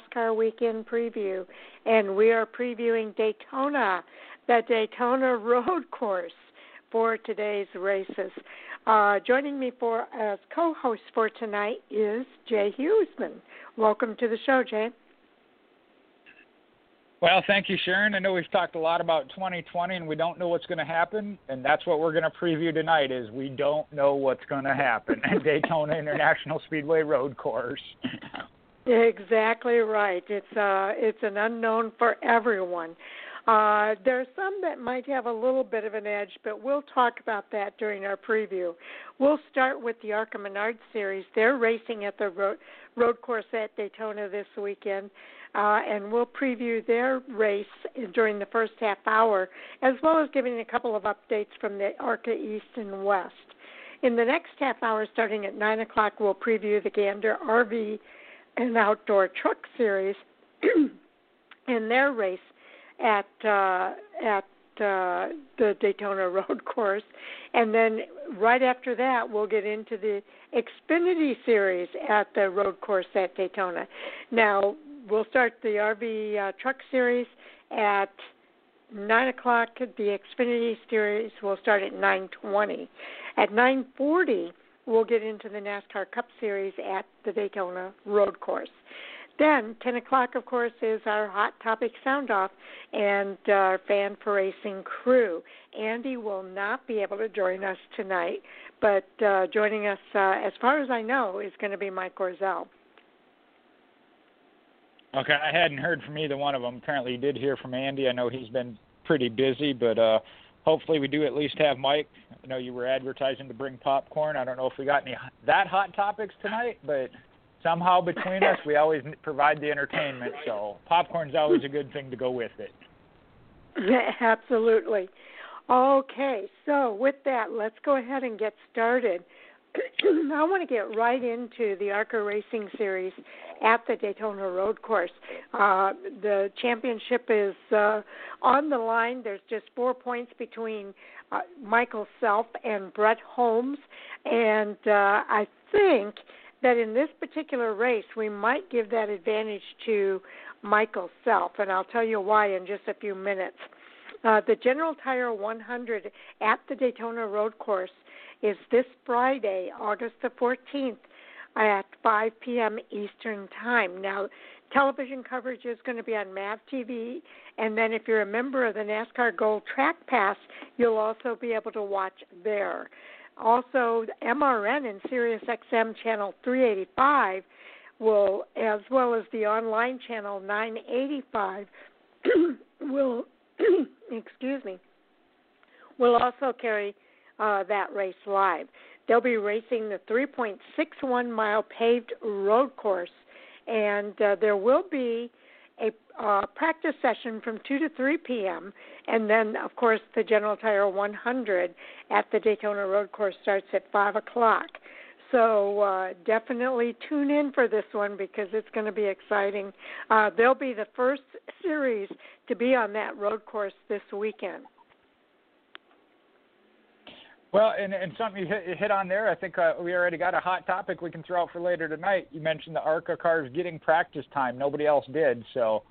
NASCAR Weekend Preview, and we are previewing Daytona, the Daytona Road Course for today's races. Uh, joining me for as co-host for tonight is Jay Husmann. Welcome to the show, Jay. Well, thank you, Sharon. I know we've talked a lot about 2020 and we don't know what's going to happen, and that's what we're going to preview tonight is we don't know what's going to happen at Daytona International Speedway Road Course. exactly right. It's uh it's an unknown for everyone. Uh, there are some that might have a little bit of an edge, but we'll talk about that during our preview. We'll start with the ARCA Menard Series. They're racing at the road, road course at Daytona this weekend uh, and we'll preview their race during the first half hour, as well as giving a couple of updates from the ARCA East and West. In the next half hour, starting at 9 o'clock, we'll preview the Gander RV and Outdoor Truck Series and their race at uh, at uh, the Daytona Road Course, and then right after that, we'll get into the Xfinity Series at the Road Course at Daytona. Now, we'll start the RV uh, Truck Series at nine o'clock. The Xfinity Series will start at nine twenty. At nine forty, we'll get into the NASCAR Cup Series at the Daytona Road Course. Then, 10 o'clock, of course, is our Hot Topic Sound Off and our Fan4Racing crew. Andy will not be able to join us tonight, but uh, joining us, uh, as far as I know, is going to be Mike Orzel. Okay, I hadn't heard from either one of them. Apparently, you did hear from Andy. I know he's been pretty busy, but uh, hopefully, we do at least have Mike. I know you were advertising to bring popcorn. I don't know if we got any that hot topics tonight, but somehow between us, we always provide the entertainment. So popcorn's always a good thing to go with it. Absolutely. Okay, so with that, let's go ahead and get started. I want to get right into the ARCA Racing Series at the Daytona Road Course. Uh, the championship is uh, on the line. There's just four points between uh, Michael Self and Brett Holmes, and uh, I think that in this particular race we might give that advantage to Michael Self, and I'll tell you why in just a few minutes. Uh, the General Tire 100 at the Daytona Road Course is this Friday, August the 14th at 5 p.m. Eastern Time. Now, television coverage is going to be on MAV TV, and then if you're a member of the NASCAR Gold Track Pass, you'll also be able to watch there. Also, MRN and SiriusXM channel 385 will, as well as the online channel 985, will, excuse me, will also carry uh, that race live. They'll be racing the 3.61 mile paved road course, and uh, there will be a uh, practice session from 2 to 3 p.m. And then, of course, the General Tire 100 at the Daytona Road Course starts at 5 o'clock. So uh, definitely tune in for this one because it's going to be exciting. Uh, they'll be the first series to be on that road course this weekend. Well, and, and something you hit, hit on there, I think uh, we already got a hot topic we can throw out for later tonight. You mentioned the ARCA cars getting practice time. Nobody else did. So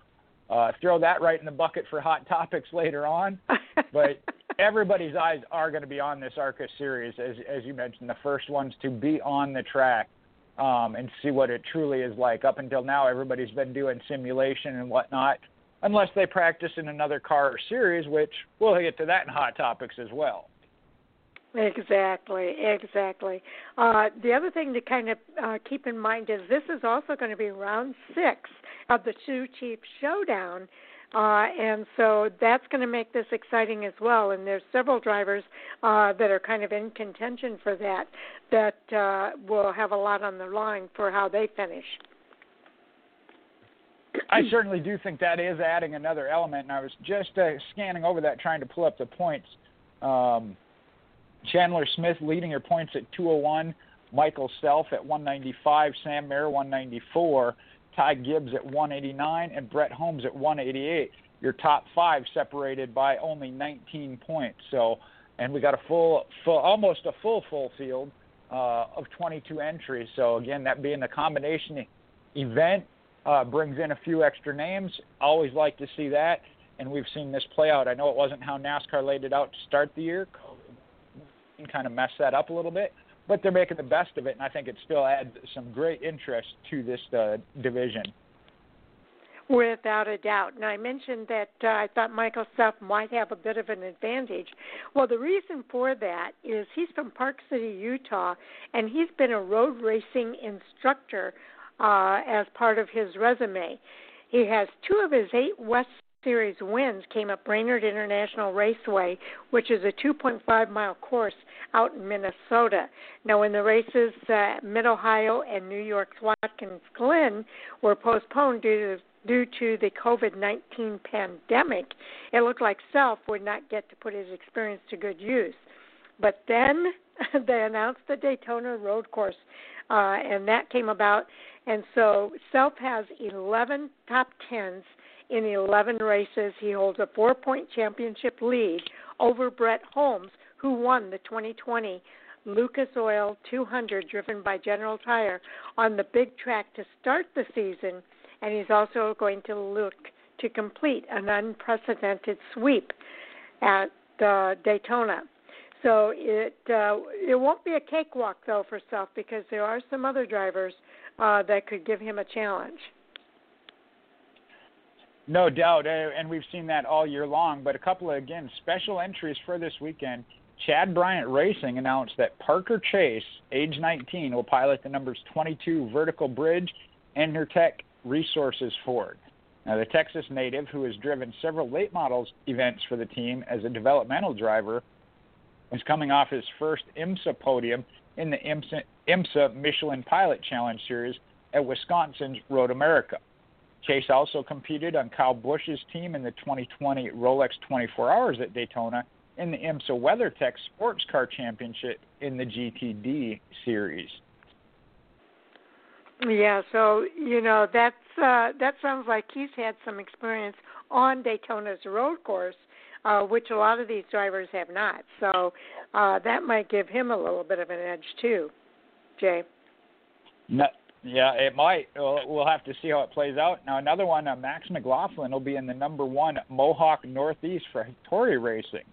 uh, throw that right in the bucket for hot topics later on. but everybody's eyes are going to be on this ARCA series, as, as you mentioned, the first ones to be on the track um, and see what it truly is like. Up until now, everybody's been doing simulation and whatnot, unless they practice in another car or series, which we'll get to that in hot topics as well. Exactly, exactly. Uh, the other thing to kind of uh, keep in mind is this is also going to be round six of the Sioux Chief Showdown, uh, and so that's going to make this exciting as well. And there's several drivers uh, that are kind of in contention for that that uh, will have a lot on the line for how they finish. I certainly do think that is adding another element, and I was just uh, scanning over that, trying to pull up the points. Um, Chandler Smith leading your points at 201. Michael Self at 195. Sam Mayer 194. Ty Gibbs at 189. And Brett Holmes at 188. Your top five separated by only 19 points. So, and we got a full, full almost a full full field uh, of 22 entries. So again, that being a combination event uh, brings in a few extra names. Always like to see that, and we've seen this play out. I know it wasn't how NASCAR laid it out to start the year, kind of mess that up a little bit, but they're making the best of it, and I think it still adds some great interest to this uh, division. Without a doubt. And I mentioned that uh, I thought Michael Self might have a bit of an advantage. Well, the reason for that is he's from Park City, Utah, and he's been a road racing instructor uh, as part of his resume. He has two of his eight West Series wins came at Brainerd International Raceway, which is a 2.5 mile course out in Minnesota. Now, when the races uh, Mid Ohio and New York's Watkins Glen were postponed due to due to the COVID 19 pandemic, it looked like Self would not get to put his experience to good use. But then they announced the Daytona Road Course, uh, and that came about. And so Self has 11 top tens in 11 races. He holds a four point championship lead over Brett Holmes, who won the 2020 Lucas Oil 200 driven by General Tire on the big track to start the season and he's also going to look to complete an unprecedented sweep at uh, Daytona. So it uh, it won't be a cakewalk though for Self because there are some other drivers uh, that could give him a challenge. No doubt, eh, and we've seen that all year long. But a couple of again special entries for this weekend. Chad Bryant Racing announced that Parker Chase, age 19, will pilot the numbers 22 vertical bridge and her Tech Resources Ford. Now, the Texas native, who has driven several late models events for the team as a developmental driver, is coming off his first IMSA podium in the IMSA, IMSA Michelin Pilot Challenge Series at Wisconsin's Road America. Chase also competed on Kyle Busch's team in the 2020 Rolex 24 Hours at Daytona in the IMSA WeatherTech Sports Car Championship in the GTD Series. Yeah, so you know that's uh, that sounds like he's had some experience on Daytona's road course, uh, which a lot of these drivers have not. So uh, that might give him a little bit of an edge too, Jay. No, yeah, it might. We'll, we'll have to see how it plays out. Now another one, uh, Max McLaughlin will be in the number one Mohawk Northeast for Hattori Racing.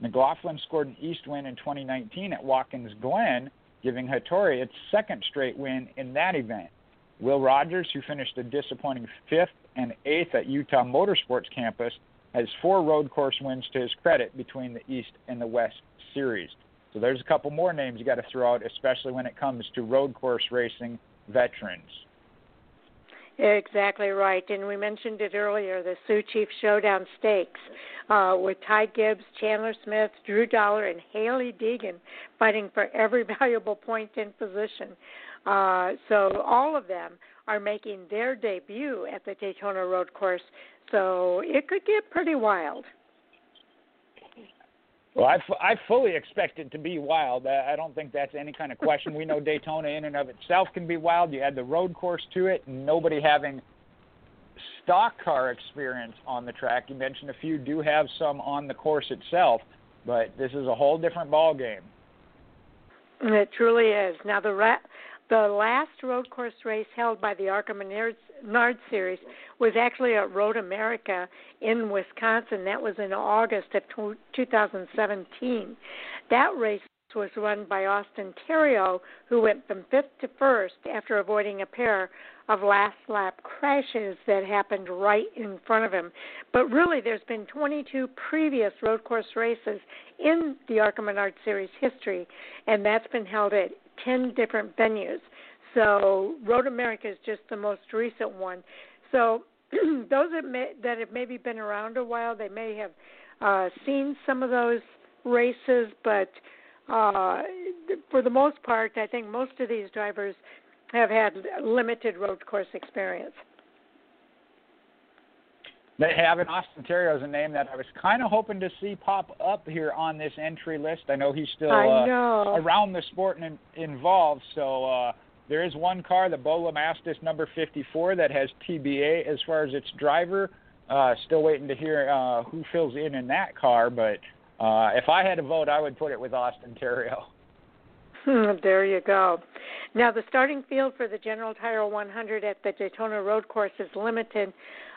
McLaughlin scored an East win in 2019 at Watkins Glen giving Hattori its second straight win in that event. Will Rogers, who finished a disappointing fifth and eighth at Utah Motorsports Campus, has four road course wins to his credit between the East and the West series. So there's a couple more names you got to throw out, especially when it comes to road course racing veterans. Exactly right. And we mentioned it earlier the Sioux Chief Showdown Stakes uh, with Ty Gibbs, Chandler Smith, Drew Dollar, and Hailie Deegan fighting for every valuable point in position. Uh, so all of them are making their debut at the Daytona Road Course. So it could get pretty wild. Well, I, f- I fully expect it to be wild. I don't think that's any kind of question. We know Daytona in and of itself can be wild. You add the road course to it, nobody having stock car experience on the track. You mentioned a few do have some on the course itself, but this is a whole different ball game. It truly is. Now the ra- the last road course race held by the ARCA Menard Series was actually at Road America in Wisconsin. That was in August of 2017. That race was run by Austin Theriault, who went from fifth to first after avoiding a pair of last lap crashes that happened right in front of him. But really, there's been 22 previous road course races in the ARCA Menard Series history, and that's been held at 10 different venues. So Road America is just the most recent one. So those that, may, that have maybe been around a while, they may have uh, seen some of those races, but uh, for the most part, I think most of these drivers have had limited road course experience. They have, an Austin Theriault is a name that I was kind of hoping to see pop up here on this entry list. I know he's still uh, around the sport and in, involved, so uh, there is one car, the Bo LeMastus number 54, that has TBA as far as its driver. Uh, still waiting to hear uh, who fills in in that car, but uh, if I had to vote, I would put it with Austin Theriault. there you go. Now, the starting field for the General Tire 100 at the Daytona Road Course is limited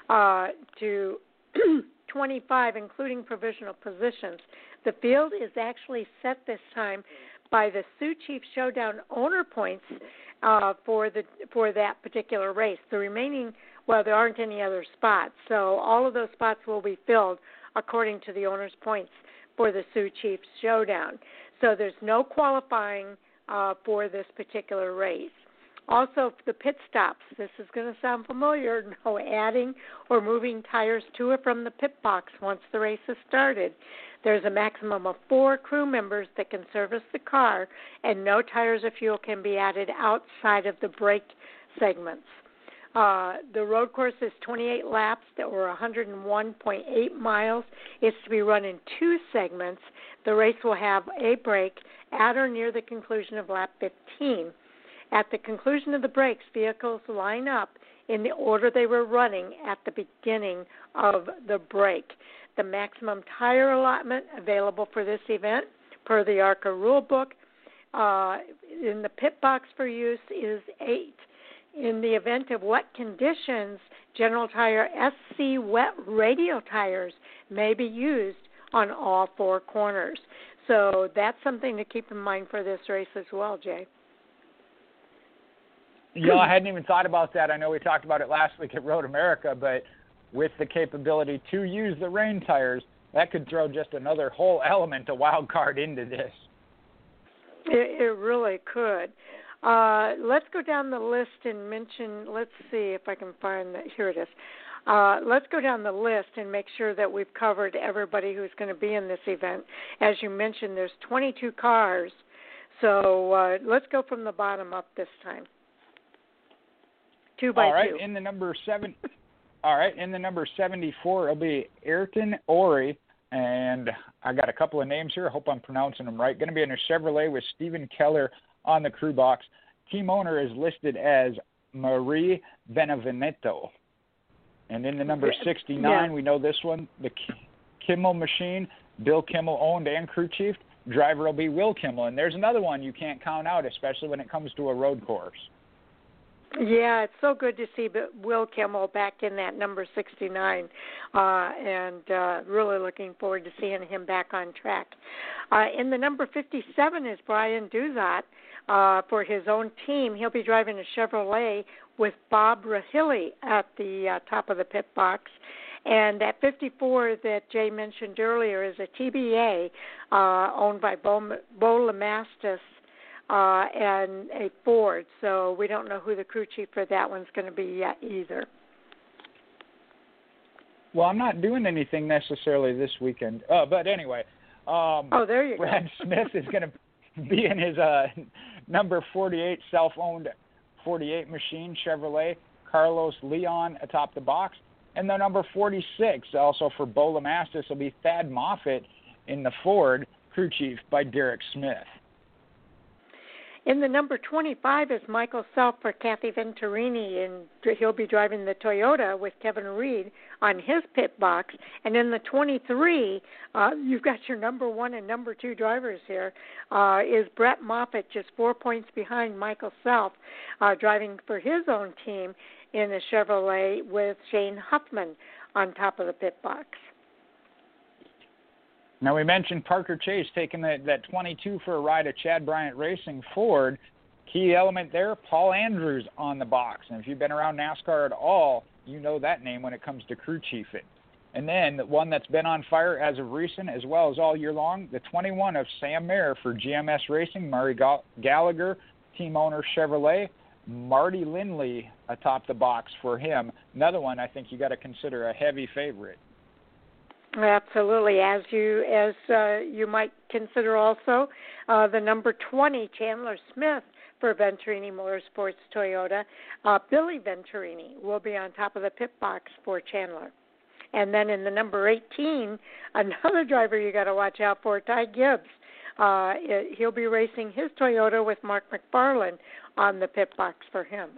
uh, to 25, including provisional positions. The field is actually set this time by the Sioux Chief Showdown owner points uh, for the for that particular race. The remaining, well, there aren't any other spots, so all of those spots will be filled according to the owner's points for the Sioux Chiefs Showdown. So there's no qualifying uh, for this particular race. Also, the pit stops. This is going to sound familiar. No adding or moving tires to or from the pit box once the race has started. There's a maximum of four crew members that can service the car, and no tires or fuel can be added outside of the break segments. Uh, the road course is 28 laps or 101.8 miles. It's to be run in two segments. The race will have a break at or near the conclusion of lap 15. At the conclusion of the breaks, vehicles line up in the order they were running at the beginning of the break. The maximum tire allotment available for this event, per the ARCA rulebook, uh, in the pit box for use is eight in the event of wet conditions, General Tire SC wet radial tires may be used on all four corners. So that's something to keep in mind for this race as well, Jay. Yeah, I hadn't even thought about that. I know we talked about it last week at Road America, but with the capability to use the rain tires, that could throw just another whole element, a wild card into this. It, it really could. Uh, let's go down the list and mention. Let's see if I can find that. Here it is. Uh, let's go down the list and make sure that we've covered everybody who's going to be in this event. As you mentioned, there's 22 cars, so uh, let's go from the bottom up this time. Two by all right, two. in the number seven. All right, in the number 74, it'll be Ayrton Ori, and I got a couple of names here. I hope I'm pronouncing them right. Going to be in a Chevrolet with Stephen Keller on the crew box. Team owner is listed as Marie Benevenuto. And in the number 69, yeah. we know this one, the Kimmel machine, Bill Kimmel owned and crew chief. Driver will be Will Kimmel. And there's another one you can't count out, especially when it comes to a road course. Yeah, it's so good to see Will Kimmel back in that number 69, uh, and uh, really looking forward to seeing him back on track. Uh, in the number 57 is Bryan Dauzat uh, for his own team. He'll be driving a Chevrolet with Bob Rahilly at the uh, top of the pit box. And that 54 that Jay mentioned earlier is a TBA uh, owned by Bo, Bo Lemastus uh, and a Ford. So we don't know who the crew chief for that one's going to be yet either. Well, I'm not doing anything necessarily this weekend. Uh, but anyway, um, oh, there you Brad go. Smith is going to be in his uh, number 48 self-owned 48 machine Chevrolet. Carlos Leon atop the box. And the number 46, also for Bo Lemastus, will be Thad Moffitt in the Ford, crew chief by Derek Smith. In the number 25 is Michael Self for Kathy Venturini, and he'll be driving the Toyota with Kevin Reed on his pit box. And in the 23, uh, you've got your number one and number two drivers here. Uh, is Brett Moffat just four points behind Michael Self, uh, driving for his own team in the Chevrolet with Shane Huffman on top of the pit box. Now we mentioned Parker Chase taking that, that 22 for a ride at Chad Bryant Racing Ford. Key element there, Paul Andrews on the box. And if you've been around NASCAR at all, you know that name when it comes to crew chiefing. And then the one that's been on fire as of recent, as well as all year long, the 21 of Sam Mayer for GMS Racing, Maury Gallagher, team owner Chevrolet, Marty Lindley atop the box for him. Another one I think you got to consider a heavy favorite. Absolutely, as you as uh, you might consider also uh, the number 20 Chandler Smith for Venturini Motorsports Toyota. Uh, Billy Venturini will be on top of the pit box for Chandler. And then in the number 18, another driver you got to watch out for, Ty Gibbs. Uh, he'll be racing his Toyota with Mark McFarland on the pit box for him.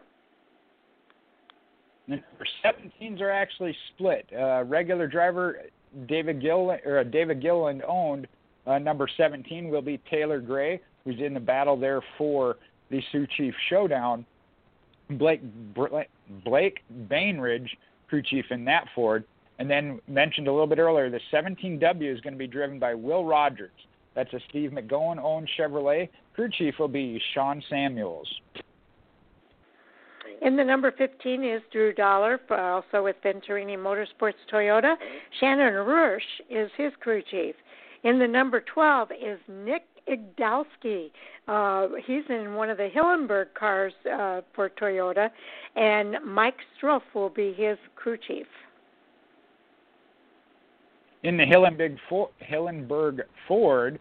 The number 17s are actually split. Uh, regular driver David Gill or uh, David owned uh, number 17 will be Taylor Gray. who's in the battle there for the Sioux Chief Showdown. Blake Blake Bainbridge, crew chief in that Ford, and then mentioned a little bit earlier, the 17W is going to be driven by Will Rogers. That's a Steve McGowan owned Chevrolet. Crew chief will be Sean Samuels. In the number 15 is Drew Dollar, also with Venturini Motorsports Toyota. Shannon Rush is his crew chief. In the number 12 is Nick Igdalski. Uh, he's in one of the Hillenburg cars uh, for Toyota, and Mike Struff will be his crew chief. In the Hillenberg, Hillenburg Ford,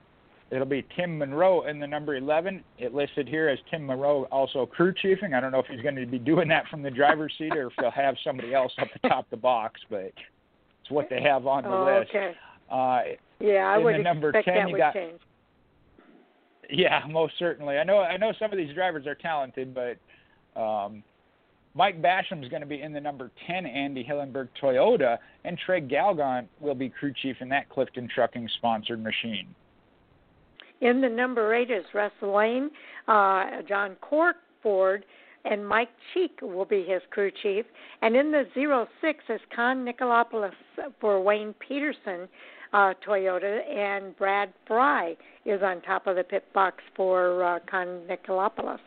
It'll be Tim Monroe in the number 11. It listed here as Tim Monroe also crew chiefing. I don't know if he's going to be doing that from the driver's seat or if they'll have somebody else up the atop the box, but it's what they have on the oh, list. Okay. Uh, yeah, I would number expect 10, that would got, change. Yeah, most certainly. I know. I know some of these drivers are talented, but um, Mike Basham is going to be in the number 10 Andy Hillenburg Toyota, and Trey Galgant will be crew chief in that Clifton Trucking sponsored machine. In the number eight is Russ Lane, uh, John Cork Ford, and Mike Cheek will be his crew chief. And in the zero six is Con Nicolopoulos for Wayne Peterson uh, Toyota, and Brad Fry is on top of the pit box for uh, Con Nicolopoulos.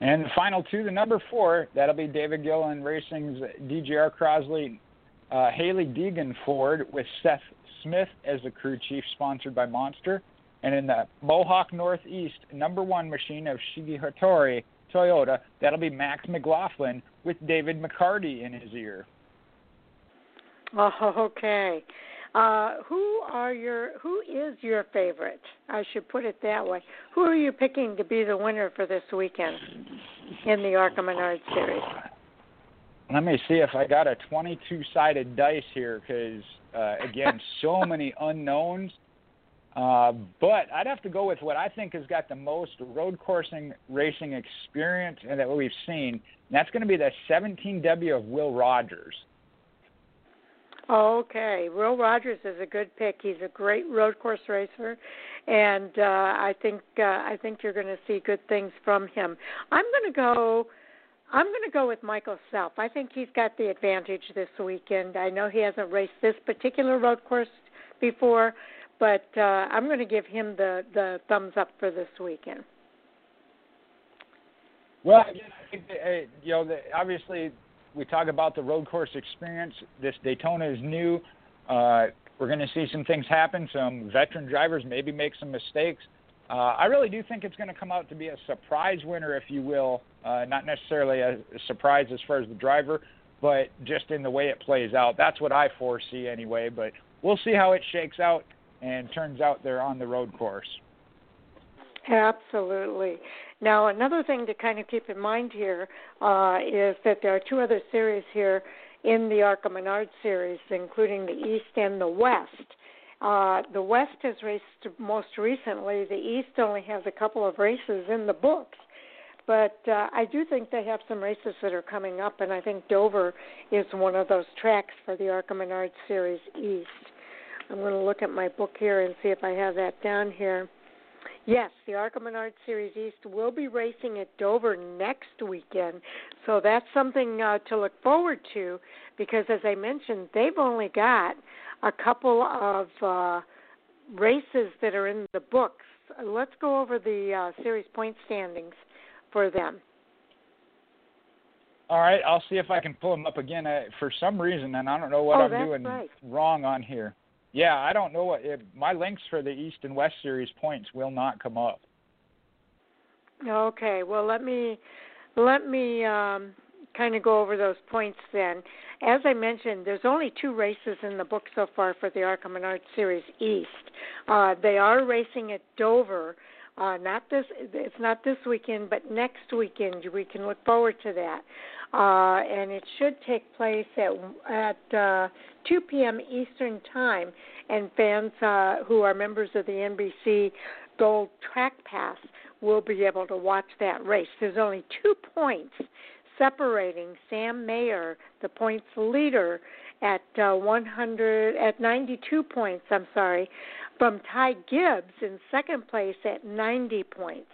And the final two, the number four, that'll be David Gilliland Racing's DGR Crosley, uh, Hailie Deegan Ford with Seth Smith as the crew chief, sponsored by Monster. And in the Mohawk Northeast number one machine of Shigetori Toyota, that'll be Max McLaughlin with David McCarty in his ear. Oh, okay. Uh, who are your who is your favorite? I should put it that way. Who are you picking to be the winner for this weekend in the ARCA Menard series? Let me see if I got a 22 sided dice here because uh, again, so many unknowns. Uh, but I'd have to go with what I think has got the most road coursing racing experience and that we've seen. And that's going to be the 17W of Will Rogers. Okay, Will Rogers is a good pick. He's a great road course racer, and uh, I think uh, I think you're going to see good things from him. I'm going to go I'm going to go with Michael Self. I think he's got the advantage this weekend. I know he hasn't raced this particular road course before, but uh, I'm going to give him the the thumbs up for this weekend. Well, I think that, uh, you know, obviously we talk about the road course experience. This Daytona is new. Uh, we're going to see some things happen. Some veteran drivers maybe make some mistakes. Uh, I really do think it's going to come out to be a surprise winner, if you will. Uh, not necessarily a, surprise as far as the driver, but just in the way it plays out. That's what I foresee anyway. But we'll see how it shakes out and turns out they're on the road course. Absolutely. Now, another thing to kind of keep in mind here uh, is that there are two other series here in the ARCA Menard series, including the East and the West. Uh, the West has raced most recently. The East only has a couple of races in the books. But uh, I do think they have some races that are coming up, and I think Dover is one of those tracks for the ARCA Menard Series East. I'm going to look at my book here and see if I have that down here. Yes, the ARCA Menard Series East will be racing at Dover next weekend, so that's something uh, to look forward to because, as I mentioned, they've only got a couple of uh, races that are in the books. Let's go over the uh, series point standings for them. All right, I'll see if I can pull them up again. Uh, for some reason, and I don't know what oh, I'm doing right. wrong on here. Yeah, I don't know what it, my links for the East and West Series points will not come up. Okay, well let me let me um, kind of go over those points then. As I mentioned, there's only two races in the book so far for the ARCA Menard Series East. Uh, they are racing at Dover. Uh, not this. It's not this weekend, but next weekend. We can look forward to that, uh, and it should take place at at uh, 2 p.m. Eastern Time. And fans uh, who are members of the NBC Gold Track Pass will be able to watch that race. There's only two points separating Sam Mayer, the points leader, at uh, 100 at 92 points. I'm sorry, from Ty Gibbs in second place at 90 points.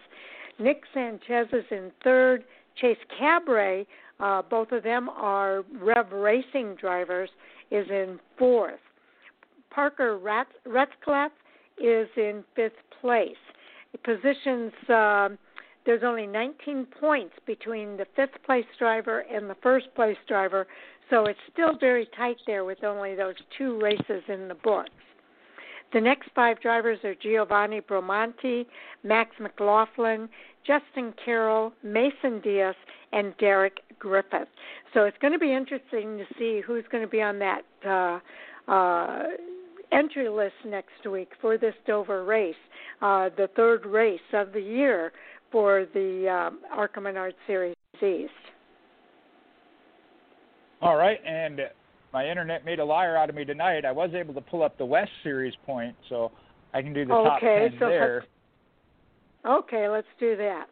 Nick Sanchez is in third. Chase Cabre, uh, both of them are Rev Racing drivers, is in fourth. Parker Retzlaff is in fifth place. Positions. Uh, there's only 19 points between the fifth place driver and the first place driver, so it's still very tight there with only those two races in the books. The next five drivers are Giovanni Bromante, Max McLaughlin, Justin Carroll, Mason Diaz, and Derek Griffith. So it's going to be interesting to see who's going to be on that uh, uh, entry list next week for this Dover race, uh, the third race of the year for the um, Menard Series East. All right, and my internet made a liar out of me tonight. I was able to pull up the West Series point, so I can do the top okay, ten so there. Okay, let's do that.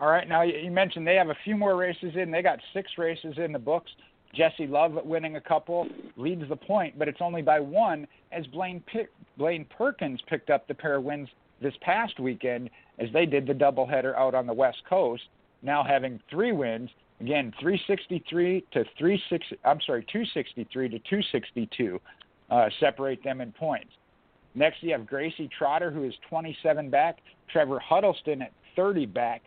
All right, now you mentioned they have a few more races in. They got six races in the books. Jesse Love winning a couple leads the point, but it's only by one as Blaine Pick, Blaine Perkins picked up the pair of wins this past weekend as they did the doubleheader out on the West Coast, now having three wins. Again, 363 to 36. I'm sorry, 263 to 262 uh, separate them in points. Next, you have Gracie Trotter, who is 27 back. Trevor Huddleston at 30 back.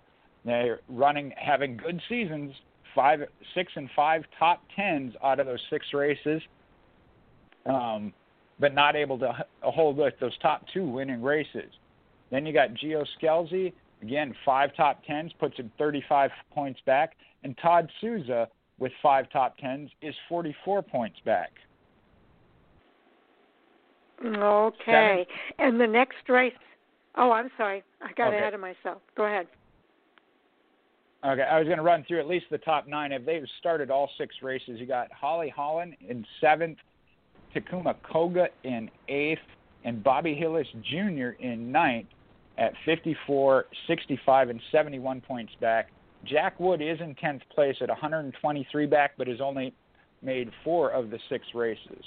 They're running, having good seasons, five, six, and five top tens out of those six races, um, but not able to hold those top two winning races. Then you got Gio Scelzi, again five top tens, puts him 35 points back, and Todd Souza with five top tens is 44 points back. Okay, Seven. and the next race. Oh, I'm sorry, I got okay. ahead of myself. Go ahead. Okay, I was going to run through at least the top nine. If they've started all six races, you got Holley Hollan in seventh, Takuma Koga in eighth, and Bobby Hillis Jr. in ninth at 54, 65, and 71 points back. Jack Wood is in 10th place at 123 back, but has only made four of the six races.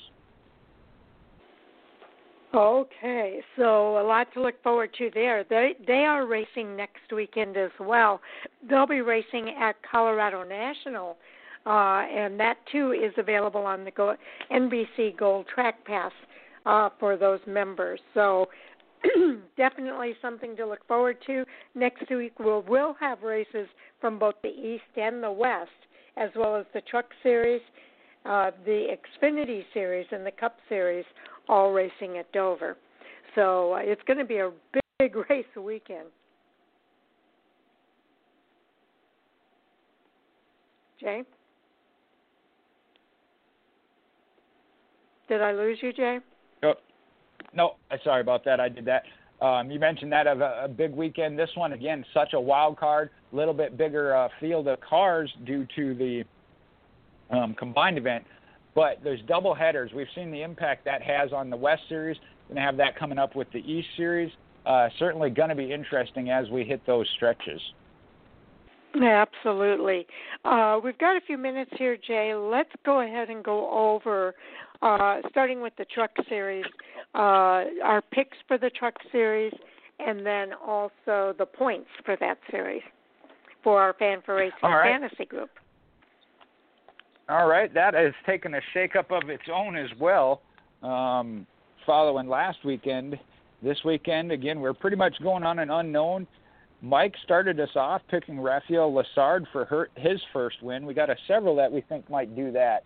Okay, so a lot to look forward to there. They they are racing next weekend as well. They'll be racing at Colorado National, uh, and that too is available on the Go- NBC Gold Track Pass uh, for those members. So definitely something to look forward to. Next week we'll will have races from both the East and the West, as well as the Truck Series, uh, the Xfinity Series, and the Cup Series all racing at Dover. So uh, it's going to be a big, big race weekend. Jay? Did I lose you, Jay? No, sorry about that. I did that. Um, you mentioned that of a, a, big weekend. This one again, such a wild card, a little bit bigger uh, field of cars due to the um, combined event. But there's double headers. We've seen the impact that has on the West Series. Going to have that coming up with the East Series. Uh, certainly going to be interesting as we hit those stretches. Absolutely. Uh, we've got a few minutes here, Jay. Let's go ahead and go over, uh, starting with the Truck Series, uh, our picks for the Truck Series, and then also the points for that series for our Fan4Racing right. Fantasy Group. All right, that has taken a shakeup of its own as well. Um, following last weekend, this weekend again we're pretty much going on an unknown. Mike started us off picking Raphael Lessard for her, his first win. We got a several that we think might do that.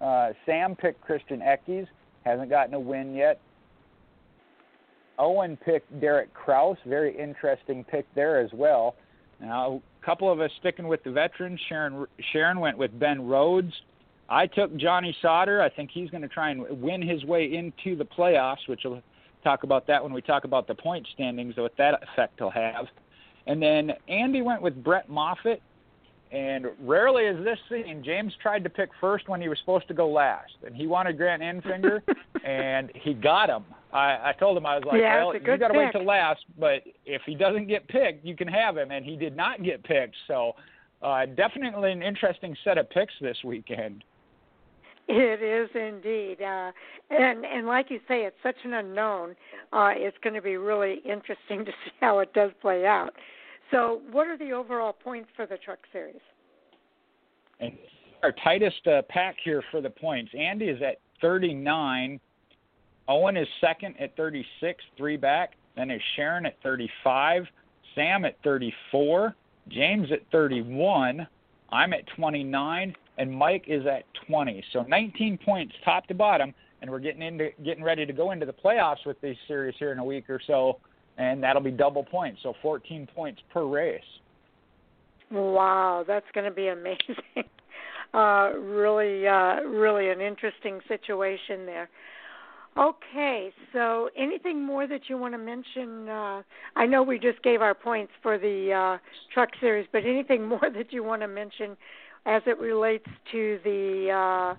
Uh, Sam picked Christian Eckes, hasn't gotten a win yet. Owen picked Derek Kraus, very interesting pick there as well. Now a couple of us sticking with the veterans. Sharon Sharon went with Ben Rhodes. I took Johnny Sauter. I think he's going to try and win his way into the playoffs, which we'll talk about that when we talk about the point standings, what that effect will have. And then Andy went with Brett Moffitt. And rarely is this seen. James tried to pick first when he was supposed to go last, and he wanted Grant Enfinger, and he got him. I, I told him I was like, yeah, well, you got to wait till last, but if he doesn't get picked, you can have him, and he did not get picked. So uh, definitely an interesting set of picks this weekend. It is indeed, uh, and and like you say, it's such an unknown. Uh, it's going to be really interesting to see how it does play out. So, what are the overall points for the Truck Series? And our tightest uh, pack here for the points. Andy is at 39. Owen is second at 36, three back. Then is Sharon at 35. Sam at 34. James at 31. I'm at 29 and Mike is at 20. So 19 points top to bottom, and we're getting into getting ready to go into the playoffs with these series here in a week or so, and that'll be double points, so 14 points per race. Wow, that's going to be amazing. uh, really, uh, really an interesting situation there. Okay, so anything more that you want to mention? Uh, I know we just gave our points for the uh, truck series, but anything more that you want to mention as it relates to the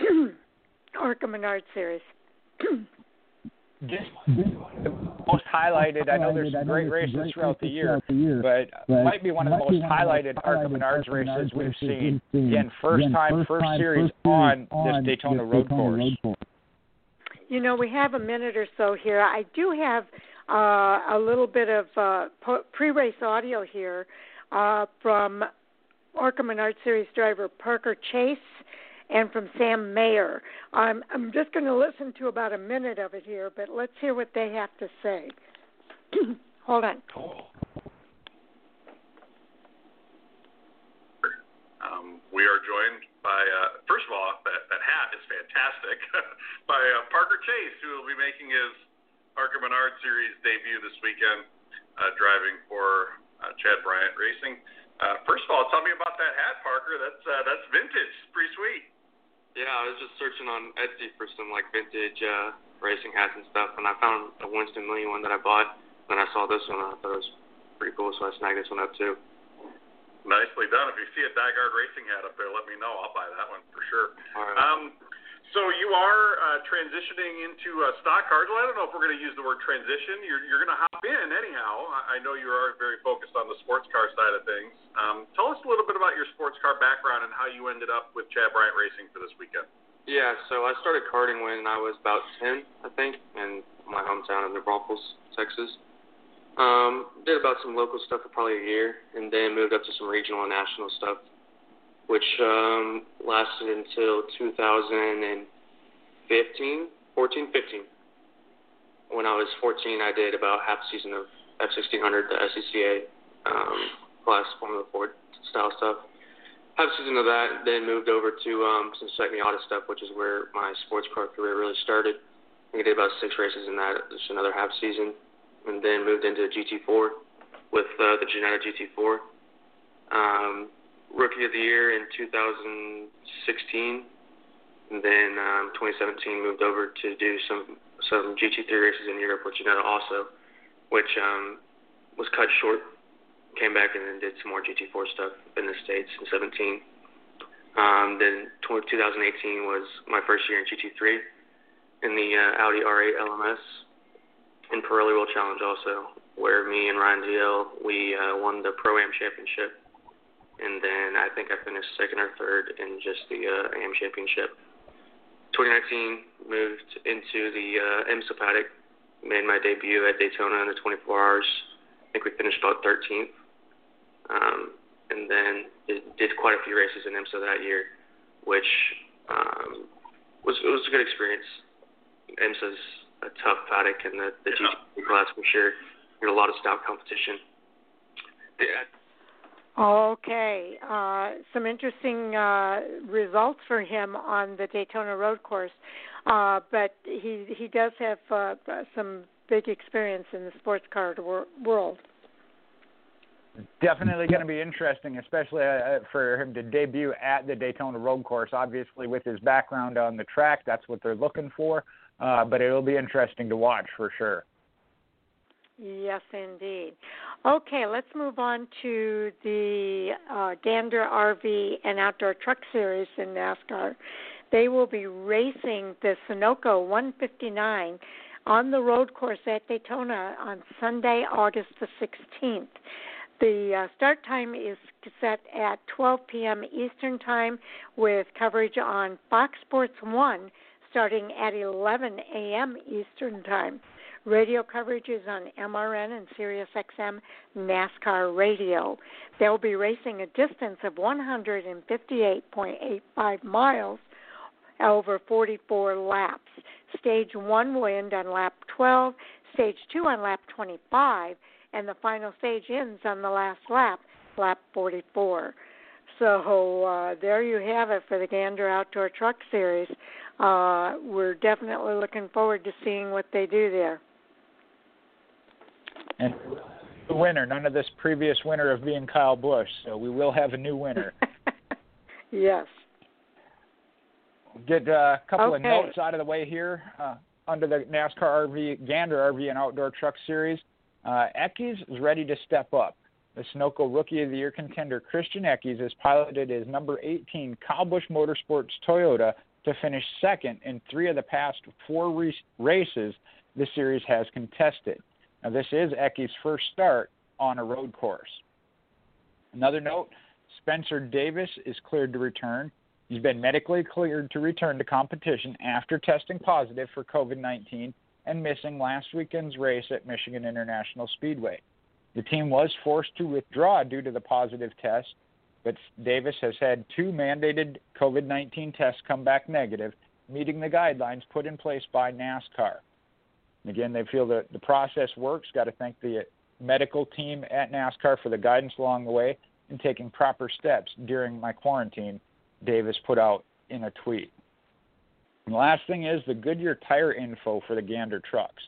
uh, Arca Menard series. Just most highlighted. I know there's some great races throughout the year, but it might be one of the most highlighted Arca Menards races we've seen. Again, first time, first series on this Daytona road course. You know, we have a minute or so here. I do have uh, a little bit of uh, pre-race audio here uh, from Arca Menard Series driver Parker Chase and from Sam Mayer. I'm I'm just going to listen to about a minute of it here, but let's hear what they have to say. Hold on. Um, we are joined by, uh, first of all, that, that hat is fantastic, by uh, Parker Chase, who will be making his Arca Menard Series debut this weekend, uh, driving for uh, Chad Bryant Racing. Uh, first of all, tell me about that hat, Parker. That's uh, that's vintage. Pretty sweet. Yeah, I was just searching on Etsy for some like vintage uh, racing hats and stuff, and I found a Winston Lee one that I bought. Then I saw this one, and I thought it was pretty cool, so I snagged this one up too. Nicely done. If you see a DiGard Racing hat up there, let me know. I'll buy that one for sure. All right. Um, so you are uh, transitioning into uh, stock cars. Well, I don't know if we're going to use the word transition. You're, you're going to hop in anyhow. I know you are very focused on the sports car side of things. Um, tell us a little bit about your sports car background and how you ended up with Chad Bryant Racing for this weekend. Yeah, so I started karting when I was about 10, I think, in my hometown of New Braunfels, Texas. Um, did about some local stuff for probably a year, and then moved up to some regional and national stuff which um, lasted until 2015, 14, 15. When I was 14, I did about half a season of F1600, the SCCA um, class Formula Ford style stuff. Half a season of that, then moved over to um, some Spec Miata stuff, which is where my sports car career really started. I did about six races in that, just another half season, and then moved into GT4 with uh, the Ginetta GT4. Um, Rookie of the Year in 2016, and then um, 2017 moved over to do some some GT3 races in Europe with Ginetta also, which um, was cut short. Came back and then did some more GT4 stuff in the States in 17. Um, then 2018 was my first year in GT3 in the uh, Audi R8 LMS in Pirelli World Challenge also, where me and Ryan Dalziel we uh, won the Pro Am Championship and then I think I finished second or third in just the uh, AM Championship. 2019 moved into the uh, IMSA paddock, made my debut at Daytona in the 24 hours. I think we finished about 13th, um, and then did, did quite a few races in IMSA that year, which um, was it was a good experience. IMSA's a tough paddock in the, the yeah. GT class for sure. There's a lot of stout competition. Yeah, Okay, uh, some interesting uh, results for him on the Daytona Road Course, uh, but he he does have uh, some big experience in the sports car wor- world. Definitely going to be interesting, especially uh, for him to debut at the Daytona Road Course. Obviously, with his background on the track, that's what they're looking for. Uh, but it'll be interesting to watch for sure. Yes, indeed. Okay, let's move on to the uh, Gander RV and Outdoor Truck Series in NASCAR. They will be racing the Sunoco 159 on the road course at Daytona on Sunday, August the 16th. The uh, start time is set at 12 p.m. Eastern Time with coverage on Fox Sports 1 starting at 11 a.m. Eastern Time. Radio coverage is on MRN and SiriusXM NASCAR Radio. They'll be racing a distance of 158.85 miles over 44 laps. Stage 1 will end on lap 12, stage 2 on lap 25, and the final stage ends on the last lap, lap 44. So uh, there you have it for the Gander Outdoor Truck Series. Uh, we're definitely looking forward to seeing what they do there. And the winner, none of this previous winner of being Kyle Busch, so we will have a new winner. yes. Get uh, a couple okay. of notes out of the way here. Uh, under the NASCAR RV Gander RV and Outdoor Truck Series, uh, Eckes is ready to step up. The Sunoco Rookie of the Year contender Christian Eckes has piloted his number 18 Kyle Busch Motorsports Toyota to finish second in three of the past four re- races the series has contested. Now, this is Eckes' first start on a road course. Another note Spencer Davis is cleared to return. He's been medically cleared to return to competition after testing positive for COVID 19 and missing last weekend's race at Michigan International Speedway. The team was forced to withdraw due to the positive test, but Davis has had two mandated COVID 19 tests come back negative, meeting the guidelines put in place by NASCAR. Again, they feel that the process works. Got to thank the medical team at NASCAR for the guidance along the way and taking proper steps during my quarantine, Davis put out in a tweet. And the last thing is the Goodyear tire info for the Gander trucks.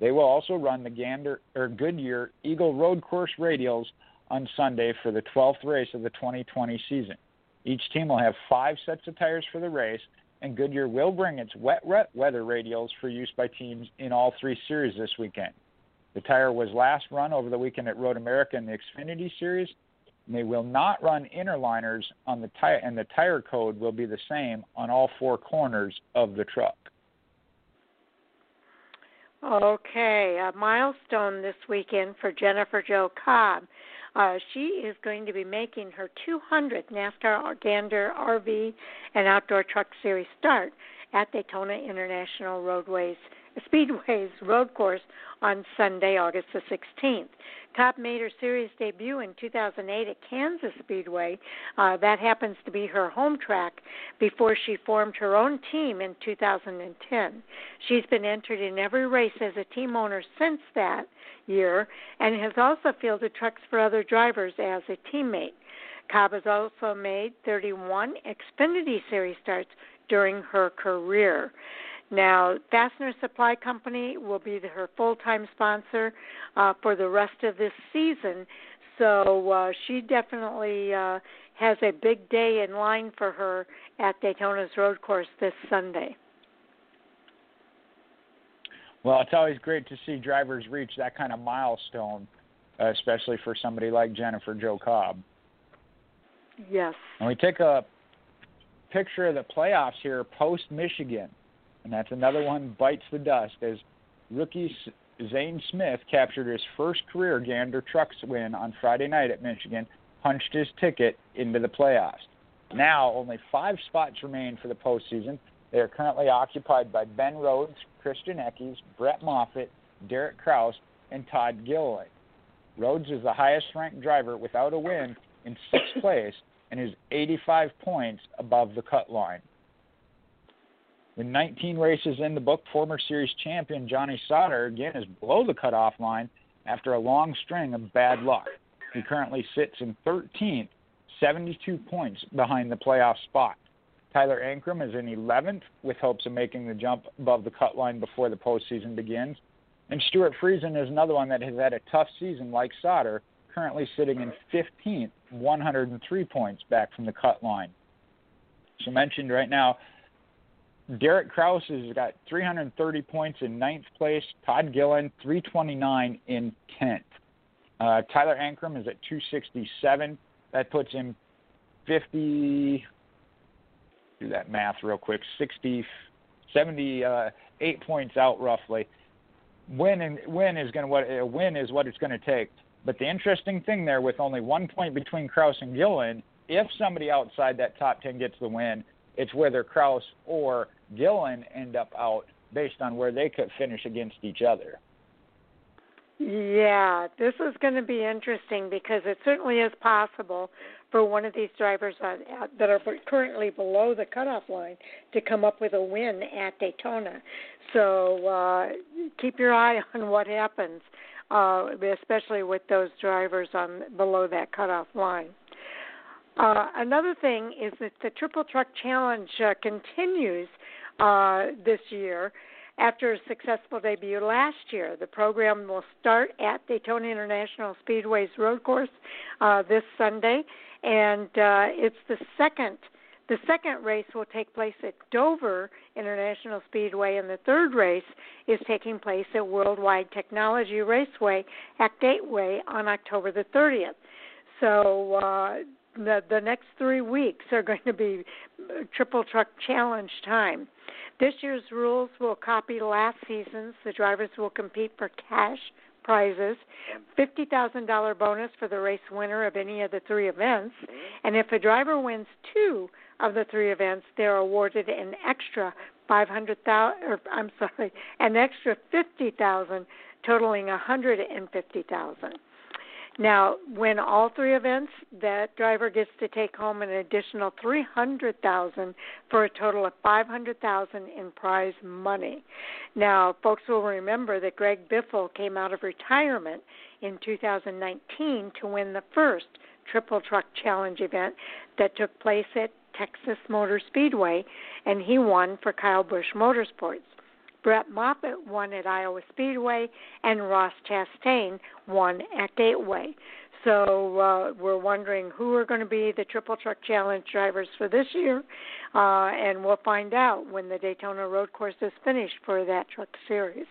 They will also run the Gander or Goodyear Eagle Road Course radials on Sunday for the 12th race of the 2020 season. Each team will have five sets of tires for the race, and Goodyear will bring its wet weather radials for use by teams in all three series this weekend. The tire was last run over the weekend at Road America in the Xfinity Series, and they will not run inner liners on the tire, and the tire code will be the same on all four corners of the truck. Okay, a milestone this weekend for Jennifer Jo Cobb. Uh, she is going to be making her 200th NASCAR Gander RV and Outdoor Truck Series start at Daytona International Roadways Speedway's road course on Sunday, August the 16th. Cobb made her series debut in 2008 at Kansas Speedway. Uh, that happens to be her home track before she formed her own team in 2010. She's been entered in every race as a team owner since that year and has also fielded trucks for other drivers as a teammate. Cobb has also made 31 Xfinity Series starts during her career. Now, Fastener Supply Company will be her full time sponsor uh, for the rest of this season. So uh, she definitely uh, has a big day in line for her at Daytona's road course this Sunday. Well, it's always great to see drivers reach that kind of milestone, especially for somebody like Jennifer Jo Cobb. Yes. And we take a picture of the playoffs here post Michigan and that's another one bites the dust as rookie Zane Smith captured his first career Gander Trucks win on Friday night at Michigan, punched his ticket into the playoffs. Now, only five spots remain for the postseason. They are currently occupied by Ben Rhodes, Christian Eckes, Brett Moffitt, Derek Kraus, and Todd Gilliland. Rhodes is the highest ranked driver without a win in sixth place and is 85 points above the cut line. With 19 races in the book, former series champion Johnny Sauter again is below the cutoff line after a long string of bad luck. He currently sits in 13th, 72 points behind the playoff spot. Tyler Ankrum is in 11th with hopes of making the jump above the cut line before the postseason begins. And Stewart Friesen is another one that has had a tough season like Sauter, currently sitting in 15th, 103 points back from the cut line. So mentioned right now, Derek Kraus has got 330 points in ninth place. Todd Gillen 329 in tenth. Uh, Tyler Ankrum is at 267. That puts him 50. Do that math real quick. 60, 78 uh, points out roughly. Win and win is going to what a win is what it's going to take. But the interesting thing there, with only one point between Kraus and Gillen, if somebody outside that top 10 gets the win, it's whether Kraus or Gillen end up out based on where they could finish against each other. Yeah, this is going to be interesting because it certainly is possible for one of these drivers that are currently below the cutoff line to come up with a win at Daytona. So uh, keep your eye on what happens, uh, especially with those drivers on below that cutoff line. Uh, another thing is that the Triple Truck Challenge uh, continues uh, this year after a successful debut last year. The program will start at Daytona International Speedway's road course uh, this Sunday, and uh, it's the second. The second race will take place at Dover International Speedway, and the third race is taking place at Worldwide Technology Raceway at Gateway on October the 30th. So uh, the the next three weeks are going to be uh, triple truck challenge time. This year's rules will copy last season's. The drivers will compete for cash prizes, $50,000 bonus for the race winner of any of the three events, and if a driver wins two of the three events, they're awarded an extra 500,000 or I'm sorry, an extra 50,000 totaling 150,000. Now, when all three events, that driver gets to take home an additional 300,000 for a total of 500,000 in prize money. Now, folks will remember that Greg Biffle came out of retirement in 2019 to win the first Triple Truck Challenge event that took place at Texas Motor Speedway, and he won for Kyle Busch Motorsports. Brett Moffitt won at Iowa Speedway, and Ross Chastain won at Gateway. So uh, we're wondering who are going to be the Triple Truck Challenge drivers for this year, uh, and we'll find out when the Daytona Road Course is finished for that truck series.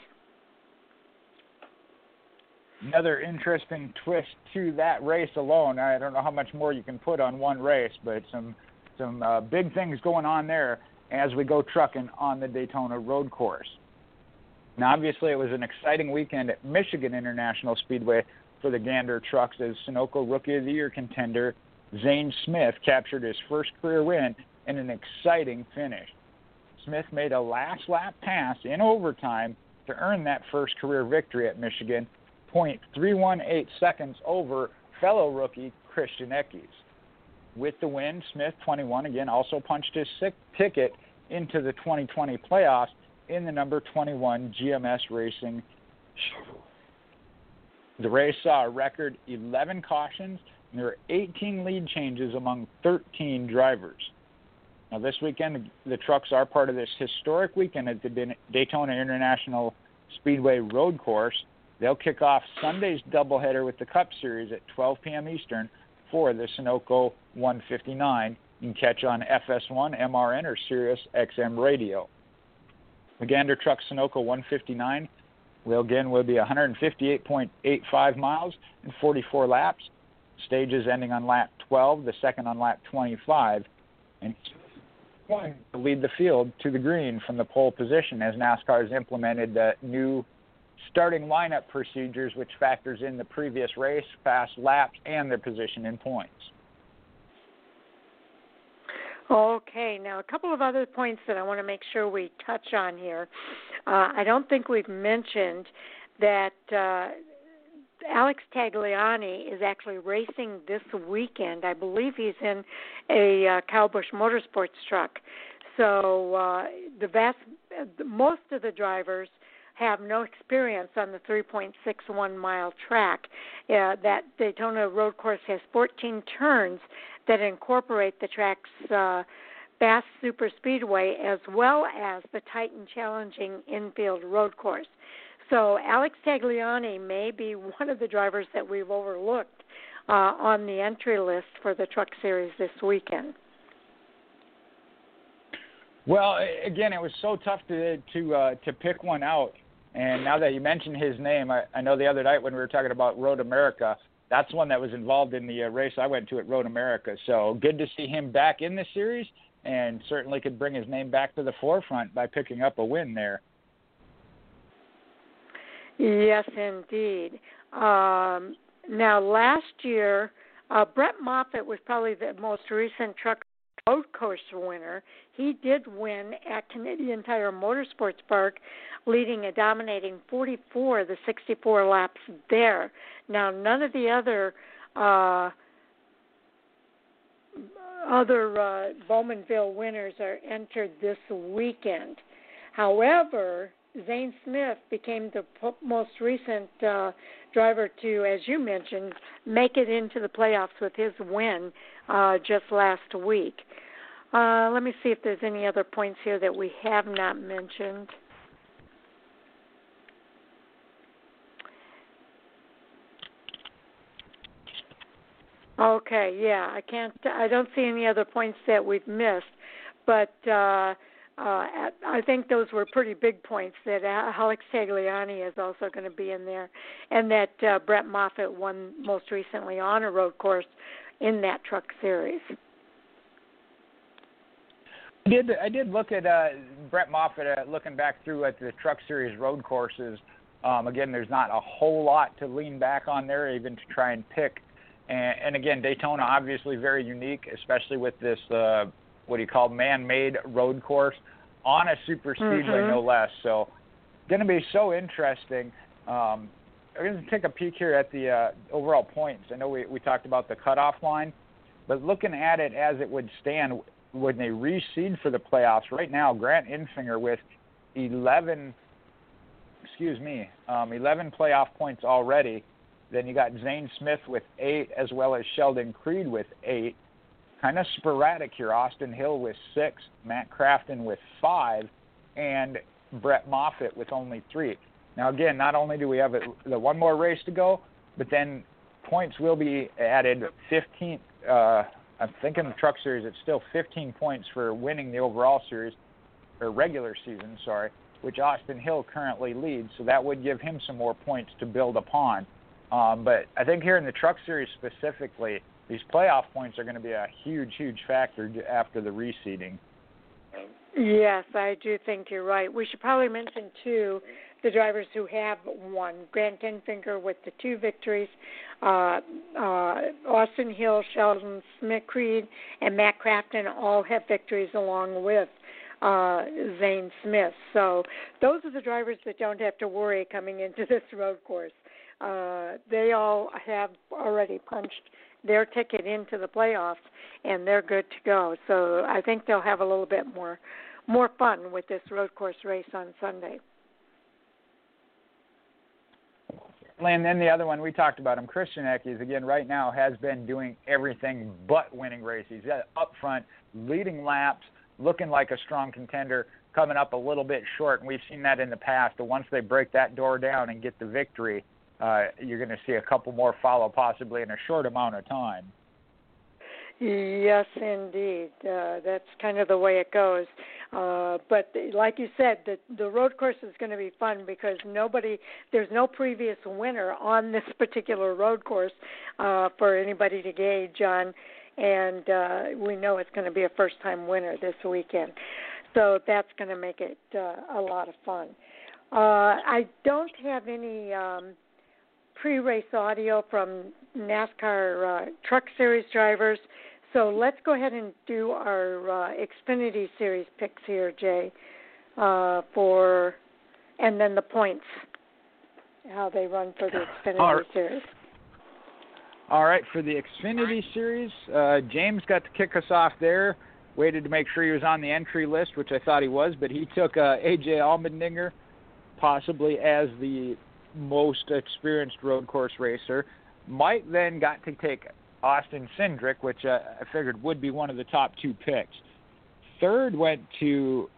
Another interesting twist to that race alone. I don't know how much more you can put on one race, but some some uh, big things going on there as we go trucking on the Daytona Road Course. Now, obviously, it was an exciting weekend at Michigan International Speedway for the Gander trucks as Sunoco Rookie of the Year contender Zane Smith captured his first career win in an exciting finish. Smith made a last lap pass in overtime to earn that first career victory at Michigan, 0.318 seconds over fellow rookie Christian Eckes. With the win, Smith, 21, again also punched his sixth ticket into the 2020 playoffs in the number 21 GMS Racing. The race saw a record 11 cautions, and there were 18 lead changes among 13 drivers. Now, this weekend, the trucks are part of this historic weekend at the Daytona International Speedway Road Course. They'll kick off Sunday's doubleheader with the Cup Series at 12 p.m. Eastern for the Sunoco 159. You can catch on FS1, MRN, or Sirius XM Radio. The Gander Truck Sunoco 159 will again will be 158.85 miles and 44 laps. Stages ending on lap 12, the second on lap 25, and to lead the field to the green from the pole position as NASCAR has implemented the new starting lineup procedures, which factors in the previous race, fast laps, and their position in points. Okay, now a couple of other points that I want to make sure we touch on here. Uh, I don't think we've mentioned that uh, Alex Tagliani is actually racing this weekend. I believe he's in a uh, Busch Motorsports truck. So uh, the vast, most of the drivers have no experience on the 3.61 mile track. Uh, that Daytona road course has 14 turns that incorporate the track's uh, fast super speedway as well as the Titan challenging infield road course. So Alex Tagliani may be one of the drivers that we've overlooked uh, on the entry list for the Truck Series this weekend. Well, again, it was so tough to to uh, to pick one out. And now that you mentioned his name, I, I know the other night when we were talking about Road America, that's one that was involved in the uh, race I went to at Road America. So good to see him back in the series, and certainly could bring his name back to the forefront by picking up a win there. Yes, indeed. Um, now last year, uh, Brett Moffitt was probably the most recent truck road course winner. He did win at Canadian Tire Motorsports Park, leading a dominating 44 the 64 laps there. Now, none of the other uh, other uh, Bowmanville winners are entered this weekend. However, Zane Smith became the most recent uh, driver to, as you mentioned, make it into the playoffs with his win uh, just last week. Uh, let me see if there's any other points here that we have not mentioned. Okay, yeah, I can't. I don't see any other points that we've missed, but uh, uh, I think those were pretty big points. That Alex Tagliani is also going to be in there, and that uh, Brett Moffitt won most recently on a road course in that truck series. I did I did look at uh, Brett Moffitt uh, looking back through at the Truck Series road courses. Um, again, there's not a whole lot to lean back on there, even to try and pick and, and again, Daytona obviously very unique, especially with this uh, what do you call man-made road course on a super speedway, mm-hmm. no less. So, going to be so interesting. Um, I'm going to take a peek here at the uh, overall points. I know we, we talked about the cutoff line, but looking at it as it would stand when they reseed for the playoffs, right now, Grant Enfinger with 11, excuse me, um, 11 playoff points already then you got Zane Smith with eight, as well as Sheldon Creed with eight. Kind of sporadic here. Austin Hill with six, Matt Crafton with five, and Brett Moffitt with only three. Now, again, not only do we have the one more race to go, but then points will be added. 15. Uh, I'm thinking the Truck Series. It's still 15 points for winning the overall series, or regular season. Sorry, which Austin Hill currently leads. So that would give him some more points to build upon. Um, but I think here in the Truck Series specifically, these playoff points are going to be a huge, huge factor after the reseeding. Yes, I do think you're right. We should probably mention too the drivers who have won. Grant Enfinger with the two victories, uh, uh, Austin Hill, Sheldon Smith Creed, and Matt Crafton all have victories along with uh, Zane Smith. So those are the drivers that don't have to worry coming into this road course uh, they all have already punched their ticket into the playoffs and they're good to go. So I think they'll have a little bit more more fun with this road course race on Sunday. And then the other one we talked about him, Christian Eckes, again right now has been doing everything but winning races. He's up front, leading laps, looking like a strong contender, coming up a little bit short, and we've seen that in the past. But once they break that door down and get the victory, uh, you're going to see a couple more follow, possibly in a short amount of time. Yes, indeed. Uh, that's kind of the way it goes. Uh, but like you said, the the road course is going to be fun because nobody, there's no previous winner on this particular road course uh, for anybody to gauge on, and uh, we know it's going to be a first time winner this weekend. So that's going to make it uh, a lot of fun. Uh, I don't have any. Um, pre-race audio from NASCAR uh, Truck Series drivers. So let's go ahead and do our uh, Xfinity Series picks here, Jay, uh, for and then the points, how they run for the Xfinity right. Series. All right, for the Xfinity Series, uh, James got to kick us off there. Waited to make sure he was on the entry list, which I thought he was, but he took uh, AJ Allmendinger possibly as the most experienced road course racer. Mike then got to take Austin Cindric, which uh, I figured would be one of the top two picks. Third went to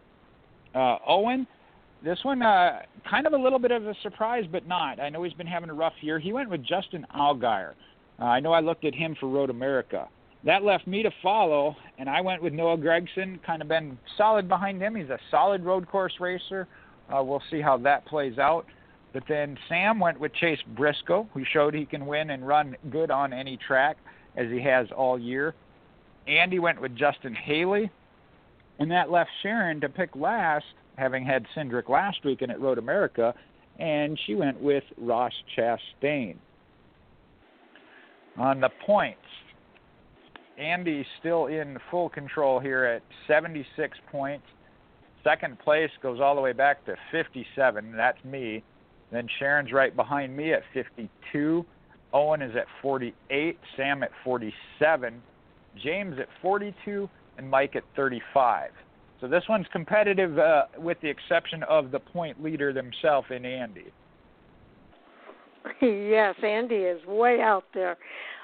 uh, Owen. This one, uh, kind of a little bit of a surprise, but not. I know he's been having a rough year. He went with Justin Allgaier. Uh, I know I looked at him for Road America. That left me to follow, and I went with Noah Gragson. Kind of been solid behind him. He's a solid road course racer. Uh, we'll see how that plays out. But then Sam went with Chase Briscoe, who showed he can win and run good on any track, as he has all year. Andy went with Justin Haley, and that left Sharon to pick last, having had Cindric last week and at Road America, and she went with Ross Chastain. On the points, Andy's still in full control here at 76 points. Second place goes all the way back to 57. That's me. Then Sharon's right behind me at 52. Owen is at 48. Sam at 47. James at 42. And Mike at 35. So this one's competitive uh, with the exception of the point leader themselves in Andy. yes, Andy is way out there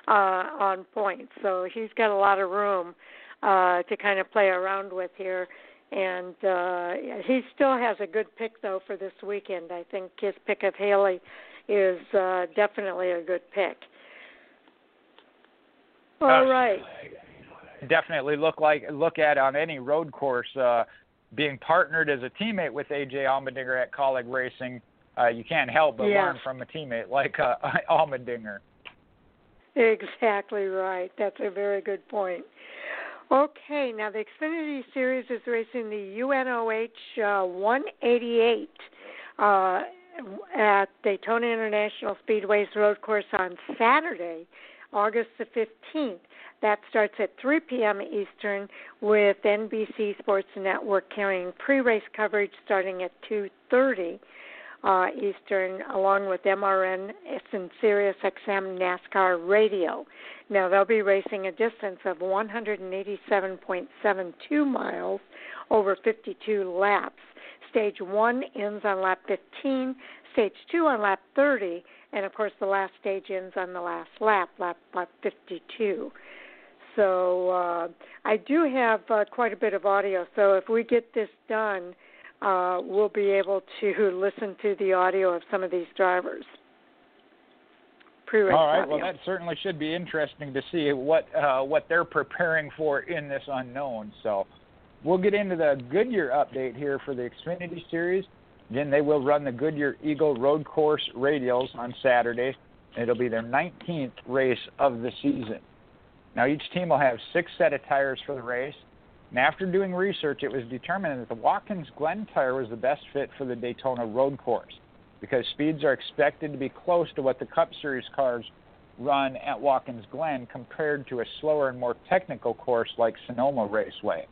uh, on points, so he's got a lot of room uh, to kind of play around with here. And uh, he still has a good pick though for this weekend. I think his pick of Haley is uh, definitely a good pick. All uh, right. Definitely look like look at on any road course. Uh, being partnered as a teammate with AJ Allmendinger at Kaulig Racing, uh, you can't help but learn from a teammate like uh, Allmendinger. Exactly right. That's a very good point. Okay, now the Xfinity Series is racing the UNOH uh, 188 uh, at Daytona International Speedway's road course on Saturday, August the 15th. That starts at 3 p.m. Eastern with NBC Sports Network carrying pre-race coverage starting at 2:30 uh, Eastern, along with MRN and Sirius XM NASCAR Radio. Now they'll be racing a distance of 187.72 miles over 52 laps. Stage one ends on lap 15, stage two on lap 30, and of course the last stage ends on the last lap, lap, lap 52. So uh, I do have uh, quite a bit of audio. So if we get this done uh, we'll be able to listen to the audio of some of these drivers. All right. Well, that certainly should be interesting to see what uh, what they're preparing for in this unknown. So, we'll get into the Goodyear update here for the Xfinity Series. Again, they will run the Goodyear Eagle Road Course Radials on Saturday. It'll be their 19th race of the season. Now, each team will have six set of tires for the race. And after doing research, it was determined that the Watkins Glen tire was the best fit for the Daytona road course because speeds are expected to be close to what the Cup Series cars run at Watkins Glen compared to a slower and more technical course like Sonoma Raceway.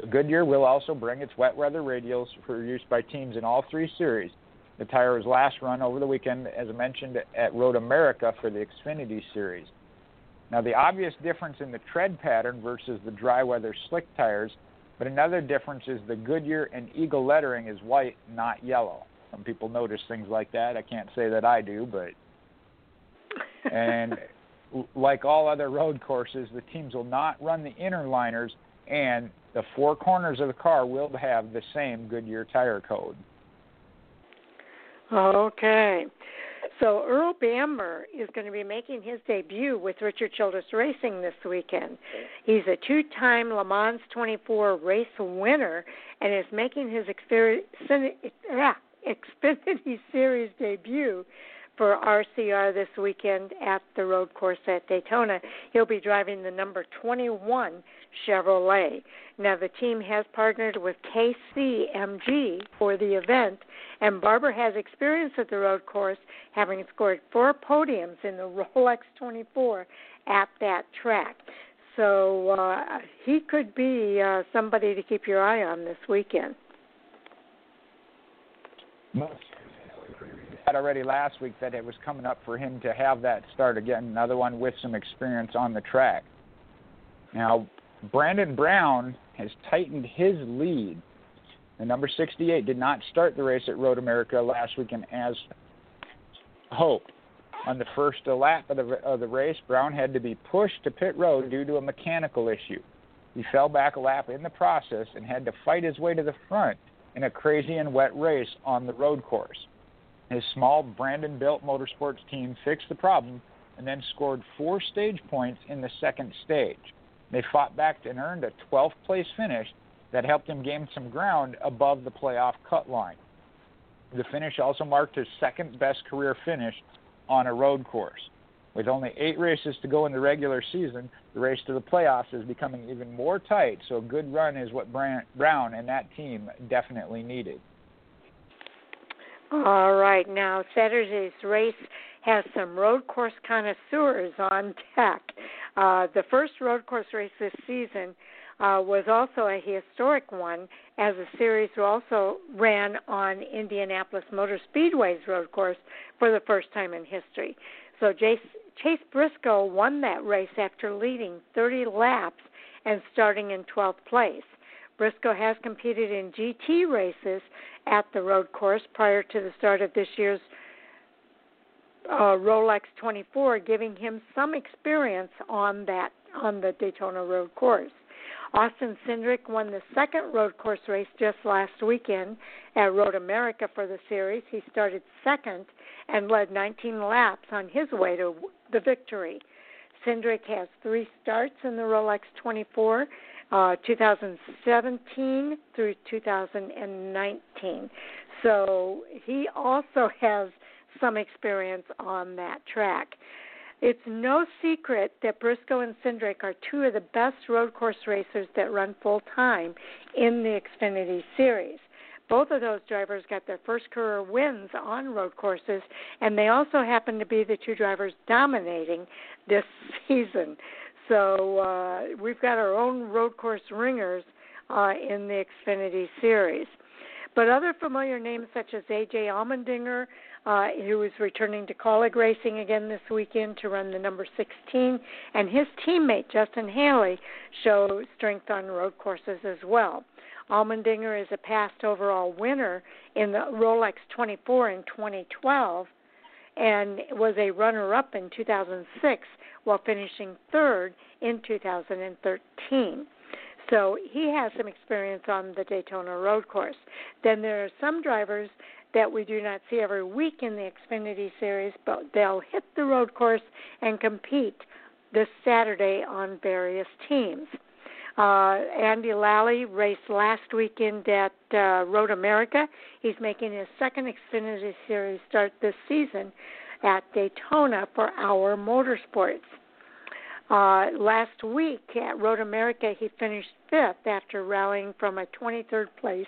The Goodyear will also bring its wet weather radials for use by teams in all three series. The tire was last run over the weekend, as mentioned, at Road America for the Xfinity Series. Now, the obvious difference in the tread pattern versus the dry weather slick tires, but another difference is the Goodyear and Eagle lettering is white, not yellow. Some people notice things like that. I can't say that I do, but and like all other road courses, the teams will not run the inner liners, and the four corners of the car will have the same Goodyear tire code. Okay. So Earl Bamber is going to be making his debut with Richard Childress Racing this weekend. He's a two-time Le Mans 24 race winner and is making his Xfinity Series debut for RCR this weekend at the road course at Daytona. He'll be driving the number 21 Chevrolet. Now, the team has partnered with KCMG for the event, and Bamber has experience at the road course, having scored four podiums in the Rolex 24 at that track. So uh, he could be uh, somebody to keep your eye on this weekend. Had already last week that it was coming up for him to have that start again, another one with some experience on the track. Now, Brandon Brown has tightened his lead. The number 68 did not start the race at Road America last weekend as hoped. On the first lap of the, of the race, Brown had to be pushed to pit road due to a mechanical issue. He fell back a lap in the process and had to fight his way to the front in a crazy and wet race on the road course. His small Brandonbilt Motorsports team fixed the problem and then scored four stage points in the second stage. They fought back and earned a 12th place finish that helped him gain some ground above the playoff cut line. The finish also marked his second best career finish on a road course. With only eight races to go in the regular season, the race to the playoffs is becoming even more tight, so a good run is what Brown and that team definitely needed. All right, now Saturday's race has some road course connoisseurs on deck. Uh, the first road course race this season uh, was also a historic one, as the series also ran on Indianapolis Motor Speedway's road course for the first time in history. So Chase, Chase Briscoe won that race after leading 30 laps and starting in 12th place. Briscoe has competed in GT races at the road course prior to the start of this year's uh, Rolex 24, giving him some experience on that on the Daytona road course. Austin Cindric won the second road course race just last weekend at Road America for the series. He started second and led 19 laps on his way to the victory. Cindric has three starts in the Rolex 24, uh, 2017 through 2019. So he also has some experience on that track. It's no secret that Briscoe and Cindric are two of the best road course racers that run full time in the Xfinity Series. Both of those drivers got their first career wins on road courses, and they also happen to be the two drivers dominating this season. So uh, we've got our own road course ringers uh, in the Xfinity Series. But other familiar names such as A.J. Allmendinger, uh, who is returning to Kaulig racing again this weekend to run the number 16, and his teammate Justin Haley show strength on road courses as well. Allmendinger is a past overall winner in the Rolex 24 in 2012 and was a runner up in 2006 while finishing third in 2013. So he has some experience on the Daytona road course. Then there are some drivers that we do not see every week in the Xfinity Series, but they'll hit the road course and compete this Saturday on various teams. Uh, Andy Lally raced last weekend at uh, Road America. He's making his second Xfinity Series start this season at Daytona for our motorsports. Uh, last week at Road America, he finished fifth after rallying from a 23rd place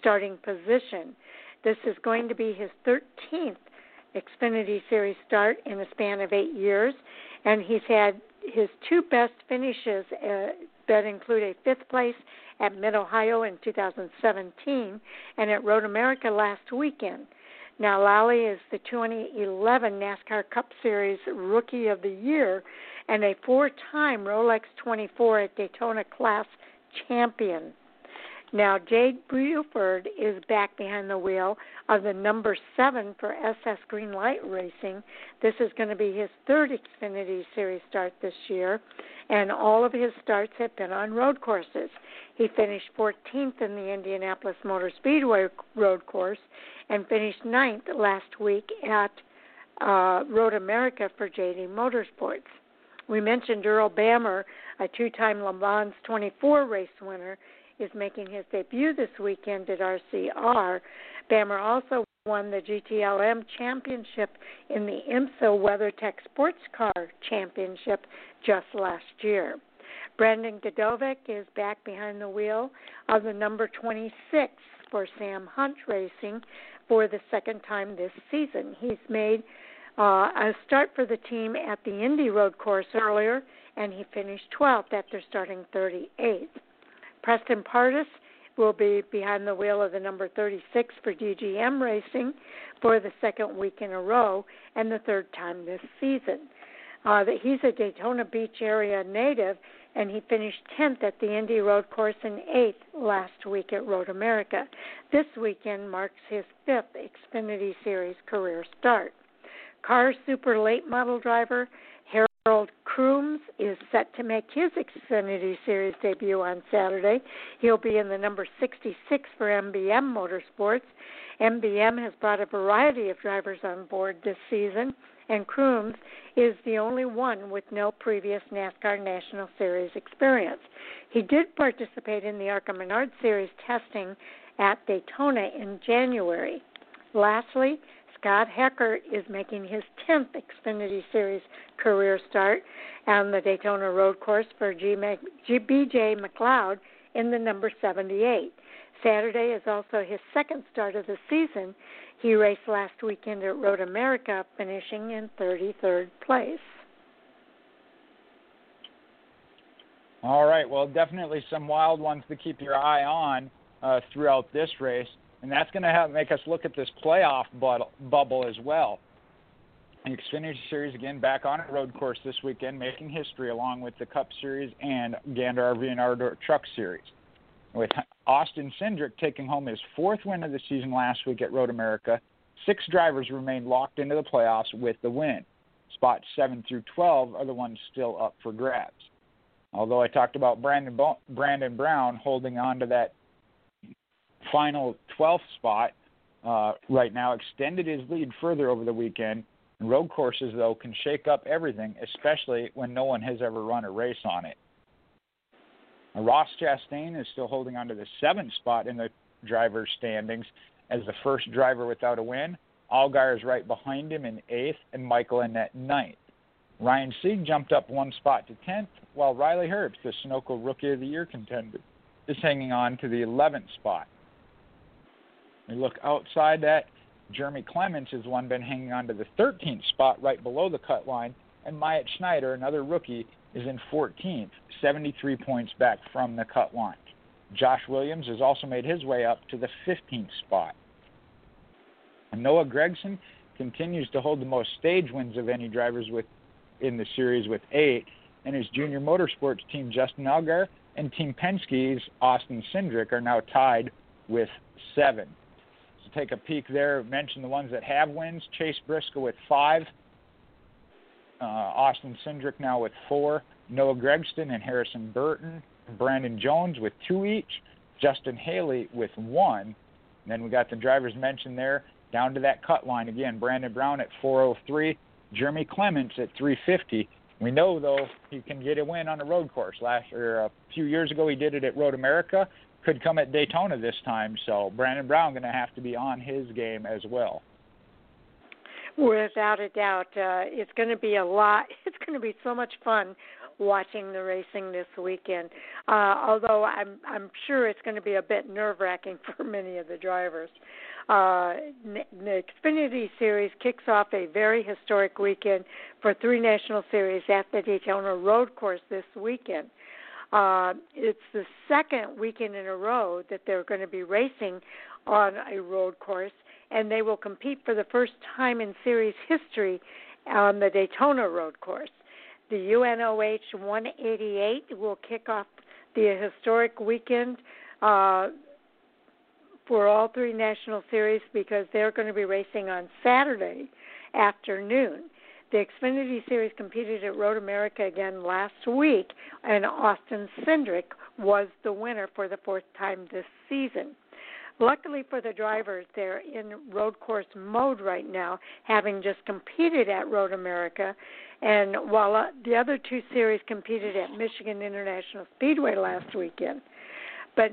starting position. This is going to be his 13th Xfinity Series start in a span of eight years, and he's had his two best finishes uh, that include a fifth place at Mid Ohio in 2017 and at Road America last weekend. Now, Lally is the 2011 NASCAR Cup Series Rookie of the Year and a four time Rolex 24 at Daytona Class champion. Now, Jade Buford is back behind the wheel of the number seven for SS Greenlight Racing. This is going to be his third Xfinity Series start this year, and all of his starts have been on road courses. He finished 14th in the Indianapolis Motor Speedway road course and finished ninth last week at uh, Road America for JD Motorsports. We mentioned Earl Bamber, a two time Le Mans 24 race winner is making his debut this weekend at RCR. Bamber also won the GTLM championship in the IMSA WeatherTech Sports Car Championship just last year. Brandon Gdovic is back behind the wheel of the number 26 for Sam Hunt Racing for the second time this season. He's made uh, a start for the team at the Indy Road course earlier, and he finished 12th after starting 38th. Preston Pardus will be behind the wheel of the number 36 for DGM Racing for the second week in a row and the third time this season. Uh, he's a Daytona Beach area native, and he finished 10th at the Indy Road Course and 8th last week at Road America. This weekend marks his fifth Xfinity Series career start. Car Super Late Model driver Harold Crooms is set to make his Xfinity Series debut on Saturday. He'll be in the number 66 for MBM Motorsports. MBM has brought a variety of drivers on board this season, and Crooms is the only one with no previous NASCAR National Series experience. He did participate in the ARCA Menard Series testing at Daytona in January. Lastly, Scott Heckert is making his 10th Xfinity Series career start on the Daytona Road Course for BJ McLeod in the number 78. Saturday is also his second start of the season. He raced last weekend at Road America, finishing in 33rd place. All right. Well, definitely some wild ones to keep your eye on uh, throughout this race, and that's going to make us look at this playoff bubble as well. The Xfinity Series again back on a road course this weekend, making history along with the Cup Series and Gander RV and Outdoor Truck Series. With Austin Cindric taking home his fourth win of the season last week at Road America, six drivers remain locked into the playoffs with the win. Spots 7 through 12 are the ones still up for grabs. Although I talked about Brandon, Bo- Brandon Brown holding on to that final 12th spot uh, right now, extended his lead further over the weekend And Road courses, though, can shake up everything, especially when no one has ever run a race on it. Now, Ross Chastain is still holding on to the seventh spot in the driver's standings as the first driver without a win. Allgaier is right behind him in eighth, and Michael Annett ninth. Ryan Sieg jumped up one spot to tenth, while Riley Herbst, the Sunoco Rookie of the Year contender, is hanging on to the 11th spot. We look outside that Jeremy Clements is one been hanging on to the 13th spot right below the cut line, and Myatt Snider, another rookie, is in 14th, 73 points back from the cut line. Josh Williams has also made his way up to the 15th spot. And Noah Gragson continues to hold the most stage wins of any drivers with in the series with eight, and his junior motorsports team Justin Allgaier and Team Penske's Austin Cindric are now tied with seven take a peek there, mention the ones that have wins. Chase Briscoe with five. Uh, Austin Cindric now with four. Noah Gragson and Harrison Burton. Brandon Jones with two each. Justin Haley with one. And then we got the drivers mentioned there down to that cut line again. Brandon Brown at 403. Jeremy Clements at 350. We know though he can get a win on a road course. Last or a few years ago he did it at Road America could come at Daytona this time. So Brandon Brown going to have to be on his game as well. Without a doubt, uh, it's going to be a lot. It's going to be so much fun watching the racing this weekend. Uh, although I'm I'm sure it's going to be a bit nerve wracking for many of the drivers. Uh, the Xfinity Series kicks off a very historic weekend for three national series at the Daytona Road Course this weekend. Uh, it's the second weekend in a row that they're going to be racing on a road course, and they will compete for the first time in series history on the Daytona road course. The UNOH 188 will kick off the historic weekend uh, for all three national series because they're going to be racing on Saturday afternoon. The Xfinity Series competed at Road America again last week, and Austin Cindric was the winner for the fourth time this season. Luckily for the drivers, they're in road course mode right now, having just competed at Road America. And while uh, the other two series competed at Michigan International Speedway last weekend, but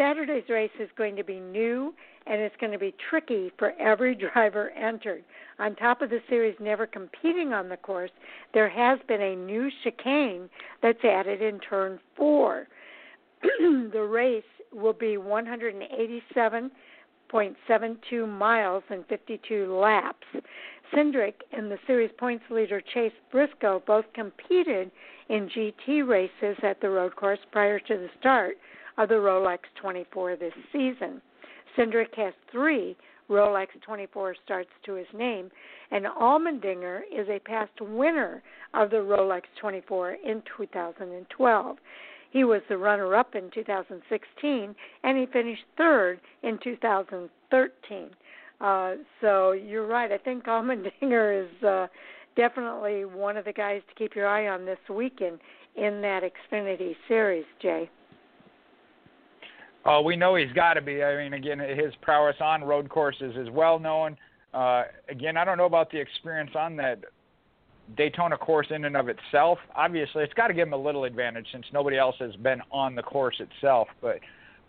Saturday's race is going to be new and it's going to be tricky for every driver entered. On top of the series never competing on the course, there has been a new chicane that's added in turn four. the race will be 187.72 miles and 52 laps. Cindric and the series points leader Chase Briscoe both competed in GT races at the road course prior to the start of the Rolex 24 this season. Cindric has three Rolex 24 starts to his name, and Allmendinger is a past winner of the Rolex 24 in 2012. He was the runner up in 2016, and he finished third in 2013. Uh, so you're right. I think Allmendinger is uh, definitely one of the guys to keep your eye on this weekend in that Xfinity Series, Jay. Uh, we know he's got to be. I mean, again, his prowess on road courses is well known. Uh, again, I don't know about the experience on that Daytona course in and of itself. Obviously, it's got to give him a little advantage since nobody else has been on the course itself. But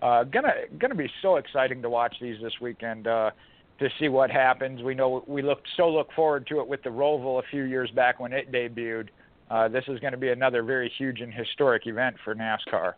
uh, gonna gonna be so exciting to watch these this weekend uh, to see what happens. We know we looked so look forward to it with the Roval a few years back when it debuted. Uh, this is going to be another very huge and historic event for NASCAR.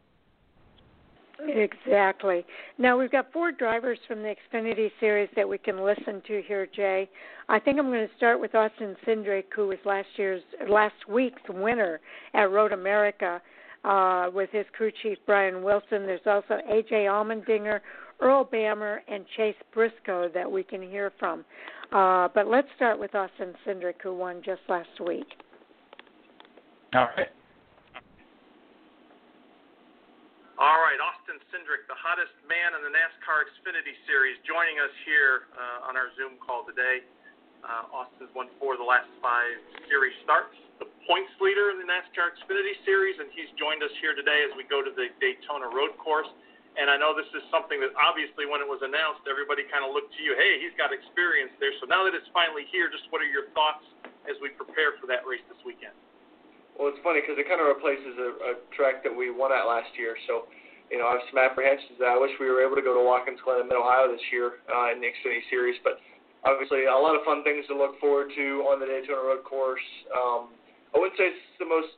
Exactly. Now we've got four drivers from the Xfinity series that we can listen to here, Jay. I think I'm going to start with Austin Cindric, who was last year's last week's winner at Road America uh, with his crew chief Brian Wilson. There's also AJ Allmendinger, Earl Bamber, and Chase Briscoe that we can hear from. Uh, but let's start with Austin Cindric, who won just last week. All right. All right, Austin Cindric, the hottest man in the NASCAR Xfinity Series, joining us here uh, on our Zoom call today. Uh, Austin's won four of the last five series starts, the points leader in the NASCAR Xfinity Series, and he's joined us here today as we go to the Daytona Road Course. And I know this is something that obviously, when it was announced, everybody kind of looked to you. Hey, he's got experience there. So now that it's finally here, just what are your thoughts as we prepare for that race this weekend? Well, it's funny because it kind of replaces a, a track that we won at last year. So, you know, I have some apprehensions that I wish we were able to go to Watkins Glen in Mid Ohio this year uh, in the Xfinity Series. But obviously, a lot of fun things to look forward to on the Daytona Road Course. Um, I wouldn't say it's the most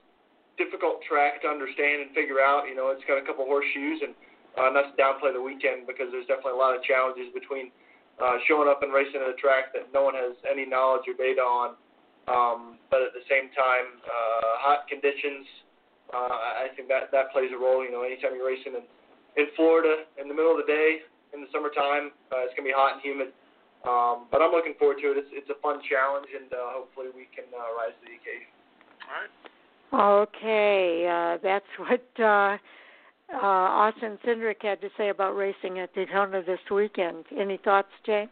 difficult track to understand and figure out. You know, it's got a couple horseshoes, and uh, not to downplay the weekend because there's definitely a lot of challenges between uh, showing up and racing at a track that no one has any knowledge or data on um, but at the same time, uh, hot conditions, uh, I think that that plays a role. You know, anytime you're racing in in Florida in the middle of the day in the summertime, uh, it's gonna be hot and humid. Um, but I'm looking forward to it. It's it's a fun challenge, and uh, hopefully we can uh, rise to the occasion. All right. Okay, uh, that's what uh, uh, Austin Cindric had to say about racing at Daytona this weekend. Any thoughts, Jay?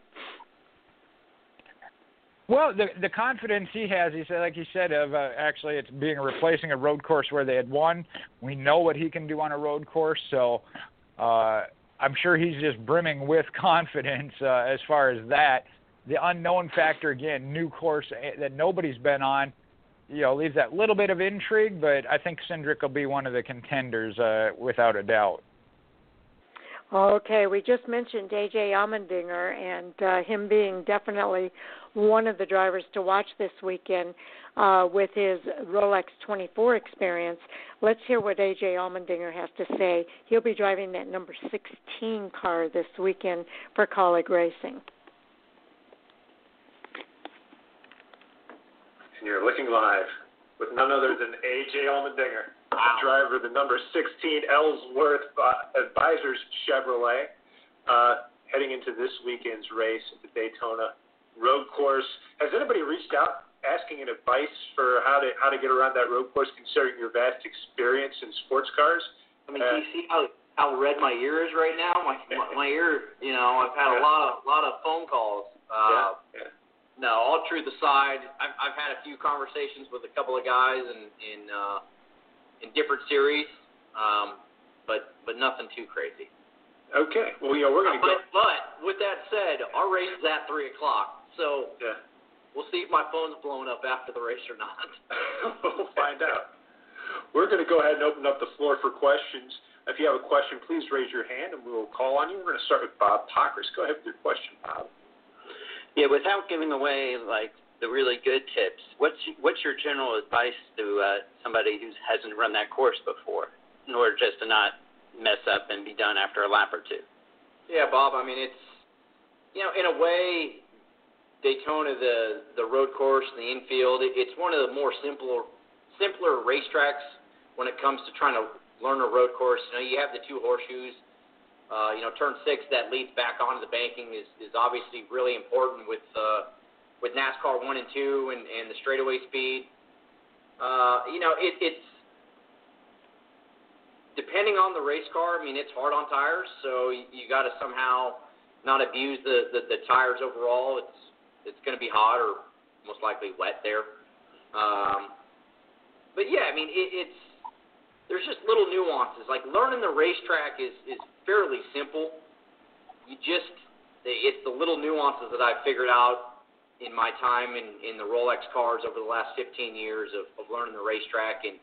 Well, the the confidence he has, he said, like he said, of uh, actually it's being replacing a road course where they had won. We know what he can do on a road course, so uh, I'm sure he's just brimming with confidence uh, as far as that. The unknown factor again, new course eh, that nobody's been on, you know, leaves that little bit of intrigue. But I think Cindric will be one of the contenders uh, without a doubt. Okay, we just mentioned AJ Allmendinger and uh, him being definitely one of the drivers to watch this weekend uh, with his Rolex 24 experience. Let's hear what AJ Allmendinger has to say. He'll be driving that number 16 car this weekend for Kaulig Racing. And you're looking live with none other than AJ Allmendinger driver, of the number 16 Ellsworth Advisors Chevrolet, uh, heading into this weekend's race at the Daytona Road Course. Has anybody reached out asking an advice for how to how to get around that road course, considering your vast experience in sports cars? I mean, uh, do you see how how red my ear is right now? My my, my ear, you know, I've had a lot of lot of phone calls. Uh, yeah. yeah. No, all truth aside, I've I've had a few conversations with a couple of guys in in uh, in different series, um, but but nothing too crazy. Okay. Well, know, we're going to uh, go. But with that said, our race is at three o'clock, so yeah. we'll see if my phone's blowing up after the race or not. we'll find out. We're going to go ahead and open up the floor for questions. If you have a question, please raise your hand and we will call on you. We're going to start with Bob Pockrass. Go ahead with your question, Bob. Yeah, without giving away like the really good tips. What's what's your general advice to uh, somebody who hasn't run that course before, in order just to not mess up and be done after a lap or two? Yeah, Bob. I mean, it's you know, in a way, Daytona, the the road course, the infield, it, it's one of the more simpler simpler racetracks when it comes to trying to learn a road course. You know, you have the two horseshoes. Uh, you know, turn six that leads back onto the banking is is obviously really important with. Uh, with NASCAR one and two and, and the straightaway speed. Uh, you know, it, it's depending on the race car. I mean, it's hard on tires, so you, you got to somehow not abuse the, the the tires overall. It's it's going to be hot or most likely wet there. Um, but yeah, I mean, it, it's there's just little nuances. Like learning the racetrack is is fairly simple. You just it's the little nuances that I figured out in my time in, in the Rolex cars over the last 15 years of, of learning the racetrack and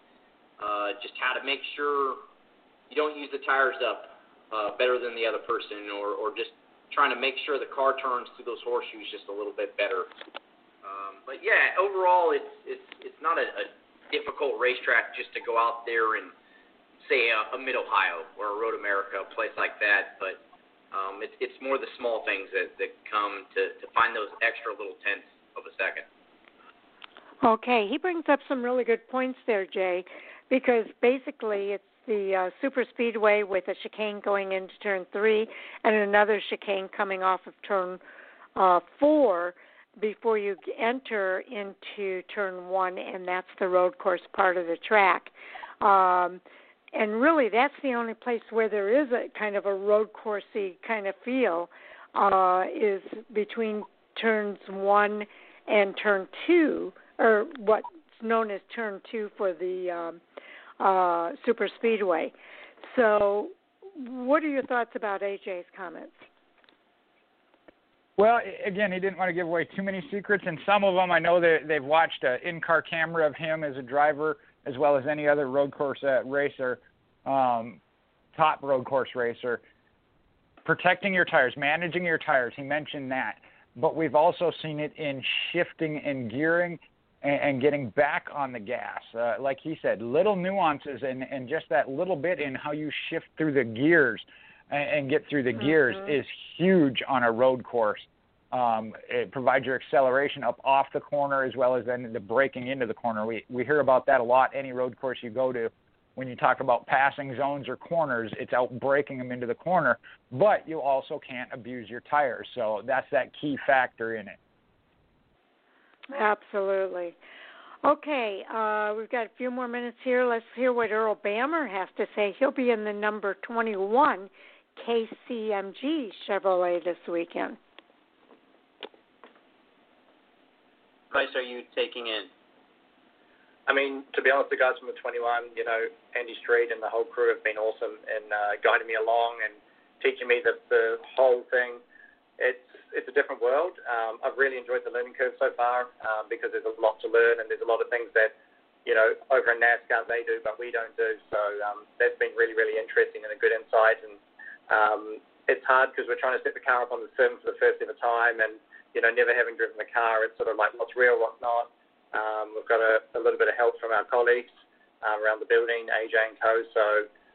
uh, just how to make sure you don't use the tires up uh, better than the other person or, or just trying to make sure the car turns through those horseshoes just a little bit better. Um, but yeah, overall, it's it's it's not a, a difficult racetrack just to go out there and say a, a Mid Ohio or a Road America, a place like that. But um, it's it's more the small things that that come to to find those extra little tenths of a second. Okay, he brings up some really good points there, Jay, because basically it's the uh, super speedway with a chicane going into turn three and another chicane coming off of turn uh, four before you enter into turn one, and that's the road course part of the track. Um, and really, that's the only place where there is a kind of a road coursey kind of feel uh, is between turns one and turn two, or what's known as turn two for the um, uh, super speedway. So, what are your thoughts about AJ's comments? Well, again, he didn't want to give away too many secrets, and some of them I know that they've watched an in-car camera of him as a driver, as well as any other road course uh, racer, um, top road course racer. Protecting your tires, managing your tires. He mentioned that, but we've also seen it in shifting and gearing and, and getting back on the gas. Uh, like he said, little nuances and, and just that little bit in how you shift through the gears and, and get through the mm-hmm. gears is huge on a road course. Um, it provides your acceleration up off the corner as well as then the braking into the corner. We we hear about that a lot. Any road course you go to, when you talk about passing zones or corners, it's out breaking them into the corner. But you also can't abuse your tires, so that's that key factor in it. Absolutely. Okay, uh, we've got a few more minutes here. Let's hear what Earl Bamber has to say. He'll be in the number 21 KCMG Chevrolet this weekend. advice are you taking in? I mean, to be honest, the guys from the 21, you know, Andy Street and the whole crew have been awesome in uh, guiding me along and teaching me the, the whole thing. It's it's a different world. Um, I've really enjoyed the learning curve so far um, because there's a lot to learn and there's a lot of things that, you know, over in NASCAR they do but we don't do. So um, that's been really really interesting and a good insight. And um, it's hard because we're trying to set the car up on the sim for the first ever time and you know, never having driven the car, it's sort of like what's real, what's not. Um, we've got a, a little bit of help from our colleagues um, around the building, AJ and co. So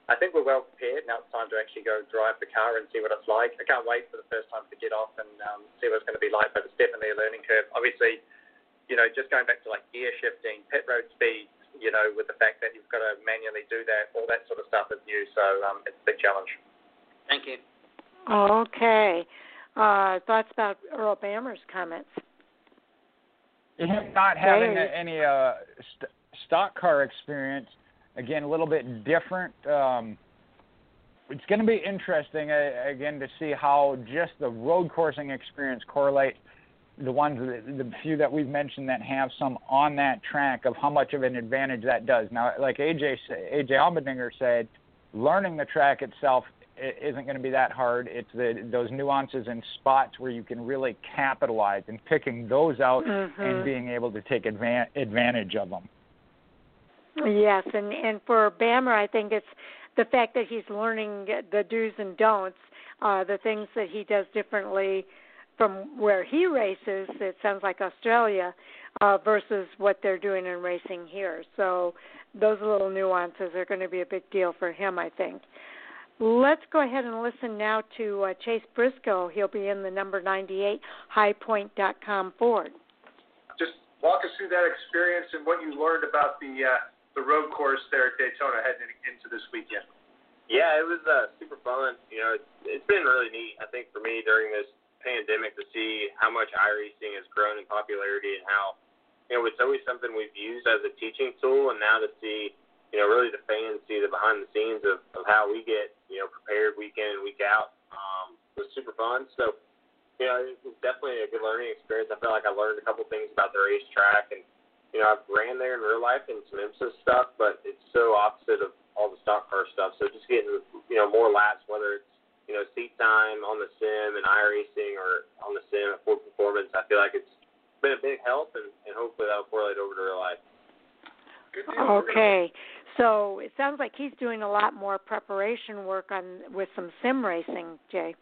I think we're well prepared. Now it's time to actually go drive the car and see what it's like. I can't wait for the first time to get off and um, see what it's going to be like, but it's definitely a learning curve. Obviously, you know, just going back to like gear shifting, pit road speeds, you know, with the fact that you've got to manually do that, all that sort of stuff is new. So um, it's a big challenge. Thank you. Okay. Uh, thoughts about Earl Bamber's comments? Him not having a, any uh, st- stock car experience, again, a little bit different. Um, it's going to be interesting uh, again to see how just the road coursing experience correlates the ones the, the few that we've mentioned that have some on that track of how much of an advantage that does. Now, like AJ AJ Allmendinger said, learning the track itself isn't going to be that hard. It's the those nuances and spots where you can really capitalize and picking those out mm-hmm. and being able to take advan- advantage of them. Yes, and and for Bamber, I think it's the fact that he's learning the do's and don'ts, uh, the things that he does differently from where he races. It sounds like Australia uh, versus what they're doing in racing here. So those little nuances are going to be a big deal for him, I think. Let's go ahead and listen now to uh, Chase Briscoe. He'll be in the number 98 highpoint.com Ford. Just walk us through that experience and what you learned about the uh, the road course there at Daytona heading into this weekend. Yeah, it was uh, super fun. You know, it's, it's been really neat. I think for me during this pandemic to see how much iRacing has grown in popularity and how you know it's always something we've used as a teaching tool, and now to see you know, really the fans see the behind the scenes of, of how we get, you know, prepared week in and week out. Um, was super fun. So, you know, it was definitely a good learning experience. I felt like I learned a couple things about the racetrack and, you know, I've ran there in real life and some IMSA stuff, but it's so opposite of all the stock car stuff. So just getting, you know, more laps, whether it's, you know, seat time on the sim and iRacing or on the sim at Ford Performance, I feel like it's been a big help and, and hopefully that'll correlate over to real life. Okay. So it sounds like he's doing a lot more preparation work on with some sim racing, Jay.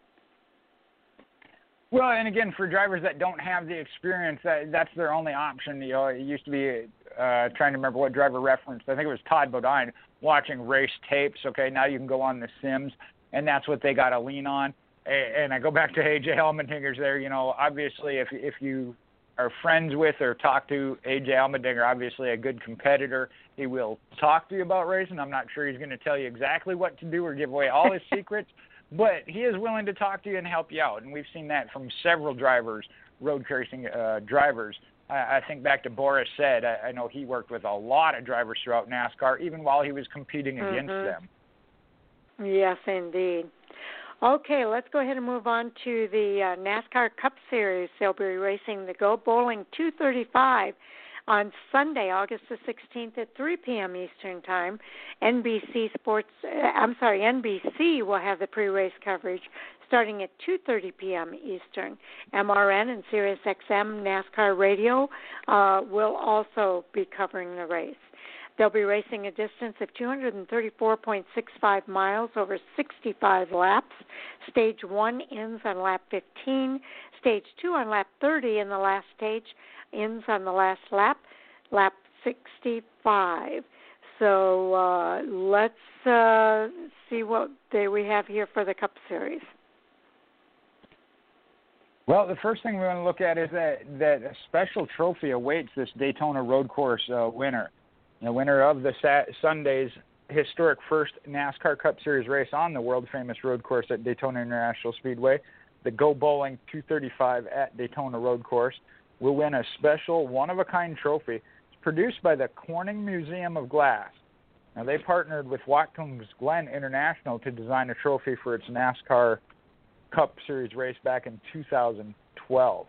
Well, and again, for drivers that don't have the experience, that that's their only option. You know, it used to be uh, trying to remember what driver referenced. I think it was Todd Bodine watching race tapes. Okay, now you can go on the Sims, and that's what they got to lean on. And I go back to AJ Allmendinger's there. You know, obviously, if if you are friends with or talk to AJ Allmendinger, obviously a good competitor, he will talk to you about racing. I'm not sure he's going to tell you exactly what to do or give away all his secrets, but he is willing to talk to you and help you out. And we've seen that from several drivers, road racing uh, drivers I, I think back to Boris Said, I, I know he worked with a lot of drivers throughout NASCAR, even while he was competing mm-hmm. against them. Yes, indeed. Okay, let's go ahead and move on to the uh, NASCAR Cup Series. They'll be racing the Go Bowling 235 on Sunday, August the 16th at 3 p.m. Eastern Time. NBC Sports, uh, I'm sorry, NBC will have the pre-race coverage starting at 2:30 p.m. Eastern. MRN and SiriusXM NASCAR Radio uh, will also be covering the race. They'll be racing a distance of 234.65 miles over 65 laps. Stage 1 ends on lap 15. Stage 2 on lap 30, and the last stage ends on the last lap, lap 65. So uh, let's uh, see what day we have here for the Cup Series. Well, the first thing we want to look at is that that a special trophy awaits this Daytona Road Course uh, winner, the winner of the Sat- Sunday's historic first NASCAR Cup Series race on the world famous road course at Daytona International Speedway, the Go Bowling 235 at Daytona Road Course, will win a special one of a kind trophy. Produced by the Corning Museum of Glass. Now, they partnered with Watkins Glen International to design a trophy for its NASCAR Cup Series race back in 2012.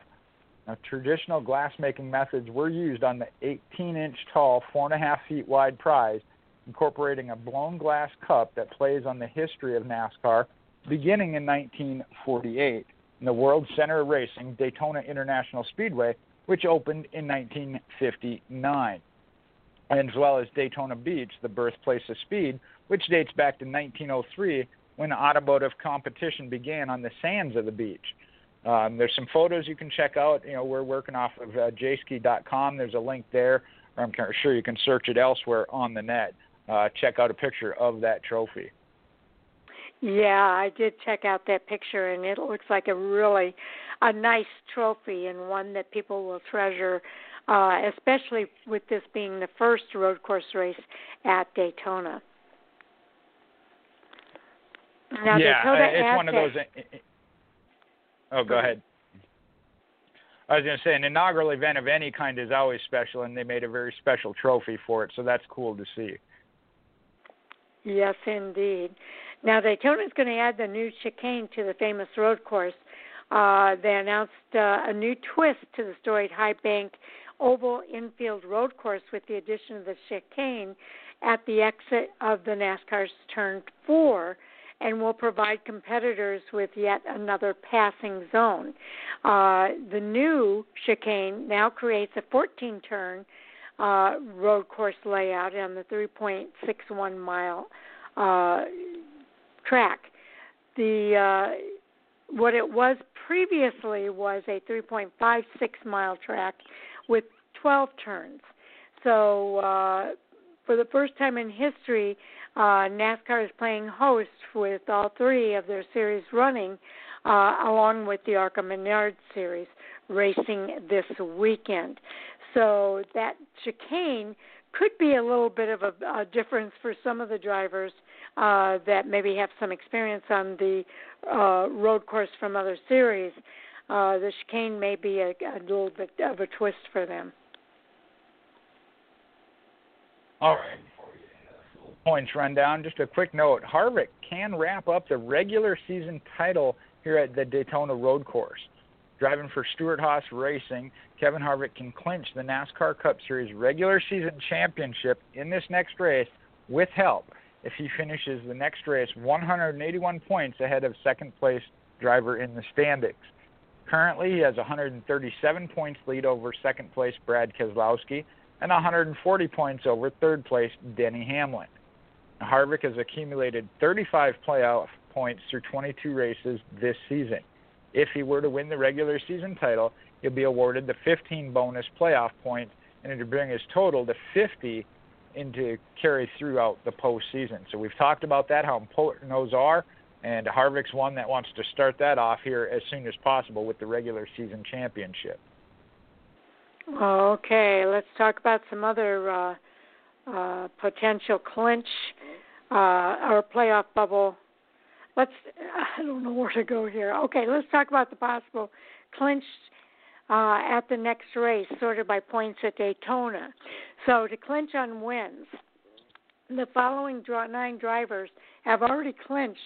Now, traditional glassmaking methods were used on the 18 inch tall, 4.5 feet wide prize, incorporating a blown glass cup that plays on the history of NASCAR beginning in 1948 in the World Center of Racing, Daytona International Speedway, which opened in 1959, as well as Daytona Beach, the birthplace of speed, which dates back to 1903 when automotive competition began on the sands of the beach. Um, there's some photos you can check out. You know, we're working off of uh, jayski.com. There's a link there, or I'm sure you can search it elsewhere on the net. Uh, check out a picture of that trophy. Yeah, I did check out that picture, and it looks like a really a nice trophy and one that people will treasure, uh, especially with this being the first road course race at Daytona. Now, yeah, Dakota it's one of those. Oh, go ahead. I was going to say an inaugural event of any kind is always special, and they made a very special trophy for it, so that's cool to see. Yes, indeed. Now Daytona is going to add the new chicane to the famous road course. Uh, they announced uh, a new twist to the storied High Bank Oval Infield Road Course with the addition of the chicane at the exit of the NASCAR's Turn 4 and will provide competitors with yet another passing zone. Uh, the new chicane now creates a 14 turn uh, road course layout on the 3.61 mile uh, track. The uh, what it was previously was a 3.56 mile track with 12 turns. So uh, for the first time in history, uh, NASCAR is playing host with all three of their series running, uh, along with the ARCA Menard series racing this weekend. So that chicane could be a little bit of a, a difference for some of the drivers uh, that maybe have some experience on the uh, road course from other series. Uh, the chicane may be a, a little bit of a twist for them. All right points rundown. Just a quick note Harvick can wrap up the regular season title here at the Daytona Road Course. Driving for Stewart-Haas Racing, Kevin Harvick can clinch the NASCAR Cup Series regular season championship in this next race with help if he finishes the next race 181 points ahead of second place driver in the standings. Currently, he has 137 points lead over second place Brad Keselowski and 140 points over third place Denny Hamlin. Harvick has accumulated 35 playoff points through 22 races this season. If he were to win the regular season title, he'll be awarded the 15 bonus playoff points and it'd bring his total to 50 into carry throughout the postseason. So we've talked about that, how important those are, and Harvick's one that wants to start that off here as soon as possible with the regular season championship. Okay, let's talk about some other uh, uh, potential clinch uh, or playoff bubble. Let's. I don't know where to go here. Okay, let's talk about the possible clinch uh, at the next race, sorted by points at Daytona. So to clinch on wins, the following nine drivers have already clinched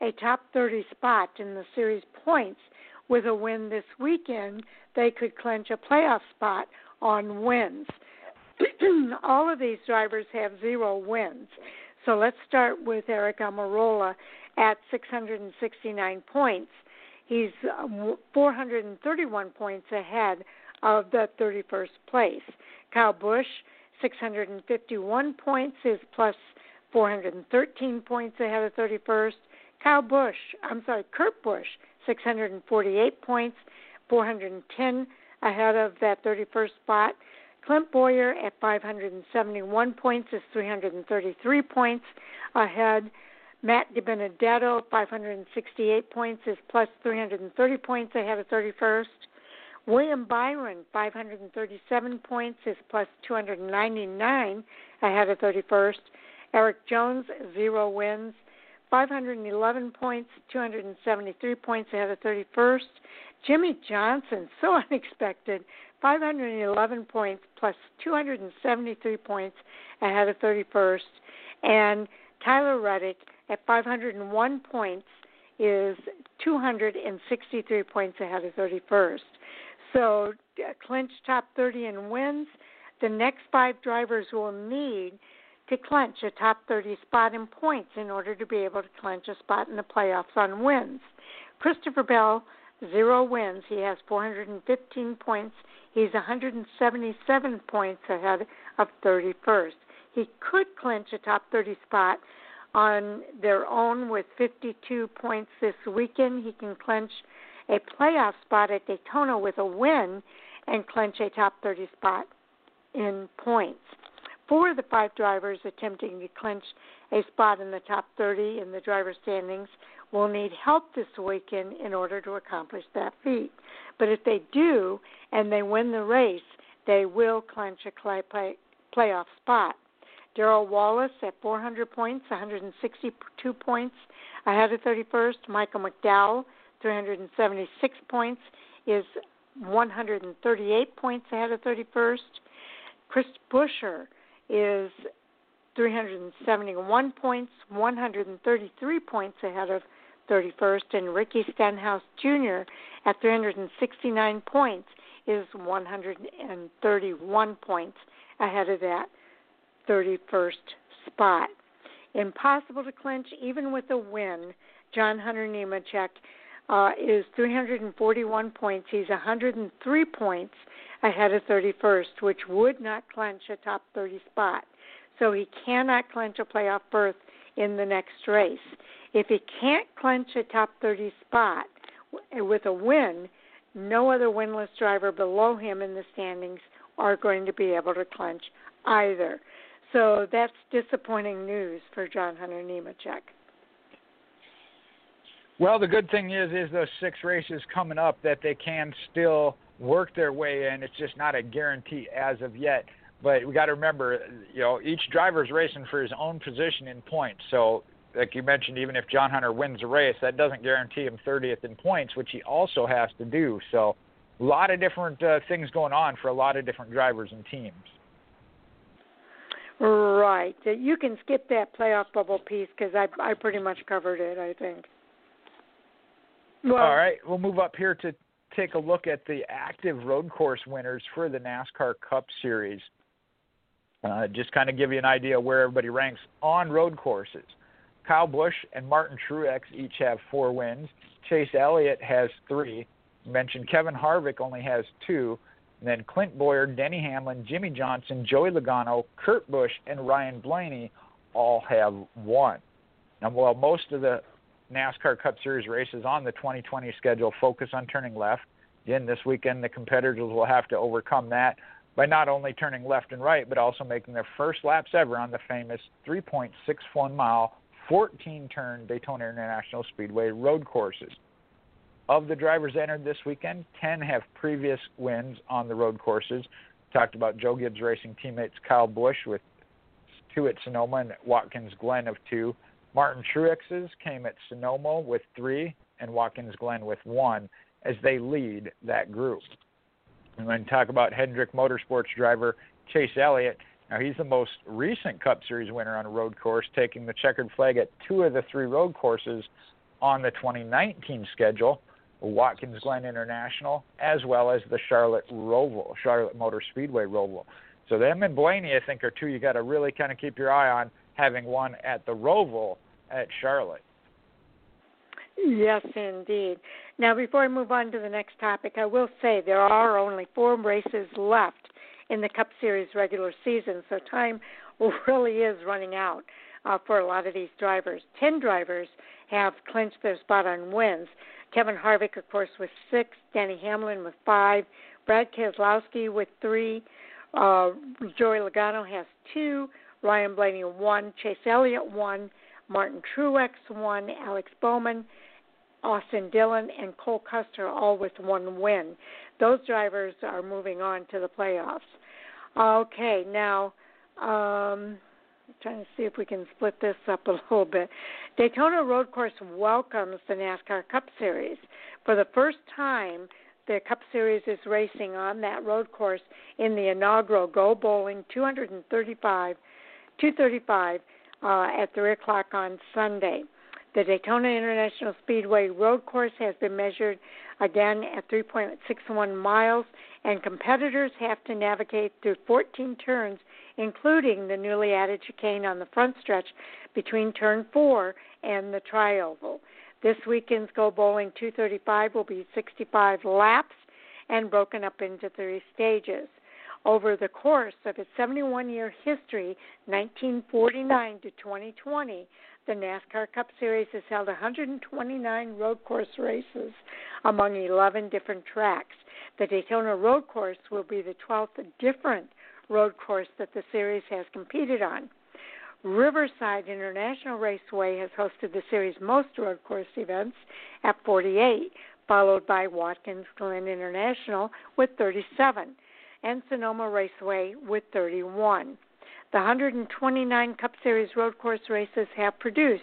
a top 30 spot in the series points. With a win this weekend, they could clinch a playoff spot on wins. All of these drivers have zero wins. So let's start with Aric Almirola at 669 points. He's um, 431 points ahead of the 31st place. Kyle Busch, 651 points, is plus 413 points ahead of 31st. Kyle Busch, I'm sorry, Kurt Busch, 648 points, 410 ahead of that 31st spot. Clint Bowyer at 571 points is 333 points ahead. Matt DiBenedetto, 568 points, is plus 330 points ahead of 31st. William Byron, 537 points, is plus 299 ahead of 31st. Erik Jones, zero wins, 511 points, 273 points ahead of 31st. Jimmie Johnson, so unexpected, 511 points plus 273 points ahead of 31st. And Tyler Reddick at 501 points is 263 points ahead of 31st. So uh, clinch top 30 in wins. The next five drivers will need to clinch a top 30 spot in points in order to be able to clinch a spot in the playoffs on wins. Christopher Bell, zero wins. He has 415 points. He's 177 points ahead of 31st. He could clinch a top 30 spot on their own with 52 points this weekend. He can clinch a playoff spot at Daytona with a win and clinch a top 30 spot in points. Four of the five drivers attempting to clinch a spot in the top 30 in the driver standings will need help this weekend in order to accomplish that feat. But if they do and they win the race, they will clinch a play, play, playoff spot. Darrell Wallace at 400 points, 162 points ahead of 31st. Michael McDowell, 376 points, is 138 points ahead of 31st. Chris Buescher is 371 points, 133 points ahead of 31st, and Ricky Stenhouse Jr. at 369 points is 131 points ahead of that 31st spot. Impossible to clinch even with a win. John Hunter Nemechek uh, is 341 points. He's 103 points ahead of 31st, which would not clinch a top 30 spot. So he cannot clinch a playoff berth in the next race. If he can't clinch a top 30 spot with a win, no other winless driver below him in the standings are going to be able to clinch either. So that's disappointing news for John Hunter Nemechek. Well, the good thing is, is those six races coming up that they can still work their way in. It's just not a guarantee as of yet. But we got to remember, you know, each driver's racing for his own position in points. So, like you mentioned, even if John Hunter wins a race, that doesn't guarantee him 30th in points, which he also has to do. So, a lot of different uh, things going on for a lot of different drivers and teams. Right. You can skip that playoff bubble piece because I I pretty much covered it. I think. Well, All right, we'll move up here to take a look at the active road course winners for the NASCAR Cup Series. Uh, just kind of give you an idea where everybody ranks on road courses. Kyle Busch and Martin Truex each have four wins. Chase Elliott has three. You mentioned Kevin Harvick only has two. And then Clint Bowyer, Denny Hamlin, Jimmie Johnson, Joey Logano, Kurt Busch, and Ryan Blaney all have one. Now, while most of the NASCAR Cup Series races on the 2020 schedule focus on turning left, again, this weekend the competitors will have to overcome that by not only turning left and right, but also making their first laps ever on the famous 3.61 mile, 14 turn Daytona International Speedway road courses. Of the drivers entered this weekend, 10 have previous wins on the road courses. Talked about Joe Gibbs Racing teammates Kyle Busch with two at Sonoma and Watkins Glen of two. Martin Truex's came at Sonoma with three and Watkins Glen with one as they lead that group. And then talk about Hendrick Motorsports driver Chase Elliott. Now he's the most recent Cup Series winner on a road course, taking the checkered flag at two of the three road courses on the 2019 schedule, Watkins Glen International, as well as the Charlotte Roval, Charlotte Motor Speedway Roval. So them and Blaney, I think, are two you got to really kind of keep your eye on, having one at the Roval at Charlotte. Yes, indeed. Now, before I move on to the next topic, I will say there are only four races left in the Cup Series regular season, so time really is running out uh, for a lot of these drivers. Ten drivers have clinched their spot on wins. Kevin Harvick, of course, with six, Denny Hamlin with five, Brad Keselowski with three, uh, Joey Logano has two, Ryan Blaney one, Chase Elliott one, Martin Truex one, Alex Bowman Austin Dillon and Cole Custer, all with one win. Those drivers are moving on to the playoffs. Okay, now um, trying to see if we can split this up a little bit. Daytona Road Course welcomes the NASCAR Cup Series. For the first time, the Cup Series is racing on that road course in the inaugural Go Bowling 235, 235 uh, at 3 o'clock on Sunday. The Daytona International Speedway road course has been measured again at 3.61 miles, and competitors have to navigate through 14 turns, including the newly added chicane on the front stretch between turn 4 and the trioval. This weekend's Go Bowling 235 will be 65 laps and broken up into three stages. Over the course of its 71 year history, 1949 to 2020, the NASCAR Cup Series has held 129 road course races among 11 different tracks. The Daytona Road Course will be the 12th different road course that the series has competed on. Riverside International Raceway has hosted the series' most road course events at 48, followed by Watkins Glen International with 37, and Sonoma Raceway with 31. The 129 Cup Series road course races have produced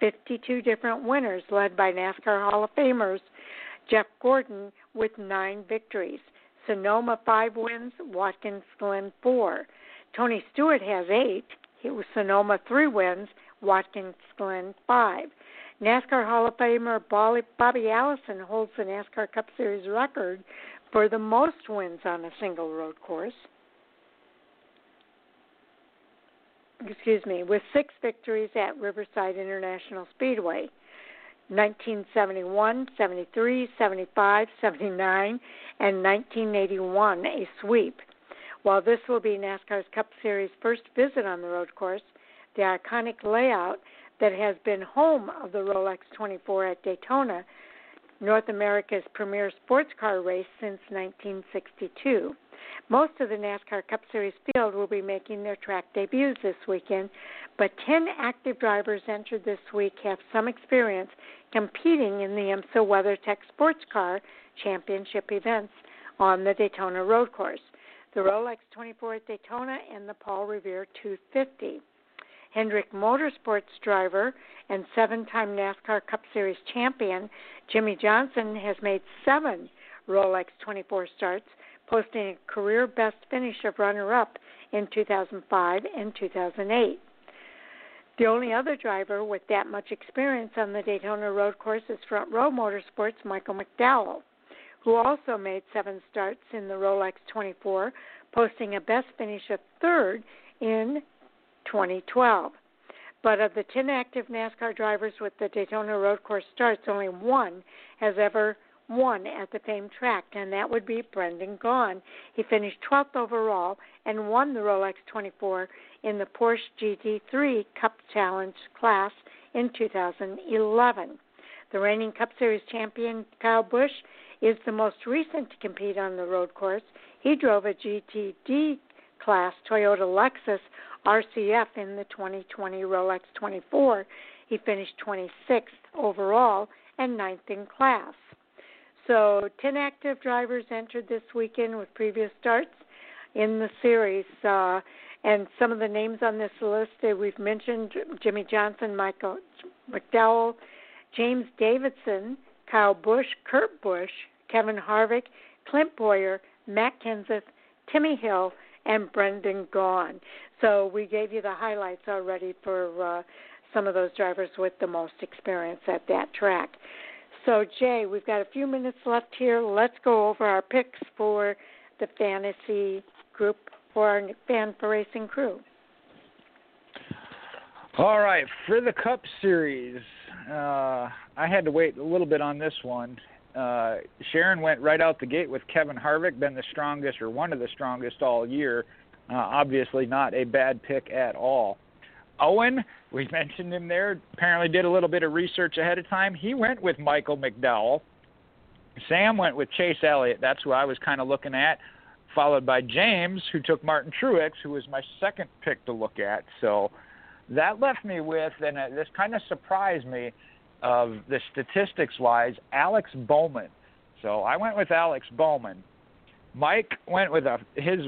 52 different winners, led by NASCAR Hall of Famers Jeff Gordon with nine victories. Sonoma five wins, Watkins Glen four. Tony Stewart has eight. He was Sonoma three wins, Watkins Glen five. NASCAR Hall of Famer Bobby Allison holds the NASCAR Cup Series record for the most wins on a single road course. excuse me, with six victories at Riverside International Speedway. 1971, 73, 75, 79, and 1981, a sweep. While this will be NASCAR's Cup Series' first visit on the road course, the iconic layout that has been home of the Rolex 24 at Daytona, North America's premier sports car race since 1962. Most of the NASCAR Cup Series field will be making their track debuts this weekend, but 10 active drivers entered this week have some experience competing in the IMSA WeatherTech Sports Car Championship events on the Daytona Road Course, the Rolex 24 at Daytona, and the Paul Revere 250. Hendrick Motorsports driver and seven time NASCAR Cup Series champion Jimmie Johnson has made seven Rolex 24 starts posting a career best finish of runner up in 2005 and 2008. The only other driver with that much experience on the Daytona road course is Front Row Motorsports' Michael McDowell, who also made seven starts in the Rolex 24, posting a best finish of third in 2012. But of the 10 active NASCAR drivers with the Daytona road course starts, only one has ever won at the famed track, and that would be Brendan Gaughan. He finished 12th overall and won the Rolex 24 in the Porsche GT3 Cup Challenge class in 2011. The reigning Cup Series champion Kyle Busch is the most recent to compete on the road course. He drove a GTD class Toyota Lexus RCF in the 2020 Rolex 24. He finished 26th overall and ninth in class. So 10 active drivers entered this weekend with previous starts in the series. Uh, and some of the names on this list we've mentioned Jimmie Johnson, Michael McDowell, James Davison, Kyle Busch, Kurt Busch, Kevin Harvick, Clint Bowyer, Matt Kenseth, Timmy Hill, and Brendan Gaughan. So we gave you the highlights already for uh, some of those drivers with the most experience at that track. So, Jay, we've got a few minutes left here. Let's go over our picks for the fantasy group for our Fan4Racing crew. All right, for the Cup Series, uh, I had to wait a little bit on this one. Uh, Sharon went right out the gate with Kevin Harvick, been the strongest or one of the strongest all year. Uh, obviously, not a bad pick at all. Owen, we mentioned him there, apparently did a little bit of research ahead of time. He went with Michael McDowell. Sam went with Chase Elliott. That's who I was kind of looking at, followed by James, who took Martin Truex, who was my second pick to look at. So that left me with, and uh, this kind of surprised me, of the statistics wise, Alex Bowman. So I went with Alex Bowman. Mike went with a his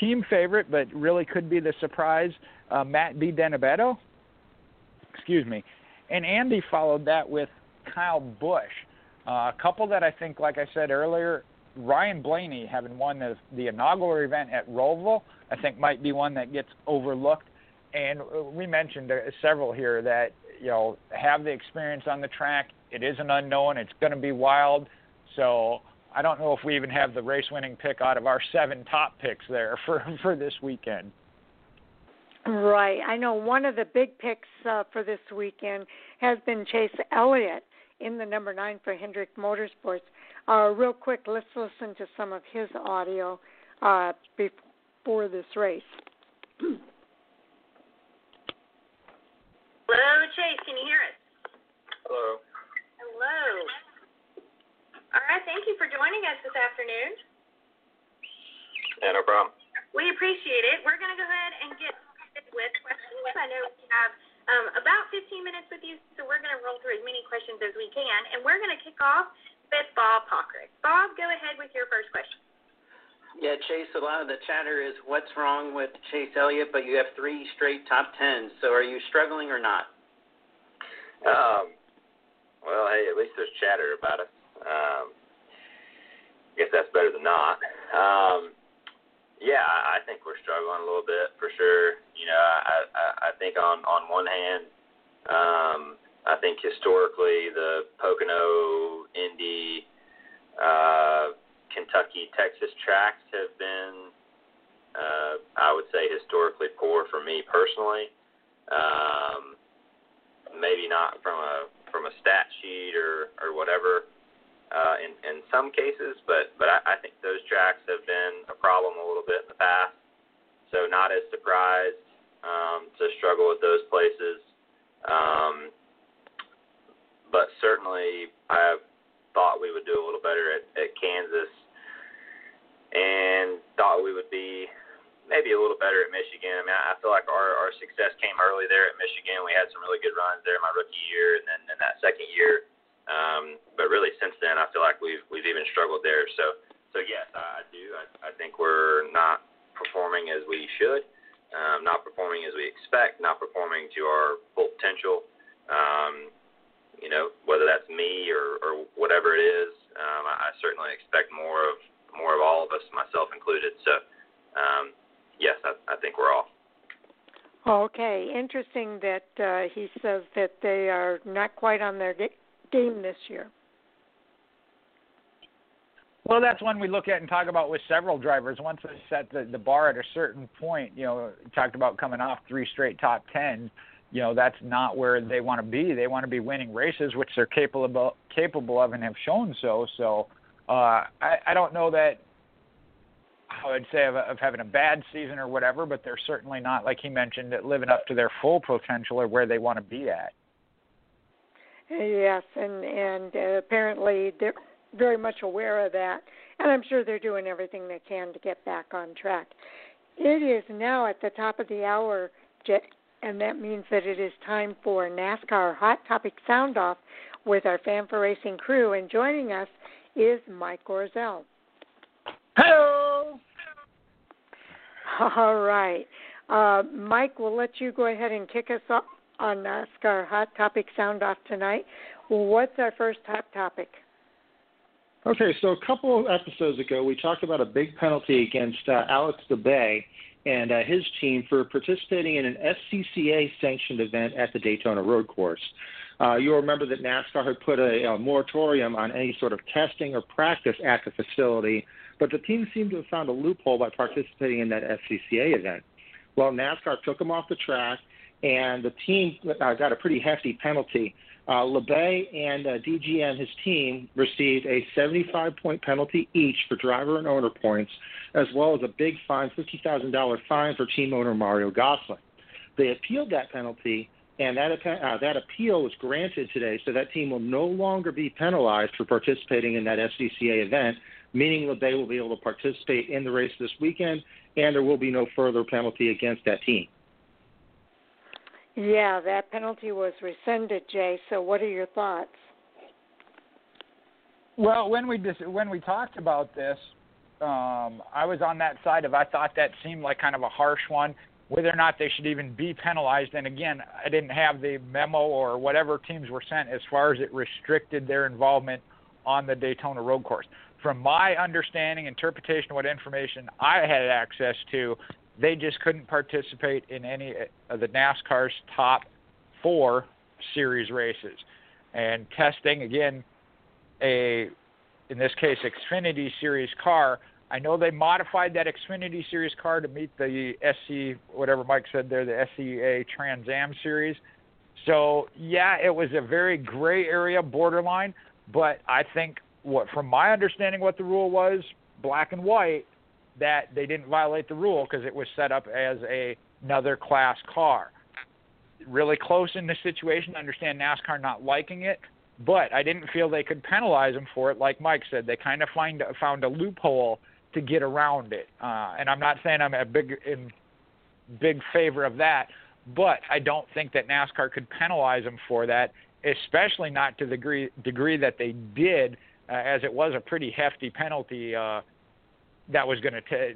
team favorite, but really could be the surprise, uh, Matt DiBenedetto. Excuse me. And Andy followed that with Kyle Busch. Uh, a couple that I think, like I said earlier, Ryan Blaney, having won the, the inaugural event at Roval, I think might be one that gets overlooked. And we mentioned uh, several here that you know have the experience on the track. It is an unknown. It's going to be wild. So I don't know if we even have the race-winning pick out of our seven top picks there for for this weekend. Right. I know one of the big picks uh, for this weekend has been Chase Elliott in the number nine for Hendrick Motorsports. Uh, real quick, let's listen to some of his audio uh, before this race. Hello, Chase. Can you hear us? Hello. Hello. All right, thank you for joining us this afternoon. Yeah, no problem. We appreciate it. We're going to go ahead and get with questions. I know we have um, about 15 minutes with you, so we're going to roll through as many questions as we can. And we're going to kick off with Bob Pockrick. Bob, go ahead with your first question. Yeah, Chase, a lot of the chatter is what's wrong with Chase Elliott, but you have three straight top tens. So are you struggling or not? Um, well, hey, at least there's chatter about it. Um, I guess that's better than not. Um, yeah, I think we're struggling a little bit for sure. You know, I I, I think on on one hand, um, I think historically the Pocono, Indy, uh, Kentucky, Texas tracks have been, uh, I would say, historically poor for me personally. Um, maybe not from a from a stat sheet or or whatever uh, in in some cases, but but I, I think those tracks have been a problem a little bit in the past. So not as surprised um, to struggle with those places. Um, but certainly, I thought we would do a little better at, at Kansas, and thought we would be maybe a little better at Michigan. I mean, I feel like our our success came early there at Michigan. We had some really good runs there my rookie year, and then in that second year um, but really, since then, I feel like we've we've even struggled there. So so yes, I, do. I, I think we're not performing as we should, um, not performing as we expect, not performing to our full potential. Um, you know, whether that's me or, or whatever it is, um, I, I certainly expect more of more of all of us, myself included. So, um, yes, I, I think we're off. Okay, interesting that uh, he says that they are not quite on their game this year? Well, that's one we look at and talk about with several drivers. Once they set the, the bar at a certain point, you know, talked about coming off three straight top tens. You know, that's not where they want to be. They want to be winning races, which they're capable capable of and have shown so. So, uh, I, I don't know that I would say of, of having a bad season or whatever, but they're certainly not, like he mentioned, living up to their full potential or where they want to be at. Yes, and and uh, apparently they're very much aware of that, and I'm sure they're doing everything they can to get back on track. It is now at the top of the hour, and that means that it is time for NASCAR Hot Topic Sound Off with our Fan4Racing crew. And joining us is Mike Gorzel. Hello. All right. Uh, Mike, we'll let you go ahead and kick us off on NASCAR Hot Topic Sound Off tonight. What's our first hot topic? Okay, so a couple of episodes ago, we talked about a big penalty against uh, Alex Labbe and uh, his team for participating in an SCCA sanctioned event at the Daytona Road Course. Uh, you'll remember that NASCAR had put a, a moratorium on any sort of testing or practice at the facility, but the team seemed to have found a loophole by participating in that SCCA event. Well, NASCAR took them off the track, and the team uh, got a pretty hefty penalty. Uh, Labbe and uh, DGM, his team, received a 75 point penalty each for driver and owner points, as well as a big fine, $50,000 fine for team owner Mario Gosselin. They appealed that penalty, and that, uh, that appeal was granted today, so that team will no longer be penalized for participating in that SCCA event, meaning they will be able to participate in the race this weekend, and there will be no further penalty against that team. Yeah, that penalty was rescinded, Jay. So, what are your thoughts? Well, when we dis- when we talked about this, um, I was on that side of I thought that seemed like kind of a harsh one. Whether or not they should even be penalized, and again, I didn't have the memo or whatever teams were sent as far as it restricted their involvement on the Daytona Road Course. From my understanding, interpretation, what information I had access to, they just couldn't participate in any of the NASCAR's top four series races. And testing again, a in this case Xfinity Series car. I know they modified that Xfinity Series car to meet the SC whatever Mike said there, the SCA Trans Am Series. So yeah, it was a very gray area, borderline. But I think what, from my understanding, what the rule was, black and white, that they didn't violate the rule because it was set up as a, another class car. Really close in this situation. I understand NASCAR not liking it, but I didn't feel they could penalize them for it. Like Mike said, they kind of find found a loophole to get around it. Uh, and I'm not saying I'm a big in big favor of that, but I don't think that NASCAR could penalize them for that, especially not to the degree degree that they did, uh, as it was a pretty hefty penalty. Uh, that was going to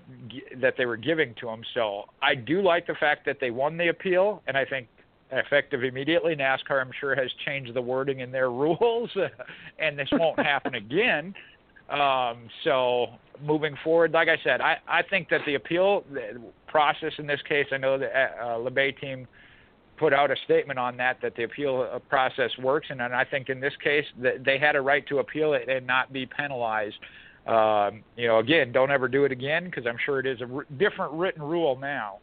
that they were giving to them. So I do like the fact that they won the appeal, and I think effective immediately. NASCAR, I'm sure, has changed the wording in their rules, and this won't happen again. Um, so moving forward, like I said, I, I think that the appeal process in this case, I know the uh, Labbe team put out a statement on that that the appeal uh, process works, and, and I think in this case they had a right to appeal it and not be penalized um, you know, again, don't ever do it again because I'm sure it is a r- different written rule now.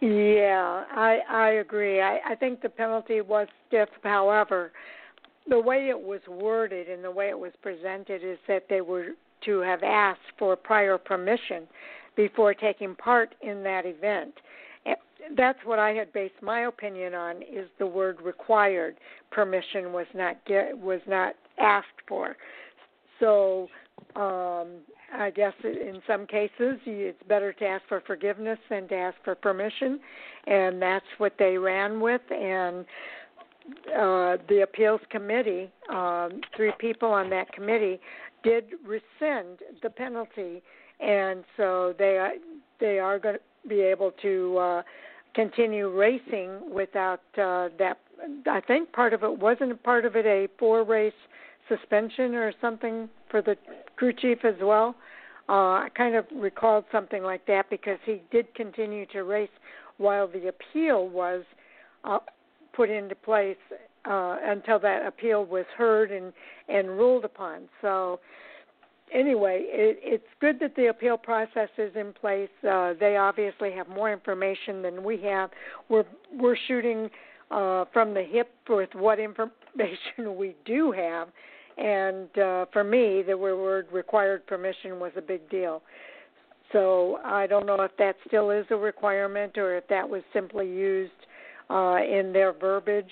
Yeah, I I agree. I, I think the penalty was stiff. However, the way it was worded and the way it was presented is that they were to have asked for prior permission before taking part in that event. That's what I had based my opinion on. Is the word required permission was not get, was not asked for. So um, I guess in some cases it's better to ask for forgiveness than to ask for permission, and that's what they ran with. And uh, the appeals committee, um, three people on that committee, did rescind the penalty, and so they are, they are going to be able to uh, continue racing without uh, that. I think part of it wasn't part of it a four race suspension or something for the crew chief as well. Uh, I kind of recalled something like that because he did continue to race while the appeal was uh, put into place uh, until that appeal was heard and and ruled upon. So anyway, it, it's good that the appeal process is in place. Uh, they obviously have more information than we have. We're we're shooting uh, from the hip with what information we do have, and uh, for me, the word required permission was a big deal. So I don't know if that still is a requirement or if that was simply used uh, in their verbiage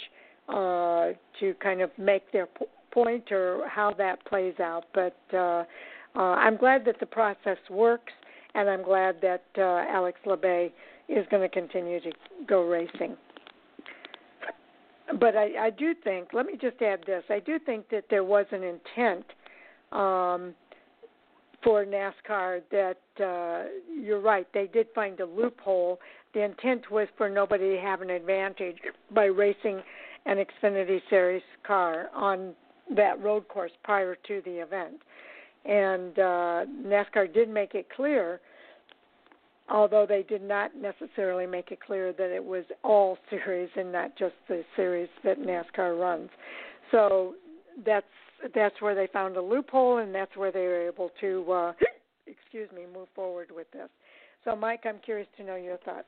uh, to kind of make their p- point or how that plays out. But uh, uh, I'm glad that the process works, and I'm glad that uh, Alex Labbe is going to continue to go racing. But I, I do think, let me just add this: I do think that there was an intent um, for NASCAR that uh, you're right. They did find a loophole. The intent was for nobody to have an advantage by racing an Xfinity Series car on that road course prior to the event. And uh, NASCAR did make it clear, although they did not necessarily make it clear that it was all series and not just the series that NASCAR runs. So that's that's where they found a loophole, and that's where they were able to, uh, excuse me, move forward with this. So, Mike, I'm curious to know your thoughts.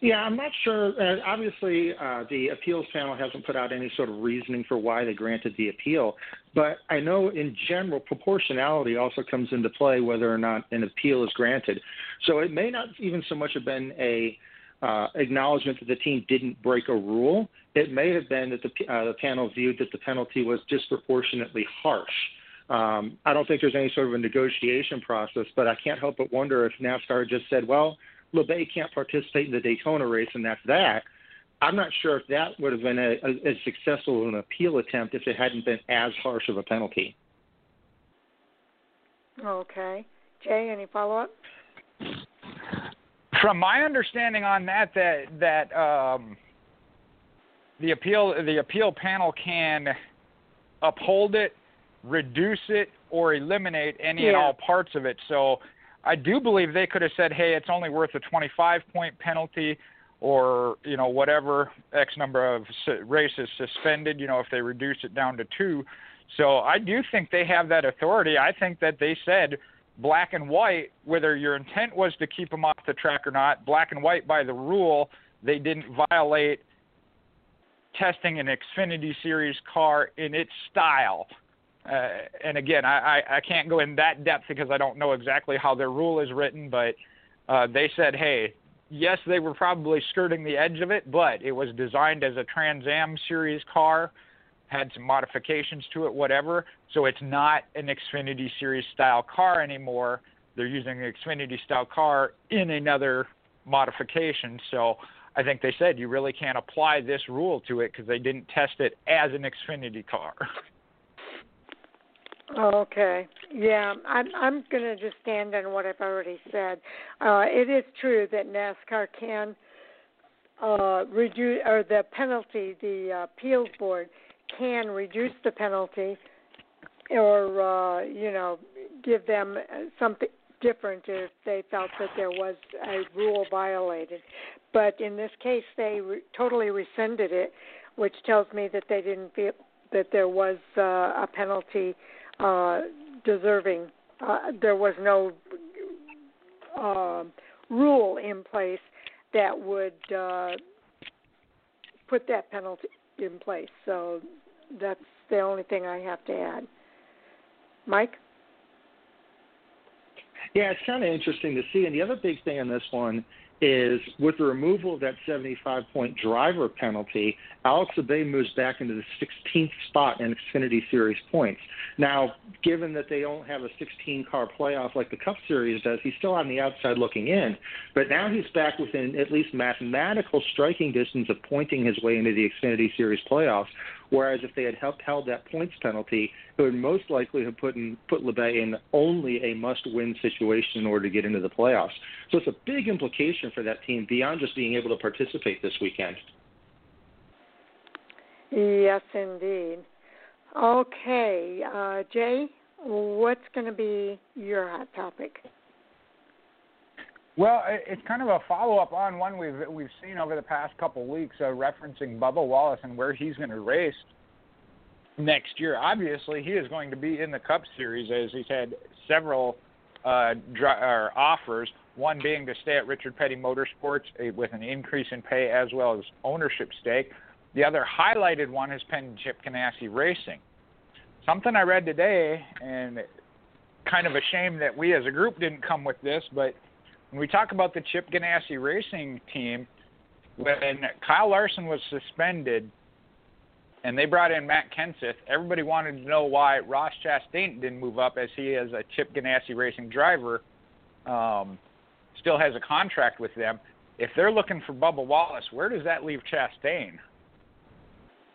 Yeah, I'm not sure. Uh, obviously, uh, the appeals panel hasn't put out any sort of reasoning for why they granted the appeal, but I know in general proportionality also comes into play whether or not an appeal is granted. So it may not even so much have been a uh, acknowledgement that the team didn't break a rule. It may have been that the, uh, the panel viewed that the penalty was disproportionately harsh. Um, I don't think there's any sort of a negotiation process, but I can't help but wonder if NASCAR just said, well, Labbe can't participate in the Daytona race, and that's that. I'm not sure if that would have been a, a, as successful an appeal attempt if it hadn't been as harsh of a penalty. Okay. Jay, any follow up? From my understanding on that, that that um, the appeal the appeal panel can uphold it, reduce it, or eliminate any yeah. and all parts of it. So I do believe they could have said, "Hey, it's only worth a 25 point penalty." Or you know whatever X number of races suspended. You know if they reduce it down to two, so I do think they have that authority. I think that they said black and white, whether your intent was to keep them off the track or not, black and white by the rule, they didn't violate testing an Xfinity Series car in its style. Uh, and again, I, I, I can't go in that depth because I don't know exactly how their rule is written, but uh, they said, hey, yes, they were probably skirting the edge of it, but it was designed as a Trans Am Series car, had some modifications to it, whatever. So it's not an Xfinity Series style car anymore. They're using an Xfinity style car in another modification. So I think they said you really can't apply this rule to it because they didn't test it as an Xfinity car. Okay. Yeah, I'm I'm going to just stand on what I've already said. Uh, it is true that NASCAR can uh, reduce or the penalty. The uh, appeals board can reduce the penalty, or uh, you know, give them something different if they felt that there was a rule violated. But in this case, they re- totally rescinded it, which tells me that they didn't feel that there was uh, a penalty uh, deserving. Uh, there was no uh, rule in place that would uh, put that penalty in place. So that's the only thing I have to add. Mike? Yeah, it's kind of interesting to see. And the other big thing on this one is with the removal of that 75 point driver penalty, Alex Labbe moves back into the 16th spot in Xfinity Series points. Now, given that they don't have a 16 car playoff like the Cup Series does, he's still on the outside looking in. But now he's back within at least mathematical striking distance of pointing his way into the Xfinity Series playoffs. Whereas if they had held that points penalty, it would most likely have put in, put Labbe in only a must-win situation in order to get into the playoffs. So it's a big implication for that team beyond just being able to participate this weekend. Yes, indeed. Okay, uh, Jay, what's going to be your hot topic? Well, it's kind of a follow-up on one we've we've seen over the past couple weeks, uh, referencing Bubba Wallace and where he's going to race next year. Obviously, he is going to be in the Cup Series as he's had several uh, offers. One being to stay at Richard Petty Motorsports with an increase in pay as well as ownership stake. The other highlighted one has been Chip Ganassi Racing. Something I read today, and kind of a shame that we as a group didn't come with this, but when we talk about the Chip Ganassi Racing team, when Kyle Larson was suspended, and they brought in Matt Kenseth. Everybody wanted to know why Ross Chastain didn't move up, as he is a Chip Ganassi Racing driver, um, still has a contract with them. If they're looking for Bubba Wallace, where does that leave Chastain?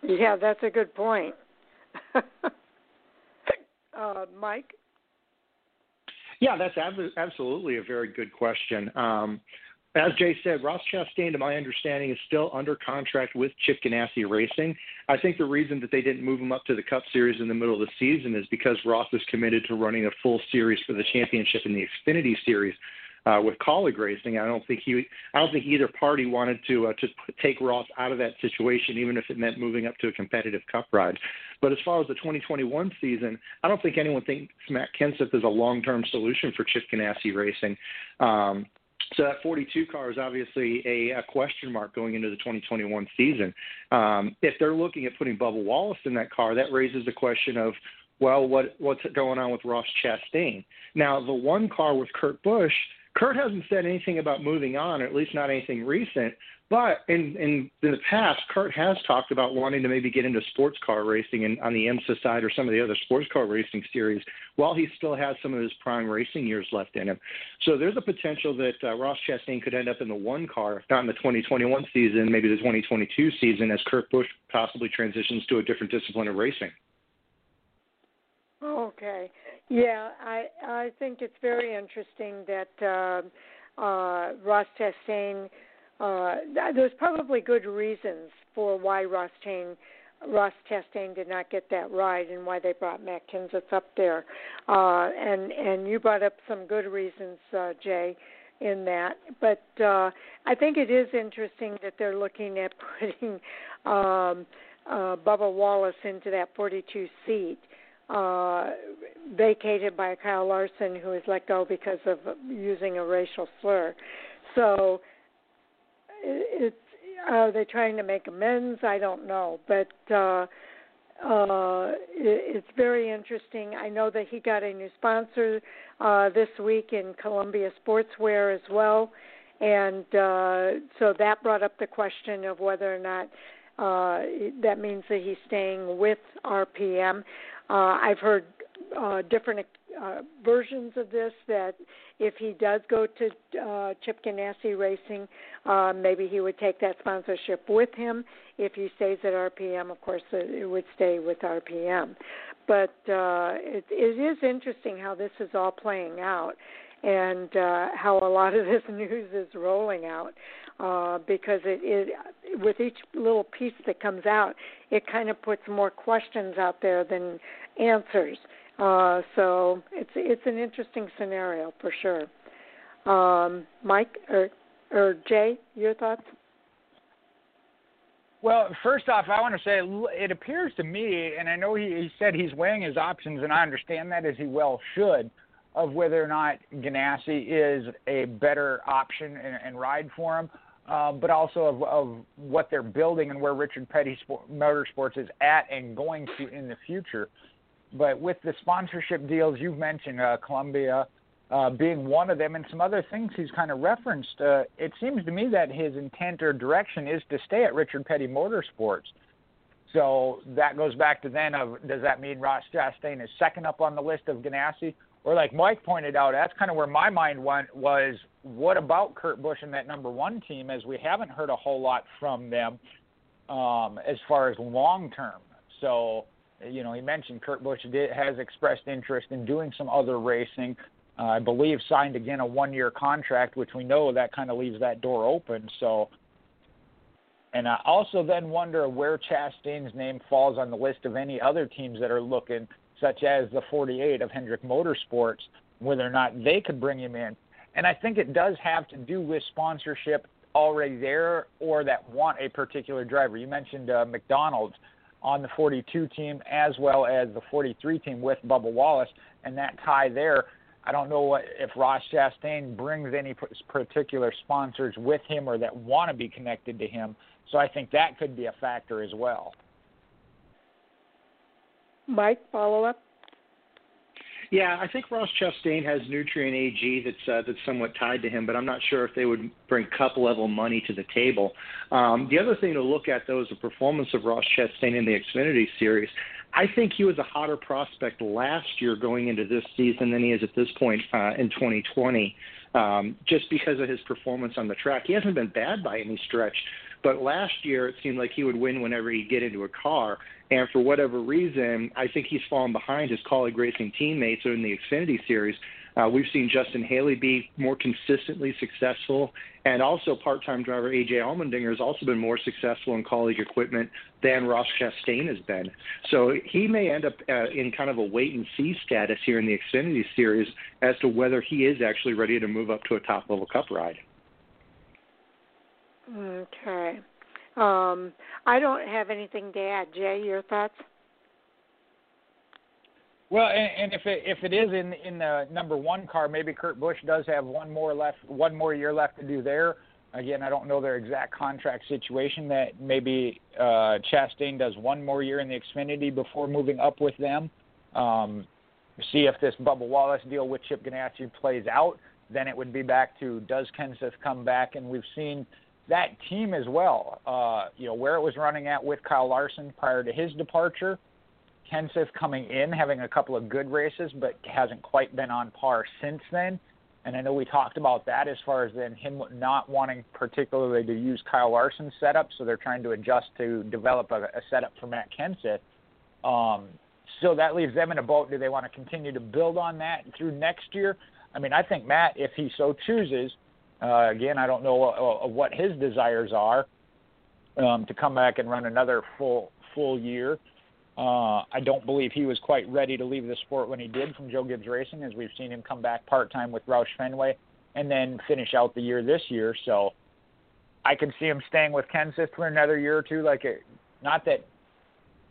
Yeah, that's a good point. uh, Mike? Yeah, that's ab- absolutely a very good question. Um, as Jay said, Ross Chastain, to my understanding, is still under contract with Chip Ganassi Racing. I think the reason that they didn't move him up to the Cup Series in the middle of the season is because Ross is committed to running a full series for the championship in the Xfinity Series uh, with Kaulig Racing. I don't think he, I don't think either party wanted to uh, to take Ross out of that situation, even if it meant moving up to a competitive Cup ride. But as far as the 2021 season, I don't think anyone thinks Matt Kenseth is a long-term solution for Chip Ganassi Racing. Um, so that 42 car is obviously a, a question mark going into the 2021 season. Um, if they're looking at putting Bubba Wallace in that car, that raises the question of, well, what what's going on with Ross Chastain? Now, the one car with Kurt Busch, Kurt hasn't said anything about moving on, or at least not anything recent. But in, in in the past, Kurt has talked about wanting to maybe get into sports car racing and on the IMSA side or some of the other sports car racing series while he still has some of his prime racing years left in him. So there's a potential that uh, Ross Chastain could end up in the one car, not in the 2021 season, maybe the 2022 season, as Kurt Busch possibly transitions to a different discipline of racing. Okay. Yeah, I I think it's very interesting that uh, uh, Ross Chastain – uh, there's probably good reasons for why Ross Chastain, Ross Chastain did not get that ride and why they brought Matt Kenseth up there. Uh, and and you brought up some good reasons, uh, Jay, in that. But uh, I think it is interesting that they're looking at putting um, uh, Bubba Wallace into that 42 seat. Vacated by Kyle Larson, who was let go because of using a racial slur. So it's are they trying to make amends? I don't know, but uh, uh, it, it's very interesting. I know that he got a new sponsor uh, this week in Columbia Sportswear as well, and uh, so that brought up the question of whether or not uh, that means that he's staying with RPM. Uh, I've heard uh, different uh, versions of this that if he does go to uh, Chip Ganassi Racing, uh, maybe he would take that sponsorship with him. If he stays at RPM, of course, it would stay with RPM. But uh, it, it is interesting how this is all playing out and uh, how a lot of this news is rolling out. Uh, because it, it, with each little piece that comes out, it kind of puts more questions out there than answers. Uh, so it's it's an interesting scenario for sure. Um, Mike or or Jay, your thoughts? Well, first off, I want to say it appears to me, and I know he, he said he's weighing his options, and I understand that as he well should, of whether or not Ganassi is a better option and, and ride for him, uh, but also of, of what they're building and where Richard Petty Sport, Motorsports is at and going to in the future. But with the sponsorship deals you've mentioned, uh, Columbia uh, being one of them, and some other things he's kind of referenced, uh, it seems to me that his intent or direction is to stay at Richard Petty Motorsports. So that goes back to then of does that mean Ross Chastain is second up on the list of Ganassi? Or like Mike pointed out, that's kind of where my mind went was what about Kurt Busch and that number one team as we haven't heard a whole lot from them um, as far as long term. So you know, he mentioned Kurt Busch did, has expressed interest in doing some other racing. Uh, I believe signed again a one-year contract, which we know that kind of leaves that door open. So, and I also then wonder where Chastain's name falls on the list of any other teams that are looking, such as the 48 of Hendrick Motorsports, whether or not they could bring him in. And I think it does have to do with sponsorship already there or that want a particular driver. You mentioned uh, McDonald's on the 42 team as well as the 43 team with Bubba Wallace, and that tie there. I don't know what, if Ross Chastain brings any particular sponsors with him or that want to be connected to him. So I think that could be a factor as well. Mike, follow up. Yeah, I think Ross Chastain has Nutrien AG that's uh, that's somewhat tied to him, but I'm not sure if they would bring cup level money to the table. Um, the other thing to look at though is the performance of Ross Chastain in the Xfinity Series. I think he was a hotter prospect last year going into this season than he is at this point uh, in 2020, um, just because of his performance on the track. He hasn't been bad by any stretch, but last year it seemed like he would win whenever he get into a car. And for whatever reason, I think he's fallen behind his Kaulig racing teammates in the Xfinity Series. Uh, we've seen Justin Haley be more consistently successful, and also part-time driver AJ Allmendinger has also been more successful in Kaulig equipment than Ross Chastain has been. So he may end up uh, in kind of a wait-and-see status here in the Xfinity Series as to whether he is actually ready to move up to a top-level Cup ride. Okay. Um, I don't have anything to add. Jay, your thoughts? Well, and, and if it if it is in in the number one car, maybe Kurt Busch does have one more left, one more year left to do there. Again, I don't know their exact contract situation. That maybe uh, Chastain does one more year in the Xfinity before moving up with them. Um, see if this Bubba Wallace deal with Chip Ganassi plays out. Then it would be back to does Kenseth come back? And we've seen that team as well. Uh, you know where it was running at with Kyle Larson prior to his departure. Kenseth coming in, having a couple of good races, but hasn't quite been on par since then. And I know we talked about that as far as then him not wanting particularly to use Kyle Larson's setup, so they're trying to adjust to develop a, a setup for Matt Kenseth. Um, so that leaves them in a boat. Do they want to continue to build on that through next year? I mean, I think Matt, if he so chooses, uh, again, I don't know uh, uh, what his desires are um, to come back and run another full full year. Uh, I don't believe he was quite ready to leave the sport when he did from Joe Gibbs Racing, as we've seen him come back part time with Roush Fenway and then finish out the year this year. So I could see him staying with Kenseth for another year or two. Like, it, not that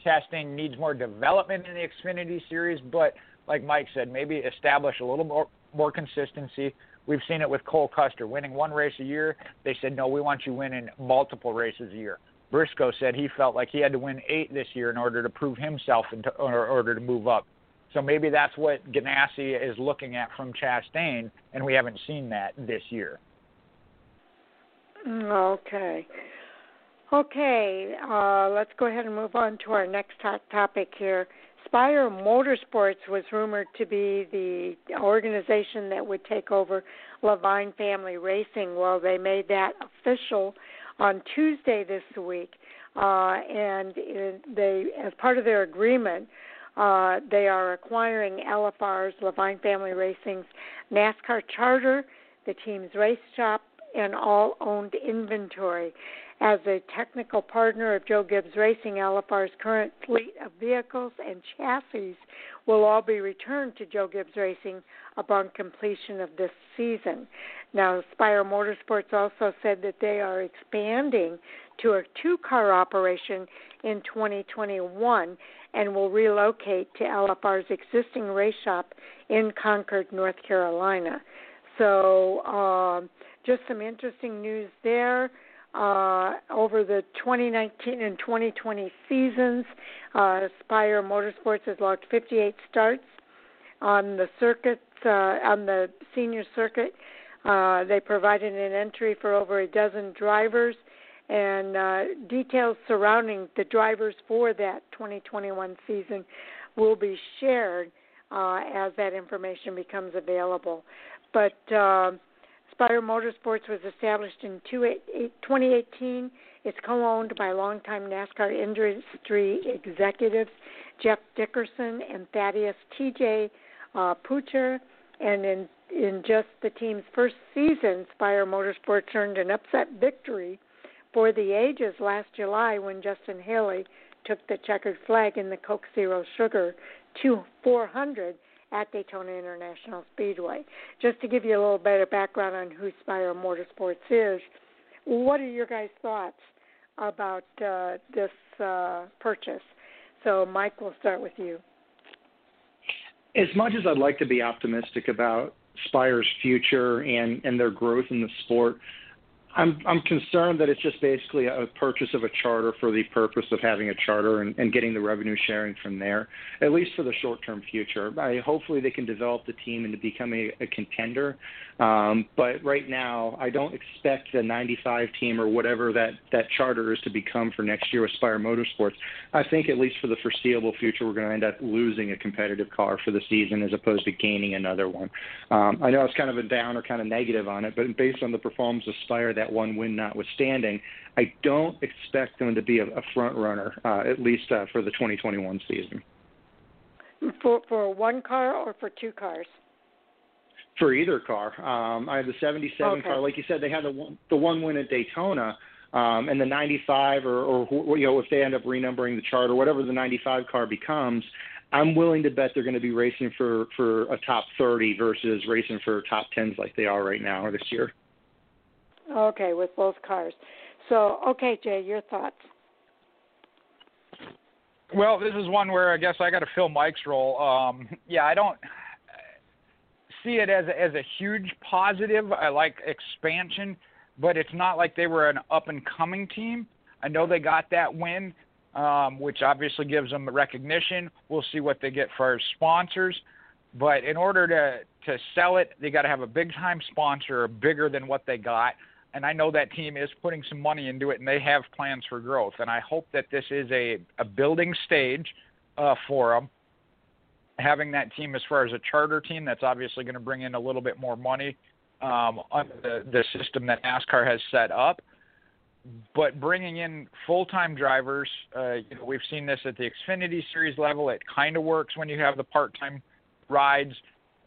Chastain needs more development in the Xfinity Series, but like Mike said, maybe establish a little more more consistency. We've seen it with Cole Custer winning one race a year. They said, no, we want you winning multiple races a year. Briscoe said he felt like he had to win eight this year in order to prove himself and in order to move up. So maybe that's what Ganassi is looking at from Chastain, and we haven't seen that this year. Okay. Okay, uh, let's go ahead and move on to our next hot topic here. Spire Motorsports was rumored to be the organization that would take over Levine Family Racing. Well, they made that official on Tuesday this week, uh, and they, as part of their agreement, uh, they are acquiring LFR's Levine Family Racing's NASCAR charter, the team's race shop, and all owned inventory. As a technical partner of Joe Gibbs Racing, LFR's current fleet of vehicles and chassis will all be returned to Joe Gibbs Racing upon completion of this season. Now, Spire Motorsports also said that they are expanding to a two car operation in 2021 and will relocate to LFR's existing race shop in Concord, North Carolina. So, um, just some interesting news there. Uh, over the 2019 and 2020 seasons, uh, Spire Motorsports has logged 58 starts on the circuit, uh, on the senior circuit. Uh, they provided an entry for over a dozen drivers, and uh, details surrounding the drivers for that 2021 season will be shared uh, as that information becomes available. But Spire Motorsports was established in 2018. It's co owned by longtime NASCAR industry executives Jeff Dickerson and Thaddeus TJ uh, Puchyr. And in, in just the team's first season, Spire Motorsports earned an upset victory for the ages last July when Justin Haley took the checkered flag in the Coke Zero Sugar 2 400 at Daytona International Speedway. Just to give you a little of background on who Spire Motorsports is, what are your guys' thoughts about uh, this uh, purchase? So, Mike, we'll start with you. As much as I'd like to be optimistic about Spire's future and, and their growth in the sport, I'm I'm concerned that it's just basically a purchase of a charter for the purpose of having a charter and, and getting the revenue sharing from there, at least for the short term future. I hopefully they can develop the team into becoming a, a contender. Um, but right now, I don't expect the 95 team or whatever that that charter is to become for next year with Spire Motorsports. I think at least for the foreseeable future, we're going to end up losing a competitive car for the season as opposed to gaining another one. Um, I know it's kind of a down or kind of negative on it, but based on the performance of Spire that that one win notwithstanding, I don't expect them to be a, a front runner, uh, at least uh, for the 2021 season. For for one car or for two cars? For either car. Um, I have the 77 okay. car. Like you said, they had the one, the one win at Daytona. Um, and the 95, or, or you know, if they end up renumbering the chart or whatever the 95 car becomes, I'm willing to bet they're going to be racing for for a top 30 versus racing for top 10s like they are right now or this year. Okay, with both cars. So, okay, Jay, your thoughts? Well, this is one where I guess I got to fill Mike's role. Um, yeah, I don't see it as a, as a huge positive. I like expansion, but it's not like they were an up and coming team. I know they got that win, um, which obviously gives them recognition. We'll see what they get for sponsors. But in order to to sell it, they got to have a big time sponsor, bigger than what they got and I know that team is putting some money into it, and they have plans for growth. And I hope that this is a a building stage uh, for them. Having that team as far as a charter team, that's obviously going to bring in a little bit more money um, under the, the system that NASCAR has set up. But bringing in full-time drivers, uh, you know, we've seen this at the Xfinity Series level. It kind of works when you have the part-time rides,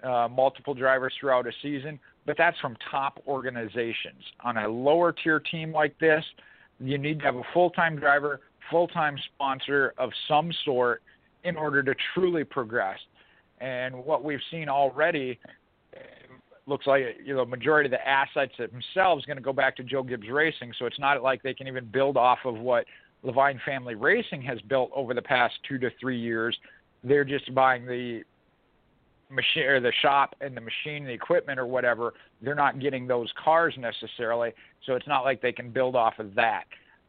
uh, multiple drivers throughout a season but that's from top organizations. On a lower tier team like this, you need to have a full time driver, full time sponsor of some sort in order to truly progress. And what we've seen already eh, looks like you know majority of the assets themselves going to go back to Joe Gibbs Racing. So it's not like they can even build off of what Levine Family Racing has built over the past two to three years. They're just buying the machine or the shop and the machine, and the equipment or whatever, they're not getting those cars necessarily. So it's not like they can build off of that.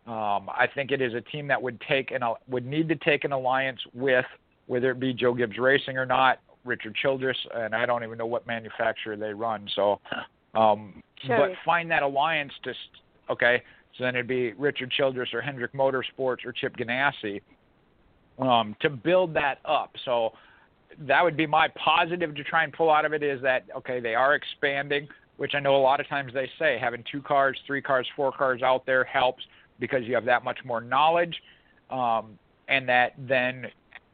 Um, I think it is a team that would take and would need to take an alliance with whether it be Joe Gibbs Racing or not, Richard Childress, and I don't even know what manufacturer they run. So, um, but find that alliance to okay. So then it'd be Richard Childress or Hendrick Motorsports or Chip Ganassi um, to build that up. So that would be my positive to try and pull out of it is that okay they are expanding which i know a lot of times they say having two cars three cars four cars out there helps because you have that much more knowledge um, and that then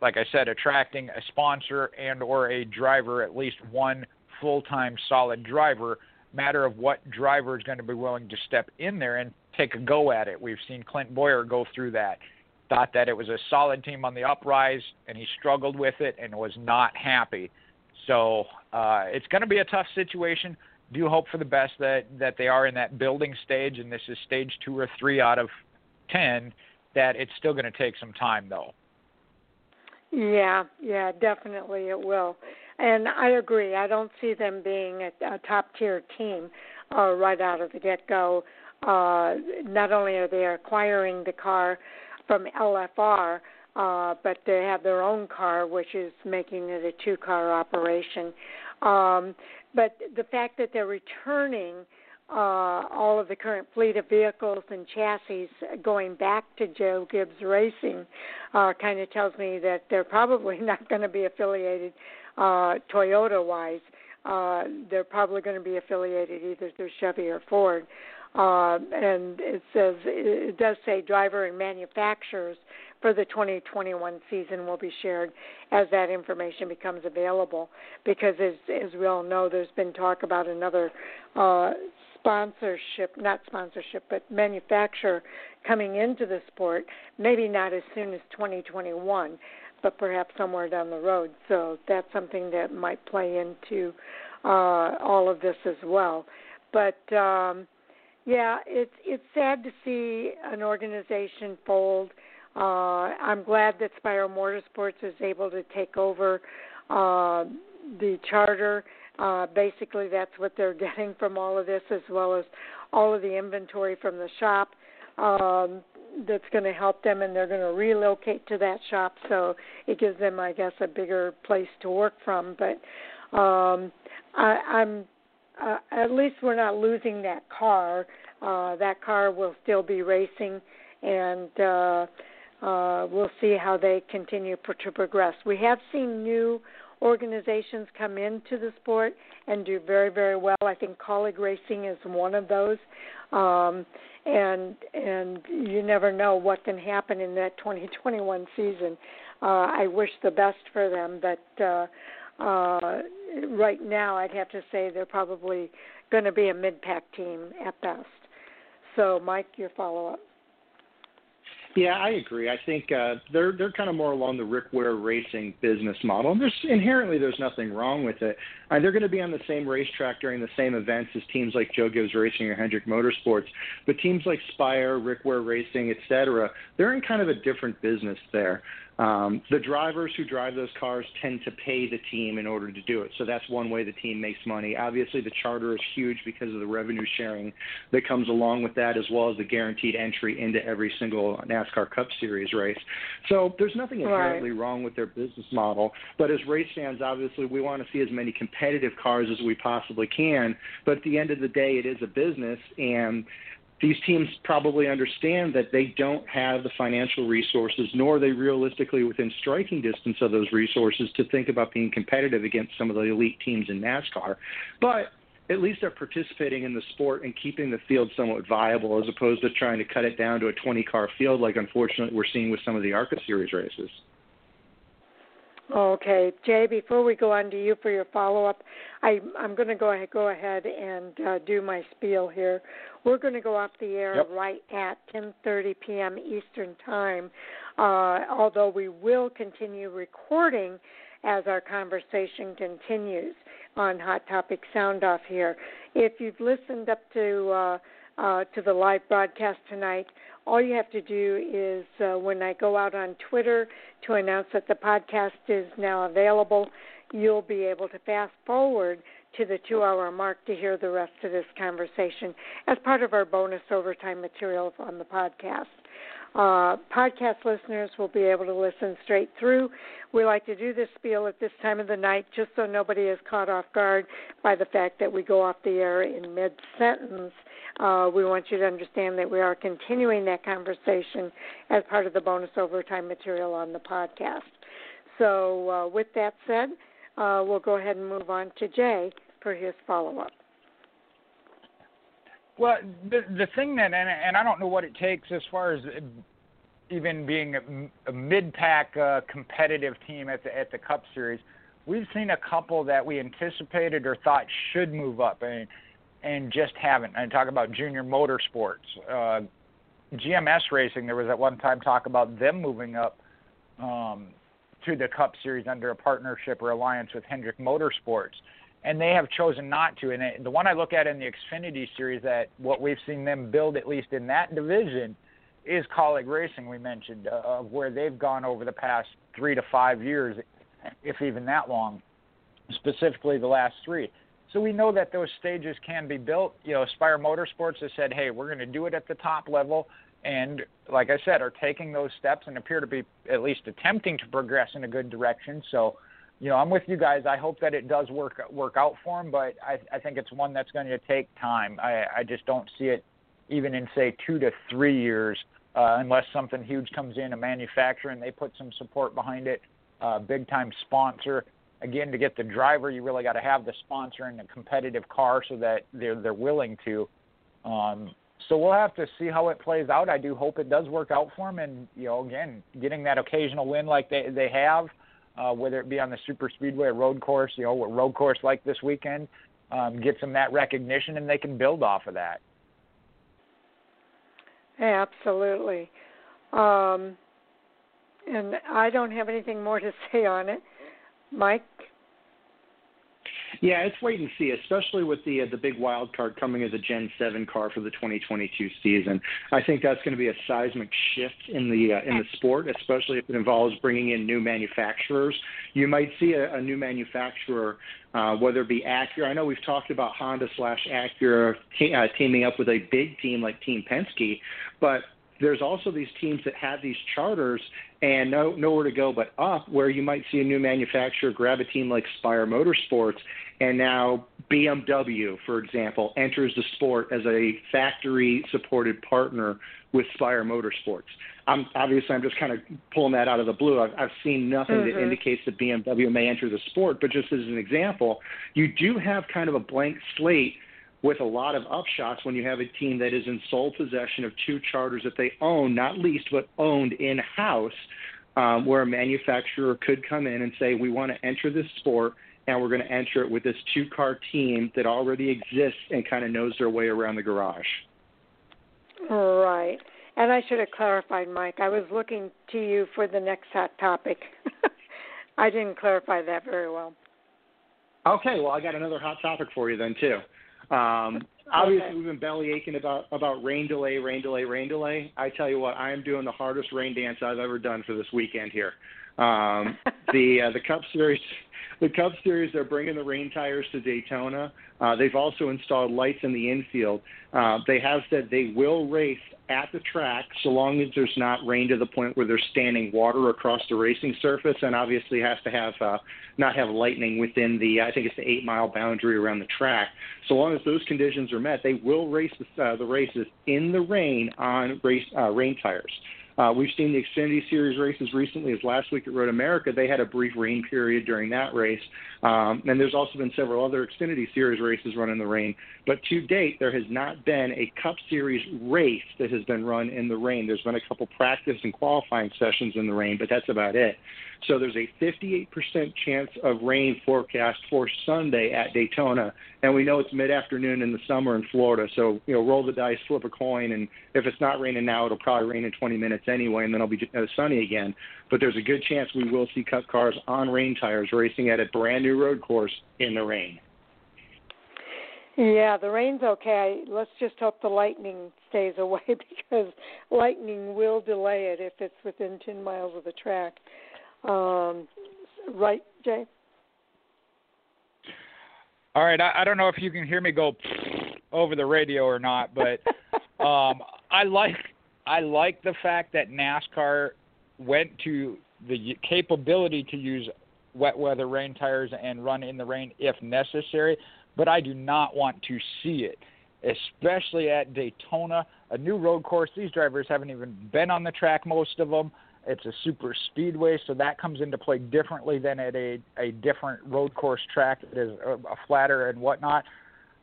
like i said attracting a sponsor and or a driver at least one full time solid driver matter of what driver is going to be willing to step in there and take a go at it. We've seen clint Bowyer go through that thought that it was a solid team on the uprise, and he struggled with it and was not happy. So uh, it's going to be a tough situation. Do hope for the best that that they are in that building stage, and this is stage two or three out of ten. That it's still going to take some time, though. Yeah, yeah, definitely it will. And I agree. I don't see them being a, a top tier team uh, right out of the get go. Uh, not only are they acquiring the car, from LFR, uh, but they have their own car, which is making it a two car operation. Um, but the fact that they're returning uh, all of the current fleet of vehicles and chassis going back to Joe Gibbs Racing uh, kind of tells me that they're probably not going to be affiliated uh, Toyota wise. Uh, they're probably going to be affiliated either through Chevy or Ford. Uh, and it says it does say driver and manufacturers for the 2021 season will be shared as that information becomes available. Because as as we all know, there's been talk about another uh, sponsorship, not sponsorship, but manufacturer coming into the sport. Maybe not as soon as 2021, but perhaps somewhere down the road. So that's something that might play into uh, all of this as well. But um, yeah, it's it's sad to see an organization fold. Uh, I'm glad that Spire Motorsports is able to take over uh, the charter. Uh, basically, that's what they're getting from all of this, as well as all of the inventory from the shop. Um, that's going to help them, and they're going to relocate to that shop, so it gives them, I guess, a bigger place to work from. But um, I, I'm uh, at least we're not losing that car. Uh, that car will still be racing, and uh, uh, we'll see how they continue to progress. We have seen new organizations come into the sport and do very, very well. I think Kaulig Racing is one of those. Um, and and you never know what can happen in that 2021 season. Uh, I wish the best for them, but uh, uh, right now I'd have to say they're probably going to be a mid-pack team at best. So, Mike, your follow-up. Yeah, I agree. I think uh, they're they're kind of more along the Rick Ware racing business model, and there's inherently there's nothing wrong with it. Uh, they're going to be on the same racetrack during the same events as teams like Joe Gibbs Racing or Hendrick Motorsports, but teams like Spire, Rick Ware Racing, etc., they're in kind of a different business there. Um, the drivers who drive those cars tend to pay the team in order to do it. So that's one way the team makes money. Obviously, the charter is huge because of the revenue sharing that comes along with that, as well as the guaranteed entry into every single NASCAR Cup Series race. So there's nothing inherently right. wrong with their business model. But as race fans, obviously, we want to see as many competitive cars as we possibly can. But at the end of the day, it is a business, and these teams probably understand that they don't have the financial resources, nor are they realistically within striking distance of those resources to think about being competitive against some of the elite teams in NASCAR. But at least they're participating in the sport and keeping the field somewhat viable as opposed to trying to cut it down to a 20 car field like unfortunately we're seeing with some of the ARCA series races. Okay, Jay. Before we go on to you for your follow-up, I, I'm going to go ahead, go ahead and uh, do my spiel here. We're going to go off the air yep. right at 10:30 p.m. Eastern Time. Uh, although we will continue recording as our conversation continues on Hot Topic Sound Off here. If you've listened up to uh, uh, to the live broadcast tonight, all you have to do is uh, when I go out on Twitter to announce that the podcast is now available, you'll be able to fast forward to the two hour mark to hear the rest of this conversation as part of our bonus overtime material on the podcast. Uh, podcast listeners will be able to listen straight through. We like to do this spiel at this time of the night just so nobody is caught off guard by the fact that we go off the air in mid sentence. Uh, we want you to understand that we are continuing that conversation as part of the bonus overtime material on the podcast. So, uh, with that said, uh, we'll go ahead and move on to Jay for his follow up. Well, the the thing that, and, and I don't know what it takes as far as even being a, a mid-pack uh, competitive team at the at the Cup Series. We've seen a couple that we anticipated or thought should move up, and and just haven't. I talk about Junior Motorsports, uh, GMS Racing. There was at one time talk about them moving up um, to the Cup Series under a partnership or alliance with Hendrick Motorsports and they have chosen not to. And it, the one I look at in the Xfinity series, that what we've seen them build, at least in that division, is Kaulig Racing. We mentioned uh, of where they've gone over the past three to five years, if even that long, specifically the last three. So we know that those stages can be built. You know, Spire Motorsports has said, "Hey, we're going to do it at the top level." And like I said, are taking those steps and appear to be at least attempting to progress in a good direction. So you know, I'm with you guys. I hope that it does work work out for him, but I, I think it's one that's going to take time. I, I just don't see it even in say two to three years, uh, unless something huge comes in, a manufacturer, and they put some support behind it, uh, big time sponsor. Again, to get the driver, you really got to have the sponsor in a competitive car so that they're they're willing to. Um, so we'll have to see how it plays out. I do hope it does work out for them, and you know, again, getting that occasional win like they they have uh, whether it be on the super speedway or road course, you know, a road course like this weekend, um, gets them that recognition and they can build off of that. Absolutely. Um, and I don't have anything more to say on it. Mike? Yeah, it's wait and see, especially with the uh, the big wild card coming as a Gen Seven car for the 2022 season. I think that's going to be a seismic shift in the uh, in the sport, especially if it involves bringing in new manufacturers. You might see a, a new manufacturer, uh, whether it be Acura. I know we've talked about Honda slash Acura uh, teaming up with a big team like Team Penske, but there's also these teams that have these charters and no, nowhere to go but up, where you might see a new manufacturer grab a team like Spire Motorsports, and now BMW, for example, enters the sport as a factory supported partner with Spire Motorsports. I'm obviously I'm just kind of pulling that out of the blue. I've, I've seen nothing Mhm. that indicates that BMW may enter the sport, but just as an example, you do have kind of a blank slate with a lot of upshots when you have a team that is in sole possession of two charters that they own, not leased, but owned in house, um, where a manufacturer could come in and say, We want to enter this sport, and we're going to enter it with this two car team that already exists and kind of knows their way around the garage. Right. And I should have clarified, Mike. I was looking to you for the next hot topic. I didn't clarify that very well. Okay, well, I got another hot topic for you then too. Um, obviously, Okay. we've been belly aching about about rain delay, rain delay, rain delay. I tell you what, I am doing the hardest rain dance I've ever done for this weekend here. Um, the uh, the Cup Series, the Cup Series, they're bringing the rain tires to Daytona. Uh, they've also installed lights in the infield. Uh, they have said they will race at the track so long as there's not rain to the point where there's standing water across the racing surface, and obviously has to have uh, not have lightning within the I think it's the eight mile boundary around the track. So long as those conditions are met, they will race the, uh, the races in the rain on race uh, rain tires. Uh, we've seen the Xfinity Series races recently, as last week at Road America, they had a brief rain period during that race. Um, and there's also been several other Xfinity Series races run in the rain. But to date, there has not been a Cup Series race that has been run in the rain. There's been a couple practice and qualifying sessions in the rain, but that's about it. So there's a 58% chance of rain forecast for Sunday at Daytona, and we know it's mid-afternoon in the summer in Florida. So you know, roll the dice, flip a coin, and if it's not raining now, it'll probably rain in 20 minutes anyway, and then it'll be uh, sunny again. But there's a good chance we will see Cup cars on rain tires racing at a brand new road course in the rain. Yeah, the rain's okay. Let's just hope the lightning stays away because lightning will delay it if it's within 10 miles of the track. Um, right, Jay? All right, I, I don't know if you can hear me go over the radio or not, but um, I like I like the fact that NASCAR went to the capability to use wet weather rain tires and run in the rain if necessary, but I do not want to see it, especially at Daytona, a new road course. These drivers haven't even been on the track, most of them. It's a super speedway, so that comes into play differently than at a, a different road course track that is a, a flatter and whatnot.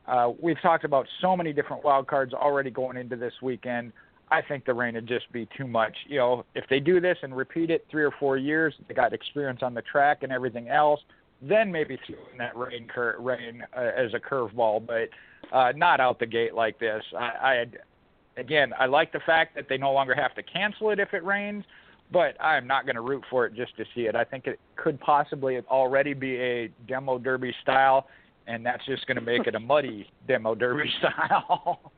Uh, we've talked about so many different wild cards already going into this weekend. I think the rain would just be too much. You know, if they do this and repeat it three or four years, they got experience on the track and everything else. Then maybe throw in that rain cur- rain uh, as a curveball, but uh, not out the gate like this. I, I again, I like the fact that they no longer have to cancel it if it rains, but I'm not going to root for it just to see it. I think it could possibly already be a demo derby style, and that's just going to make it a muddy demo derby style.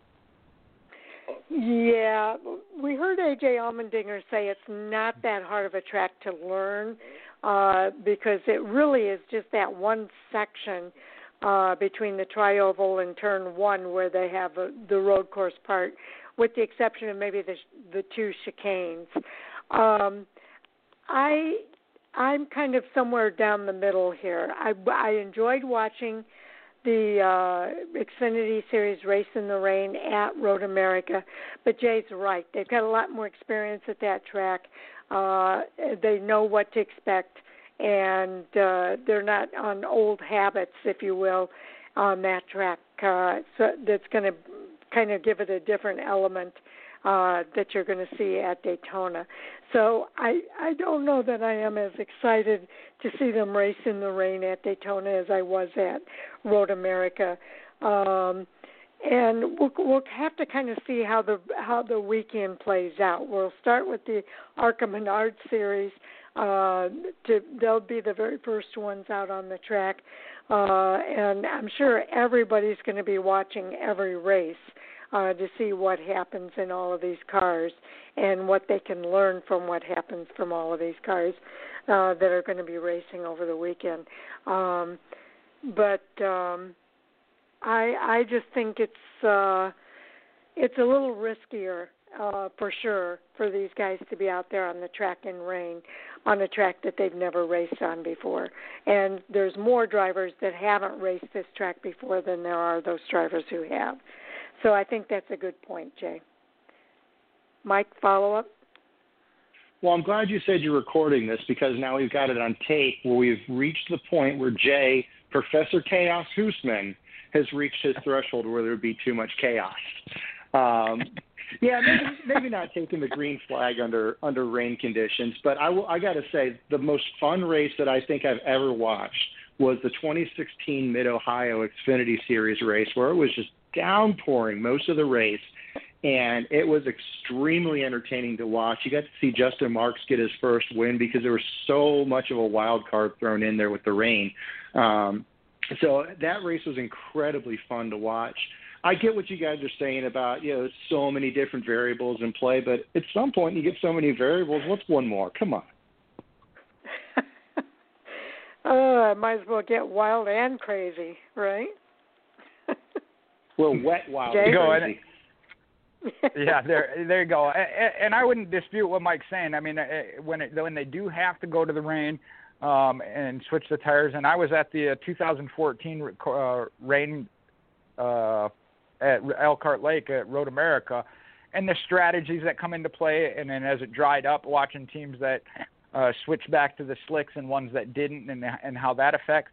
Yeah, we heard AJ Allmendinger say it's not that hard of a track to learn uh, because it really is just that one section uh, between the trioval and turn one where they have a, the road course part, with the exception of maybe the the two chicanes. Um, I I'm kind of somewhere down the middle here. I I enjoyed watching the uh, Xfinity Series race in the rain at Road America, but Jay's right. They've got a lot more experience at that track. Uh, they know what to expect, and uh, they're not on old habits, if you will, on that track. Uh, so that's going to kind of give it a different element uh, that you're going to see at Daytona. So I I don't know that I am as excited to see them race in the rain at Daytona as I was at Road America. Um, and we'll we'll have to kind of see how the how the weekend plays out. We'll start with the ARCA Menard series. Uh, to they'll be the very first ones out on the track, uh, and I'm sure everybody's going to be watching every race uh, to see what happens in all of these cars and what they can learn from what happens from all of these cars uh, that are going to be racing over the weekend. Um, but um, I I just think it's uh, it's a little riskier uh, for sure for these guys to be out there on the track in rain on a track that they've never raced on before. And there's more drivers that haven't raced this track before than there are those drivers who have. So I think that's a good point, Jay. Mike, follow up? Well, I'm glad you said you're recording this because now we've got it on tape where we've reached the point where Jay, Professor Chaos Husmann, has reached his threshold where there would be too much chaos. Um, yeah, maybe, maybe not taking the green flag under under rain conditions, but I will, I got to say the most fun race that I think I've ever watched was the 2016 Mid Ohio Xfinity Series race where it was just downpouring most of the race, and it was extremely entertaining to watch. You got to see Justin Marks get his first win because there was so much of a wild card thrown in there with the rain. Um, so that race was incredibly fun to watch. I get what you guys are saying about you know so many different variables in play, but at some point you get so many variables. What's one more? Come on. oh, I might as well get wild and crazy, right? Well, wet, wild, Jay? crazy. yeah, there, there you go. And, and I wouldn't dispute what Mike's saying. I mean, uh, when it, when they do have to go to the rain um, and switch the tires, and I was at the uh, 2014 uh, rain uh, at Elkhart Lake at Road America, and the strategies that come into play, and then as it dried up, watching teams that uh, switch back to the slicks and ones that didn't, and and how that affects.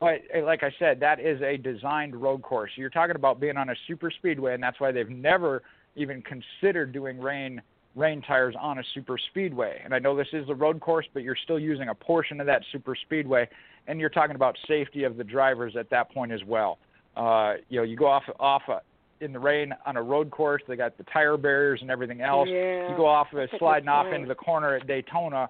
But eh, like I said, that is a designed road course. You're talking about being on a super speedway, and that's why they've never even considered doing rain rain tires on a super speedway. And I know this is the road course, but you're still using a portion of that super speedway, and you're talking about safety of the drivers at that point as well. Uh, you know, you go off off a, in the rain on a road course. They got the tire barriers and everything else. Yeah, you go off of sliding off into the corner at Daytona.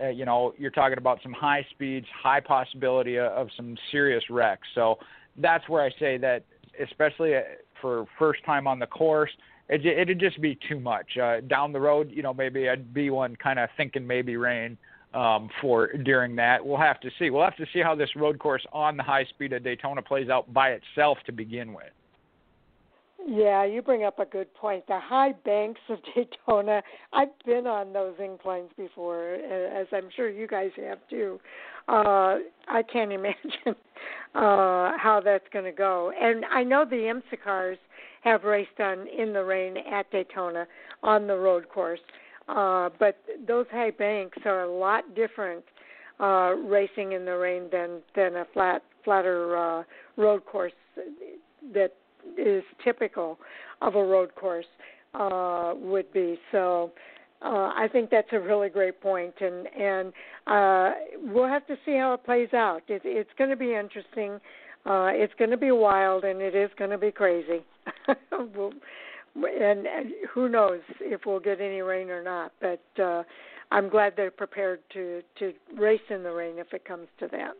Uh, you know, you're talking about some high speeds, high possibility of, some serious wrecks. So that's where I say that, especially uh, for first time on the course, it, it'd just be too much. Uh, down the road, you know, maybe I'd be one kind of thinking maybe rain um, for during that. We'll have to see. We'll have to see how this road course on the high speed of Daytona plays out by itself to begin with. Yeah, you bring up a good point. The high banks of Daytona, I've been on those inclines before, as I'm sure you guys have too. Uh, I can't imagine uh, how that's going to go. And I know the IMSA cars have raced on in the rain at Daytona on the road course, uh, but those high banks are a lot different uh, racing in the rain than than a flat flatter uh, road course that is typical of a road course uh, would be. So uh, I think that's a really great point, and and uh, we'll have to see how it plays out. It, it's going to be interesting. Uh, it's going to be wild, and it is going to be crazy. we'll, and, and who knows if we'll get any rain or not? But uh, I'm glad they're prepared to to race in the rain if it comes to that.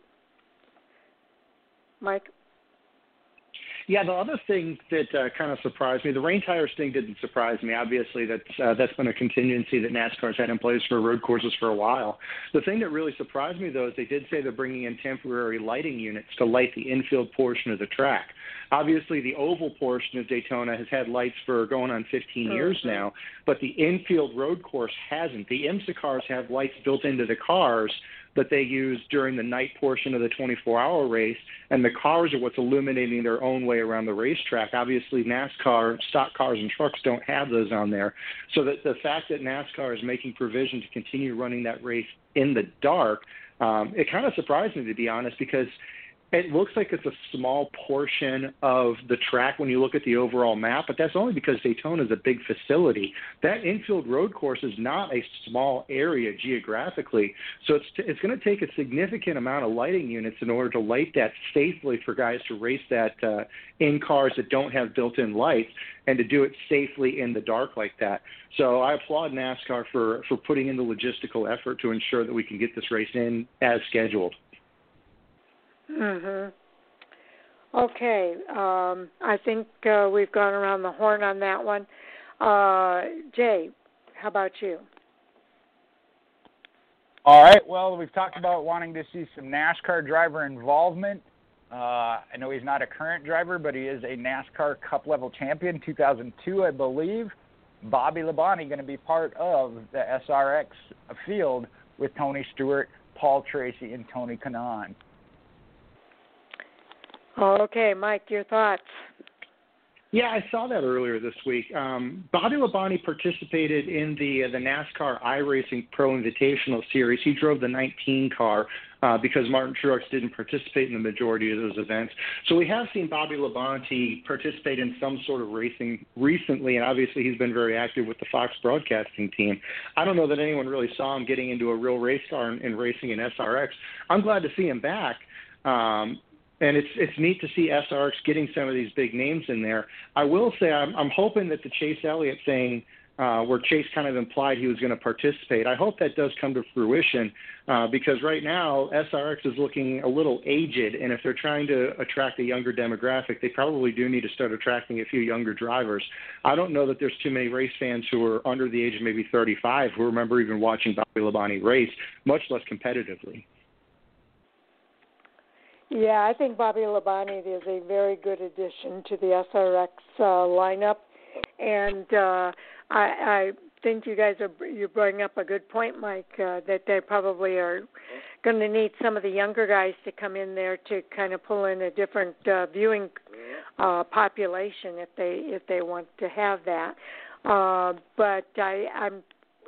Mike. Yeah, the other thing that uh, kind of surprised me, the rain tires thing didn't surprise me. Obviously, that's uh, that's been a contingency that NASCAR's had in place for road courses for a while. The thing that really surprised me, though, is they did say they're bringing in temporary lighting units to light the infield portion of the track. Obviously, the oval portion of Daytona has had lights for going on 15 years Mm-hmm. now, but the infield road course hasn't. The IMSA cars have lights built into the cars that they use during the night portion of the 24 hour race, and the cars are what's illuminating their own way around the racetrack. Obviously, NASCAR, stock cars, and trucks don't have those on there. So that the fact that NASCAR is making provision to continue running that race in the dark, um, it kind of surprised me, to be honest, because it looks like it's a small portion of the track when you look at the overall map, but that's only because Daytona is a big facility. That infield road course is not a small area geographically, so it's t- it's going to take a significant amount of lighting units in order to light that safely for guys to race that uh, in cars that don't have built-in lights and to do it safely in the dark like that. So I applaud NASCAR for for putting in the logistical effort to ensure that we can get this race in as scheduled. Mhm. Okay. Um, I think uh, we've gone around the horn on that one. Uh, Jay, how about you? All right. Well, we've talked about wanting to see some NASCAR driver involvement. Uh, I know he's not a current driver, but he is a NASCAR Cup level champion, 2002, I believe. Bobby Labonte going to be part of the SRX field with Tony Stewart, Paul Tracy, and Tony Kanaan. Okay, Mike, your thoughts? Yeah, I saw that earlier this week. Um, Bobby Labonte participated in the uh, the NASCAR iRacing Pro Invitational Series. He drove the 19 car uh, because Martin Truex didn't participate in the majority of those events. So we have seen Bobby Labonte participate in some sort of racing recently, and obviously he's been very active with the Fox Broadcasting team. I don't know that anyone really saw him getting into a real race car and, and racing in SRX. I'm glad to see him back. Um, and it's it's neat to see SRX getting some of these big names in there. I will say I'm I'm hoping that the Chase Elliott thing, uh, where Chase kind of implied he was going to participate, I hope that does come to fruition uh, because right now SRX is looking a little aged, and if they're trying to attract a younger demographic, they probably do need to start attracting a few younger drivers. I don't know that there's too many race fans who are under the age of maybe 35 who remember even watching Bobby Labonte race, much less competitively. Yeah, I think Bobby Labonte is a very good addition to the SRX uh, lineup, and uh, I, I think you guys are you bring up a good point, Mike. Uh, that they probably are going to need some of the younger guys to come in there to kind of pull in a different uh, viewing uh, population if they if they want to have that. Uh, but I, I'm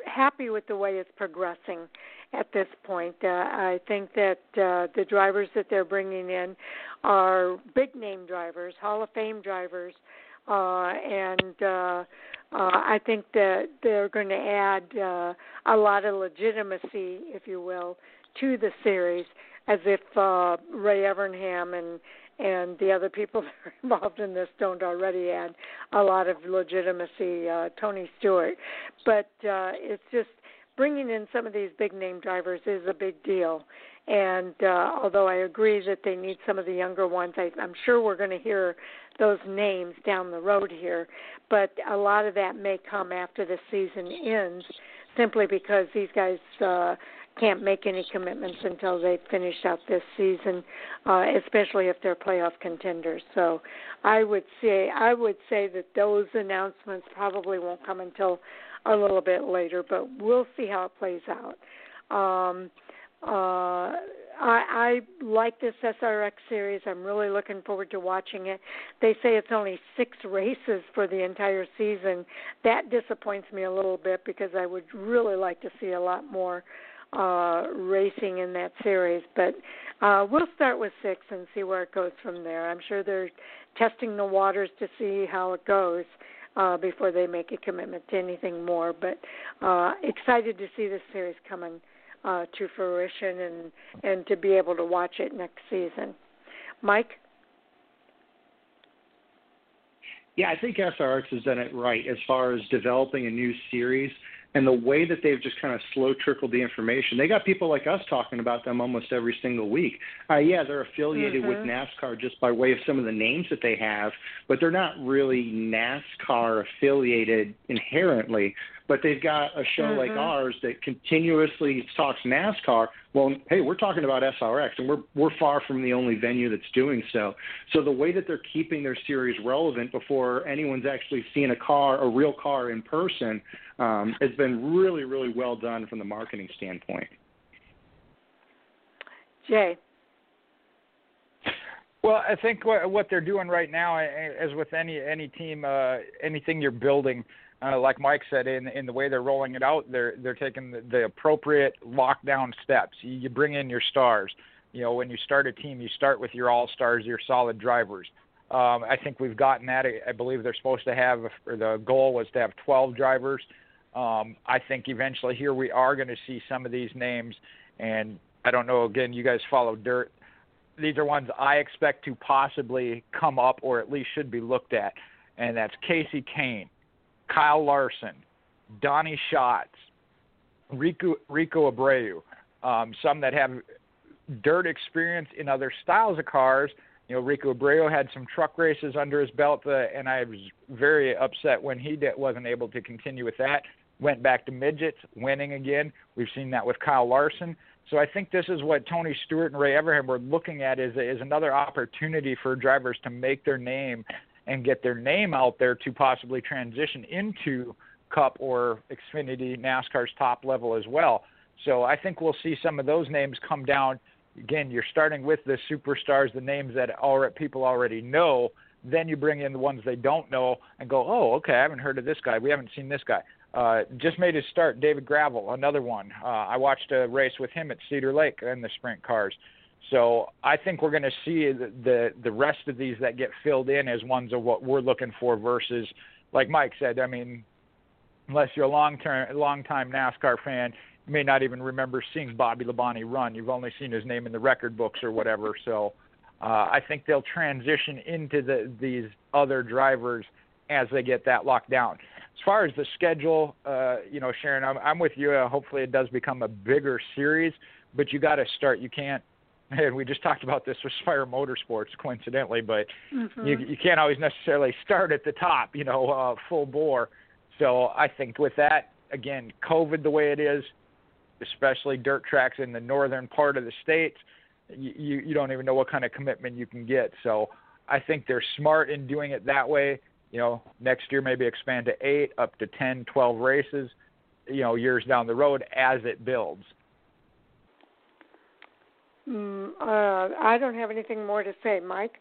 happy with the way it's progressing at this point. Uh, I think that uh, the drivers that they're bringing in are big name drivers, Hall of Fame drivers, uh, and uh, uh, I think that they're going to add uh, a lot of legitimacy, if you will, to the series, as if uh, Ray Evernham and and the other people that are involved in this don't already add a lot of legitimacy. Uh, Tony Stewart, but uh, it's just bringing in some of these big name drivers is a big deal. And uh, although I agree that they need some of the younger ones, I, I'm sure we're going to hear those names down the road here. But a lot of that may come after the season ends, simply because these guys uh, can't make any commitments until they finish out this season, uh, especially if they're playoff contenders. So I would say I would say that those announcements probably won't come until a little bit later, but we'll see how it plays out. Um, uh, I, I like this SRX series. I'm really looking forward to watching it. They say it's only six races for the entire season. That disappoints me a little bit because I would really like to see a lot more uh, racing in that series. But uh, we'll start with six and see where it goes from there. I'm sure they're testing the waters to see how it goes before they make a commitment to anything more. But uh, excited to see this series coming uh, to fruition and and to be able to watch it next season. Mike. Yeah, I think SRX has done it right as far as developing a new series and the way that they've just kind of slow trickled the information. They got people like us talking about them almost every single week. Uh, yeah, they're affiliated mm-hmm. with NASCAR just by way of some of the names that they have, but they're not really NASCAR affiliated inherently but they've got a show mm-hmm. like ours that continuously talks NASCAR. Well, hey, we're talking about SRX, and we're we're far from the only venue that's doing so. So the way that they're keeping their series relevant before anyone's actually seen a car, a real car in person, um, has been really, really well done from the marketing standpoint. Jay. Well, I think what, what they're doing right now, as with any any team, uh, anything you're building, uh, like Mike said, in in the way they're rolling it out, they're they're taking the, the appropriate lockdown steps. You, you bring in your stars. You know, when you start a team, you start with your all stars, your solid drivers. Um, I think we've gotten that. I believe they're supposed to have, or the goal was to have 12 drivers. Um, I think eventually here we are going to see some of these names, and I don't know. Again, you guys follow dirt. These are ones I expect to possibly come up, or at least should be looked at, and that's Kasey Kahne, Kyle Larson, Donny Schatz, Rico Rico Abreu, um, some that have dirt experience in other styles of cars. You know, Rico Abreu had some truck races under his belt, uh, and I was very upset when he did, wasn't able to continue with that. Went back to midgets, winning again. We've seen that with Kyle Larson. So I think this is what Tony Stewart and Ray Evernham were looking at is is another opportunity for drivers to make their name and get their name out there to possibly transition into Cup or Xfinity NASCAR's top level as well. So I think we'll see some of those names come down. Again, you're starting with the superstars, the names that already, people already know. Then you bring in the ones they don't know and go, oh, okay, I haven't heard of this guy. We haven't seen this guy. Uh, just made his start, David Gravel, another one. Uh, I watched a race with him at Cedar Lake in the sprint cars. So I think we're going to see the, the the rest of these that get filled in as ones of what we're looking for versus, like Mike said. I mean, unless you're a long term, long time NASCAR fan, you may not even remember seeing Bobby Labonte run. You've only seen his name in the record books or whatever. So uh, I think they'll transition into the, these other drivers as they get that locked down. As far as the schedule, uh, you know, Sharon, I'm, I'm with you. Uh, hopefully, it does become a bigger series, but you got to start. You can't. And we just talked about this with Spire Motorsports, coincidentally, but mm-hmm. you, you can't always necessarily start at the top, you know, uh, full bore. So I think with that, again, COVID the way it is, especially dirt tracks in the northern part of the state, you, you don't even know what kind of commitment you can get. So I think they're smart in doing it that way. You know, next year maybe expand to eight, up to 10, 12 races, you know, years down the road as it builds. Mm, uh, I don't have anything more to say, Mike.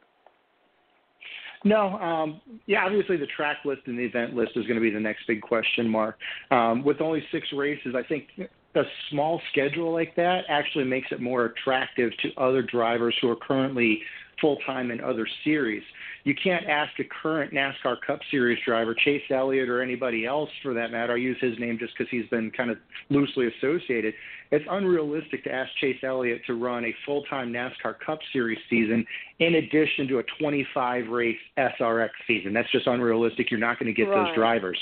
No, um, yeah, obviously the track list and the event list is going to be the next big question mark. Um, with only six races, I think a small schedule like that actually makes it more attractive to other drivers who are currently full time in other series. You can't ask a current NASCAR Cup Series driver, Chase Elliott or anybody else for that matter. I use his name just because he's been kind of loosely associated. It's unrealistic to ask Chase Elliott to run a full time NASCAR Cup Series season in addition to a 25 race SRX season. That's just unrealistic. You're not going to get right. those drivers.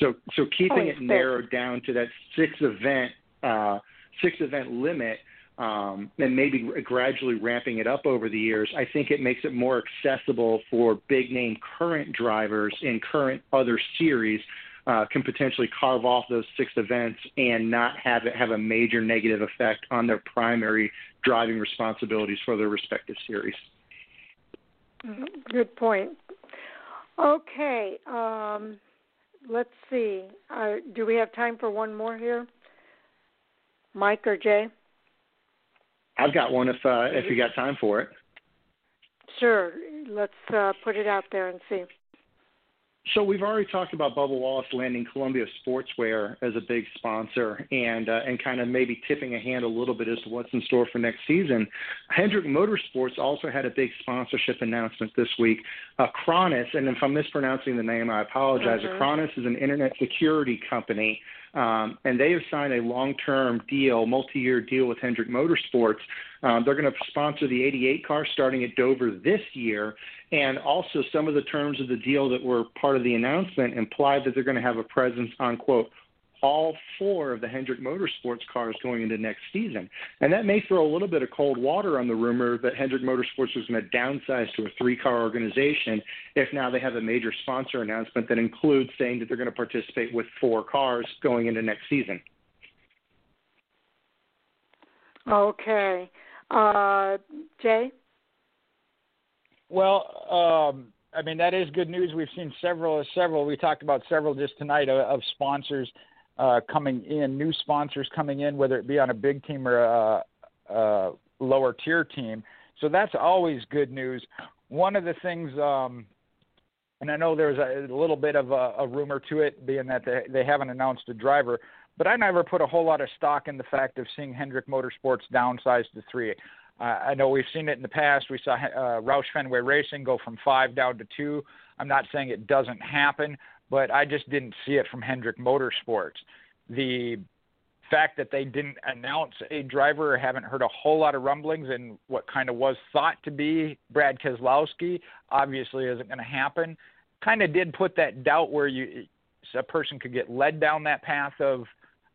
So, so keeping oh, it narrowed down to that six event, uh, six event limit um, and maybe gradually ramping it up over the years, I think it makes it more accessible for big name current drivers in current other series uh, can potentially carve off those six events and not have it have a major negative effect on their primary driving responsibilities for their respective series. Mm-hmm. Good point. Okay, um, let's see. Uh, do we have time for one more here? Mike or Jay? I've got one if uh, if you got time for it. Sure. Let's uh, put it out there and see. So we've already talked about Bubba Wallace landing Columbia Sportswear as a big sponsor, and uh, and kind of maybe tipping a hand a little bit as to what's in store for next season. Hendrick Motorsports also had a big sponsorship announcement this week. Acronis, and if I'm mispronouncing the name, I apologize. Acronis is an internet security company um, and they have signed a long-term deal, multi-year deal with Hendrick Motorsports. Um, they're going to sponsor the 88 car starting at Dover this year, and also some of the terms of the deal that were part of the announcement imply that they're going to have a presence on quote all four of the Hendrick Motorsports cars going into next season. And that may throw a little bit of cold water on the rumor that Hendrick Motorsports was going to downsize to a three car organization if now they have a major sponsor announcement that includes saying that they're going to participate with four cars going into next season. Okay. Uh, Jay? Well, um, I mean that is good news. We've seen several, several. We talked about several just tonight of, of sponsors uh, coming in, new sponsors coming in, whether it be on a big team or a, a lower tier team. So that's always good news. One of the things, um, and I know there's a, a little bit of a, a rumor to it, being that they, they haven't announced a driver, but I never put a whole lot of stock in the fact of seeing Hendrick Motorsports downsized to three. I know we've seen it in the past. We saw uh, Roush Fenway Racing go from five down to two. I'm not saying it doesn't happen, but I just didn't see it from Hendrick Motorsports. The fact that they didn't announce a driver haven't heard a whole lot of rumblings and what kind of was thought to be Brad Keselowski obviously isn't going to happen. Kind of did put that doubt where you a person could get led down that path of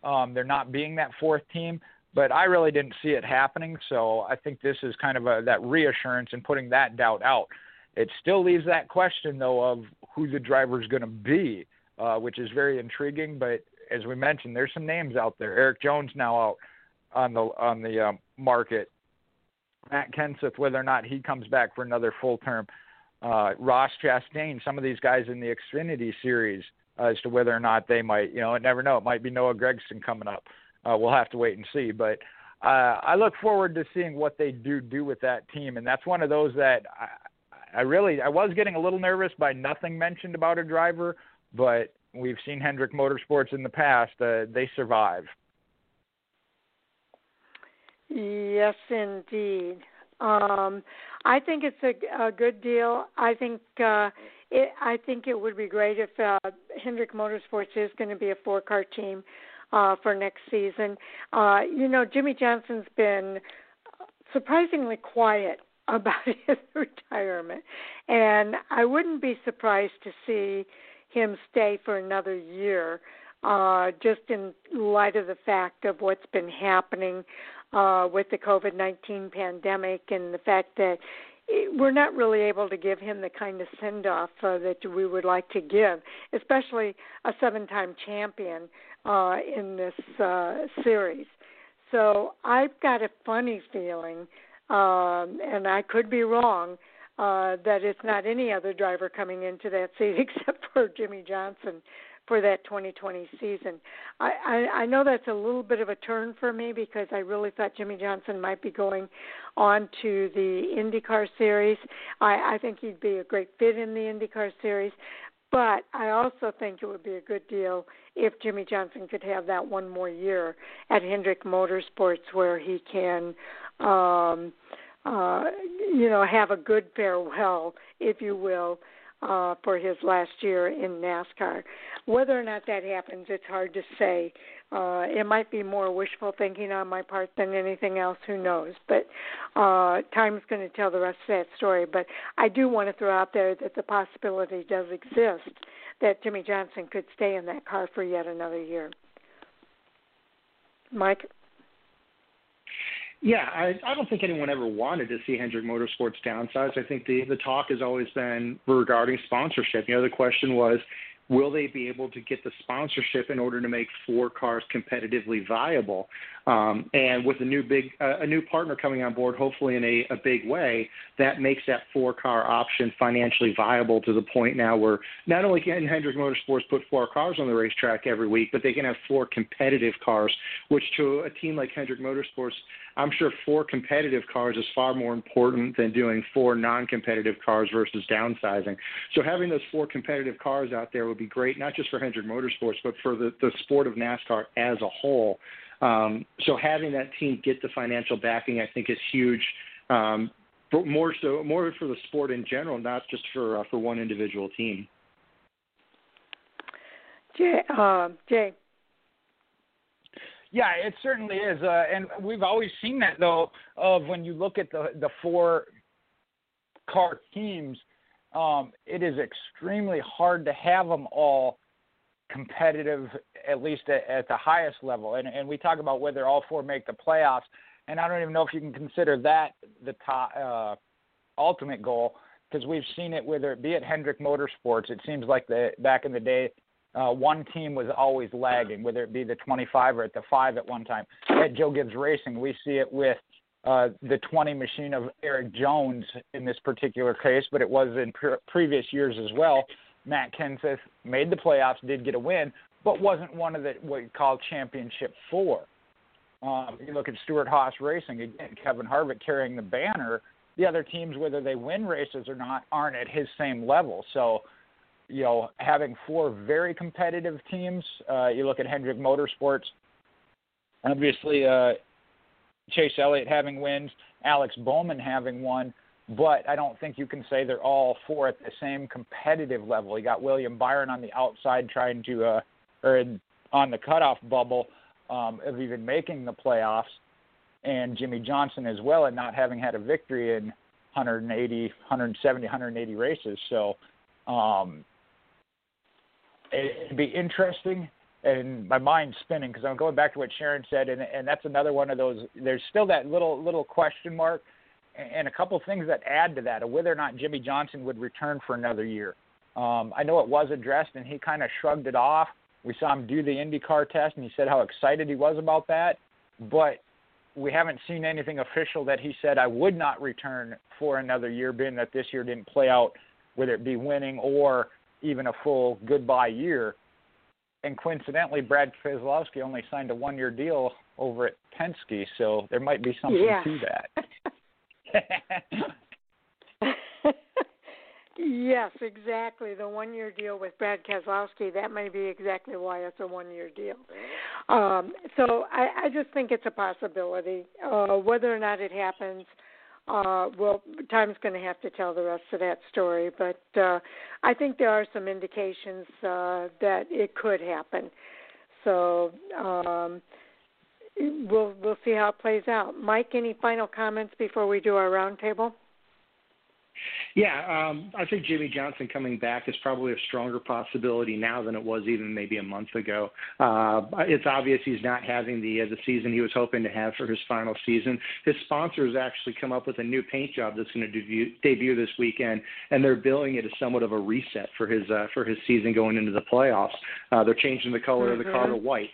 um, there not being that fourth team. But I really didn't see it happening, so I think this is kind of a, that reassurance and putting that doubt out. It still leaves that question though of who the driver is going to be, uh, which is very intriguing. But as we mentioned, there's some names out there. Erik Jones now out on the on the um, market. Matt Kenseth, whether or not he comes back for another full term. Uh, Ross Chastain, some of these guys in the Xfinity series, uh, as to whether or not they might, you know, never know. It might be Noah Gragson coming up. Uh, we'll have to wait and see. But uh, I look forward to seeing what they do do with that team, and that's one of those that I, I really I was getting a little nervous by nothing mentioned about a driver, but we've seen Hendrick Motorsports in the past. Uh, they survive. Yes, indeed. Um, I think it's a, a good deal. I think uh, it, I think it would be great if uh, Hendrick Motorsports is going to be a four-car team uh, for next season. Uh, you know, Jimmie Johnson's been surprisingly quiet about his retirement, and I wouldn't be surprised to see him stay for another year, uh, just in light of the fact of what's been happening uh, with the COVID 19 pandemic and the fact that we're not really able to give him the kind of send off uh, that we would like to give, especially a seven time champion uh, in this uh, series. So I've got a funny feeling, um, and I could be wrong, uh, that it's not any other driver coming into that seat except for Jimmie Johnson for that 2020 season. I, I, I know that's a little bit of a turn for me because I really thought Jimmie Johnson might be going on to the IndyCar series. I, I think he'd be a great fit in the IndyCar series, but I also think it would be a good deal if Jimmie Johnson could have that one more year at Hendrick Motorsports where he can um uh you know have a good farewell if you will uh, for his last year in NASCAR. Whether or not that happens, it's hard to say. Uh, it might be more wishful thinking on my part than anything else. Who knows? But uh, time's going to tell the rest of that story. But I do want to throw out there that the possibility does exist that Jimmie Johnson could stay in that car for yet another year. Mike. Yeah, I, I don't think anyone ever wanted to see Hendrick Motorsports downsize. I think the the talk has always been regarding sponsorship. You know, the question was, will they be able to get the sponsorship in order to make four cars competitively viable? Um, and with a new big uh, a new partner coming on board, hopefully in a, a big way, that makes that four car option financially viable to the point now where not only can Hendrick Motorsports put four cars on the racetrack every week, but they can have four competitive cars, which to a team like Hendrick Motorsports I'm sure four competitive cars is far more important than doing four non-competitive cars versus downsizing. So having those four competitive cars out there would be great, not just for Hendrick Motorsports, but for the, the sport of NASCAR as a whole. Um, so having that team get the financial backing, I think, is huge. Um, more so, more for the sport in general, not just for uh, for one individual team. Jay, uh, Jay, yeah, it certainly is, uh, and we've always seen that though. Of when you look at the the four car teams, um, it is extremely hard to have them all competitive, at least at, at the highest level. And and we talk about whether all four make the playoffs, and I don't even know if you can consider that the top uh, ultimate goal because we've seen it whether it be at Hendrick Motorsports. It seems like the back in the day uh, one team was always lagging, whether it be the 25 or at the five at one time. At Joe Gibbs Racing, we see it with uh, the 20 machine of Erik Jones in this particular case, but it was in pre- previous years as well. Matt Kenseth made the playoffs, did get a win, but wasn't one of the what you call championship four. Um, you look at Stewart-Haas Racing again, Kevin Harvick carrying the banner. The other teams, whether they win races or not, aren't at his same level. So you know, having four very competitive teams. Uh, you look at Hendrick Motorsports. Obviously, uh, Chase Elliott having wins, Alex Bowman having one, but I don't think you can say they're all four at the same competitive level. You got William Byron on the outside trying to, uh, or in, on the cutoff bubble um, of even making the playoffs, and Jimmie Johnson as well, and not having had a victory in 180, 170, 180 races. So um, it'd be interesting and my mind's spinning because I'm going back to what Sharon said, and and that's another one of those. There's still that little little question mark, and a couple things that add to that, of whether or not Jimmie Johnson would return for another year. Um, I know it was addressed, and he kind of shrugged it off. We saw him do the IndyCar test, and he said how excited he was about that, but we haven't seen anything official that he said I would not return for another year, being that this year didn't play out, whether it be winning or even a full goodbye year and coincidentally, Brad Keselowski only signed a one-year deal over at Penske, so there might be something yeah. to that. yes, exactly. The one-year deal with Brad Keselowski. That may be exactly why it's a one-year deal. Um, so I, I just think it's a possibility. Uh, whether or not it happens, uh, well, time's going to have to tell the rest of that story, but uh, I think there are some indications uh, that it could happen. So um, we'll we'll see how it plays out. Mike, any final comments before we do our roundtable? Yeah, um, I think Jimmie Johnson coming back is probably a stronger possibility now than it was even maybe a month ago. Uh, it's obvious he's not having the uh, the season he was hoping to have for his final season. His sponsors actually come up with a new paint job that's going to debut, debut this weekend, and they're billing it as somewhat of a reset for his uh, for his season going into the playoffs. Uh, they're changing the color mm-hmm. of the car to white.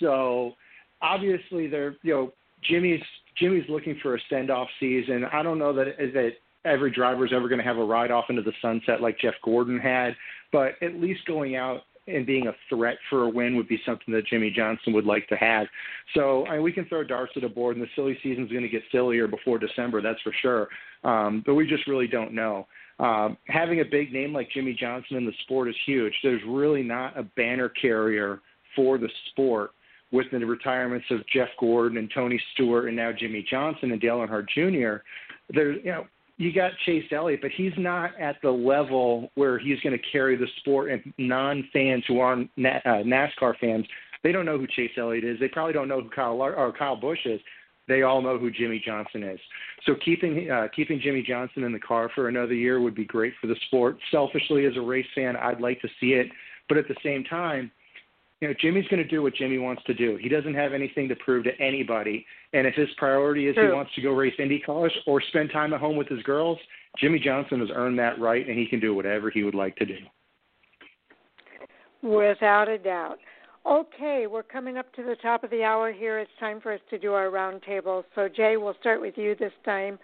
So obviously they're you know Jimmie's Jimmie's looking for a send off season. I don't know that that every driver is ever going to have a ride off into the sunset like Jeff Gordon had, but at least going out and being a threat for a win would be something that Jimmie Johnson would like to have. So I mean, we can throw darts at the board, and the silly season is going to get sillier before December, that's for sure. Um, but we just really don't know. Um, having a big name like Jimmie Johnson in the sport is huge. There's really not a banner carrier for the sport with the retirements of Jeff Gordon and Tony Stewart and now Jimmie Johnson and Dale Earnhardt Jr. There's, you know, you got Chase Elliott, but he's not at the level where he's going to carry the sport. And non-fans who aren't uh, NASCAR fans, they don't know who Chase Elliott is. They probably don't know who Kyle or Kyle Busch is. They all know who Jimmie Johnson is. So keeping uh, keeping Jimmie Johnson in the car for another year would be great for the sport. Selfishly, as a race fan, I'd like to see it, but at the same time, you know, Jimmie's going to do what Jimmie wants to do. He doesn't have anything to prove to anybody. And if his priority is True. he wants to go race Indy cars or spend time at home with his girls, Jimmie Johnson has earned that right, and he can do whatever he would like to do. Without a doubt. Okay, we're coming up to the top of the hour here. It's time for us to do our roundtable. So, Jay, we'll start with you this time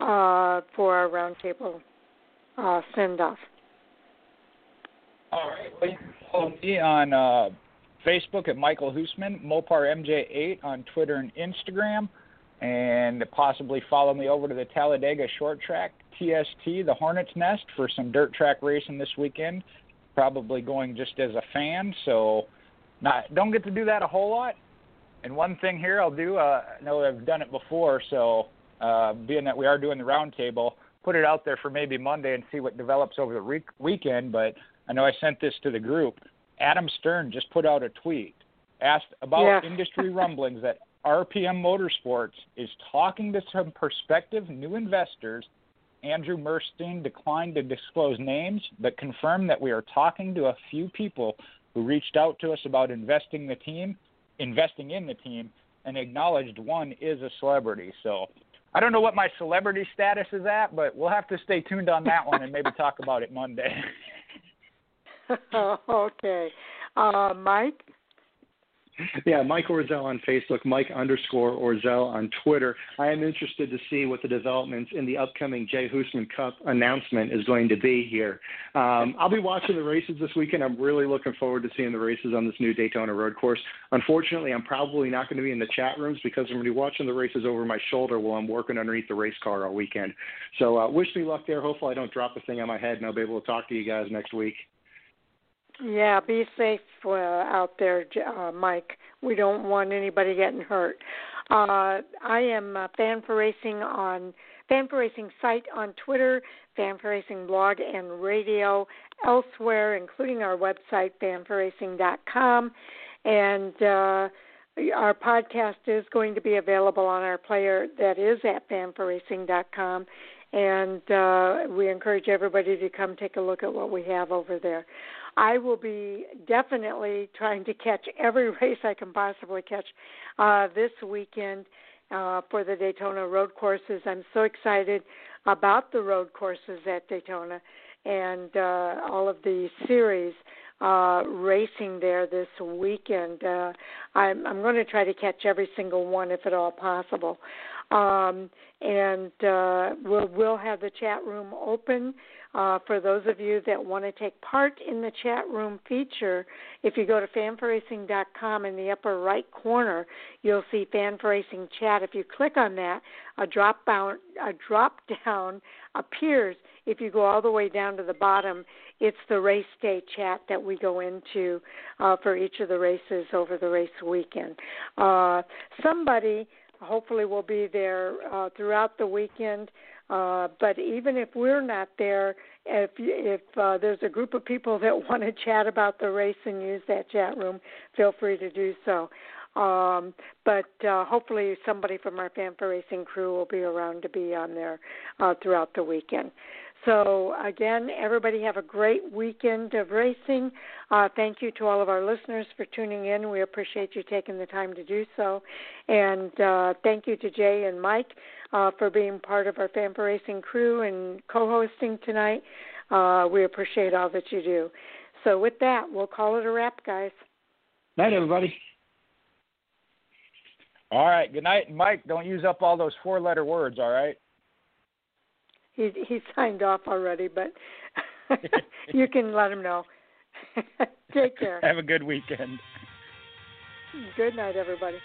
uh, for our roundtable uh, send off. All right. Well, you can follow me on uh, Facebook at Michael Husmann, Mopar MJ8 on Twitter and Instagram, and possibly follow me over to the Talladega Short Track TST, the Hornets Nest, for some dirt track racing this weekend. Probably going just as a fan, so not don't get to do that a whole lot. And one thing here I'll do, uh, I know I've done it before, so uh, being that we are doing the roundtable, put it out there for maybe Monday and see what develops over the re- weekend. But I know I sent this to the group. Adam Stern just put out a tweet asked about yeah. industry rumblings that RPM Motorsports is talking to some prospective new investors. Andrew Murstein declined to disclose names, but confirmed that we are talking to a few people who reached out to us about investing the team, investing in the team, and acknowledged one is a celebrity. So I don't know what my celebrity status is at, but we'll have to stay tuned on that one and maybe talk about it Monday. okay. Uh, Mike? Yeah, Mike Orzel on Facebook, Mike underscore Orzel on Twitter. I am interested to see what the developments in the upcoming Jay Husmann Cup announcement is going to be here. Um, I'll be watching the races this weekend. I'm really looking forward to seeing the races on this new Daytona road course. Unfortunately, I'm probably not going to be in the chat rooms because I'm going to be watching the races over my shoulder while I'm working underneath the race car all weekend. So uh, wish me luck there. Hopefully, I don't drop the thing on my head and I'll be able to talk to you guys next week. Yeah, be safe uh, out there, uh, Mike. We don't want anybody getting hurt. Uh, I am uh, Fan4Racing on Fan4Racing site on Twitter, Fan4Racing blog and radio elsewhere, including our website fan4racing.com, and uh, our podcast is going to be available on our player that is at fan4racing.com and uh, we encourage everybody to come take a look at what we have over there. I will be definitely trying to catch every race I can possibly catch uh, this weekend uh, for the Daytona road courses. I'm so excited about the road courses at Daytona and uh, all of the series uh, racing there this weekend. Uh, I'm, I'm going to try to catch every single one if at all possible. Um, and uh, we'll, we'll have the chat room open uh, for those of you that want to take part in the chat room feature, if you go to fan4racing.com in the upper right corner, you'll see Fan4Racing Chat. If you click on that, a drop down a drop down appears. If you go all the way down to the bottom, it's the race day chat that we go into uh, for each of the races over the race weekend. Uh, somebody hopefully will be there uh, throughout the weekend. Uh, but even if we're not there, if if uh, there's a group of people that want to chat about the race and use that chat room, feel free to do so. Um, but uh, hopefully, somebody from our Fan4Racing crew will be around to be on there uh, throughout the weekend. So, again, everybody have a great weekend of racing. Uh, thank you to all of our listeners for tuning in. We appreciate you taking the time to do so. And uh, thank you to Jay and Mike uh, for being part of our Fan4Racing crew and co hosting tonight. Uh, we appreciate all that you do. So, with that, we'll call it a wrap, guys. Night, everybody. All right. Good night, Mike. Don't use up all those four-letter words. All right. He he signed off already, but you can let him know. Take care. Have a good weekend. Good night, everybody.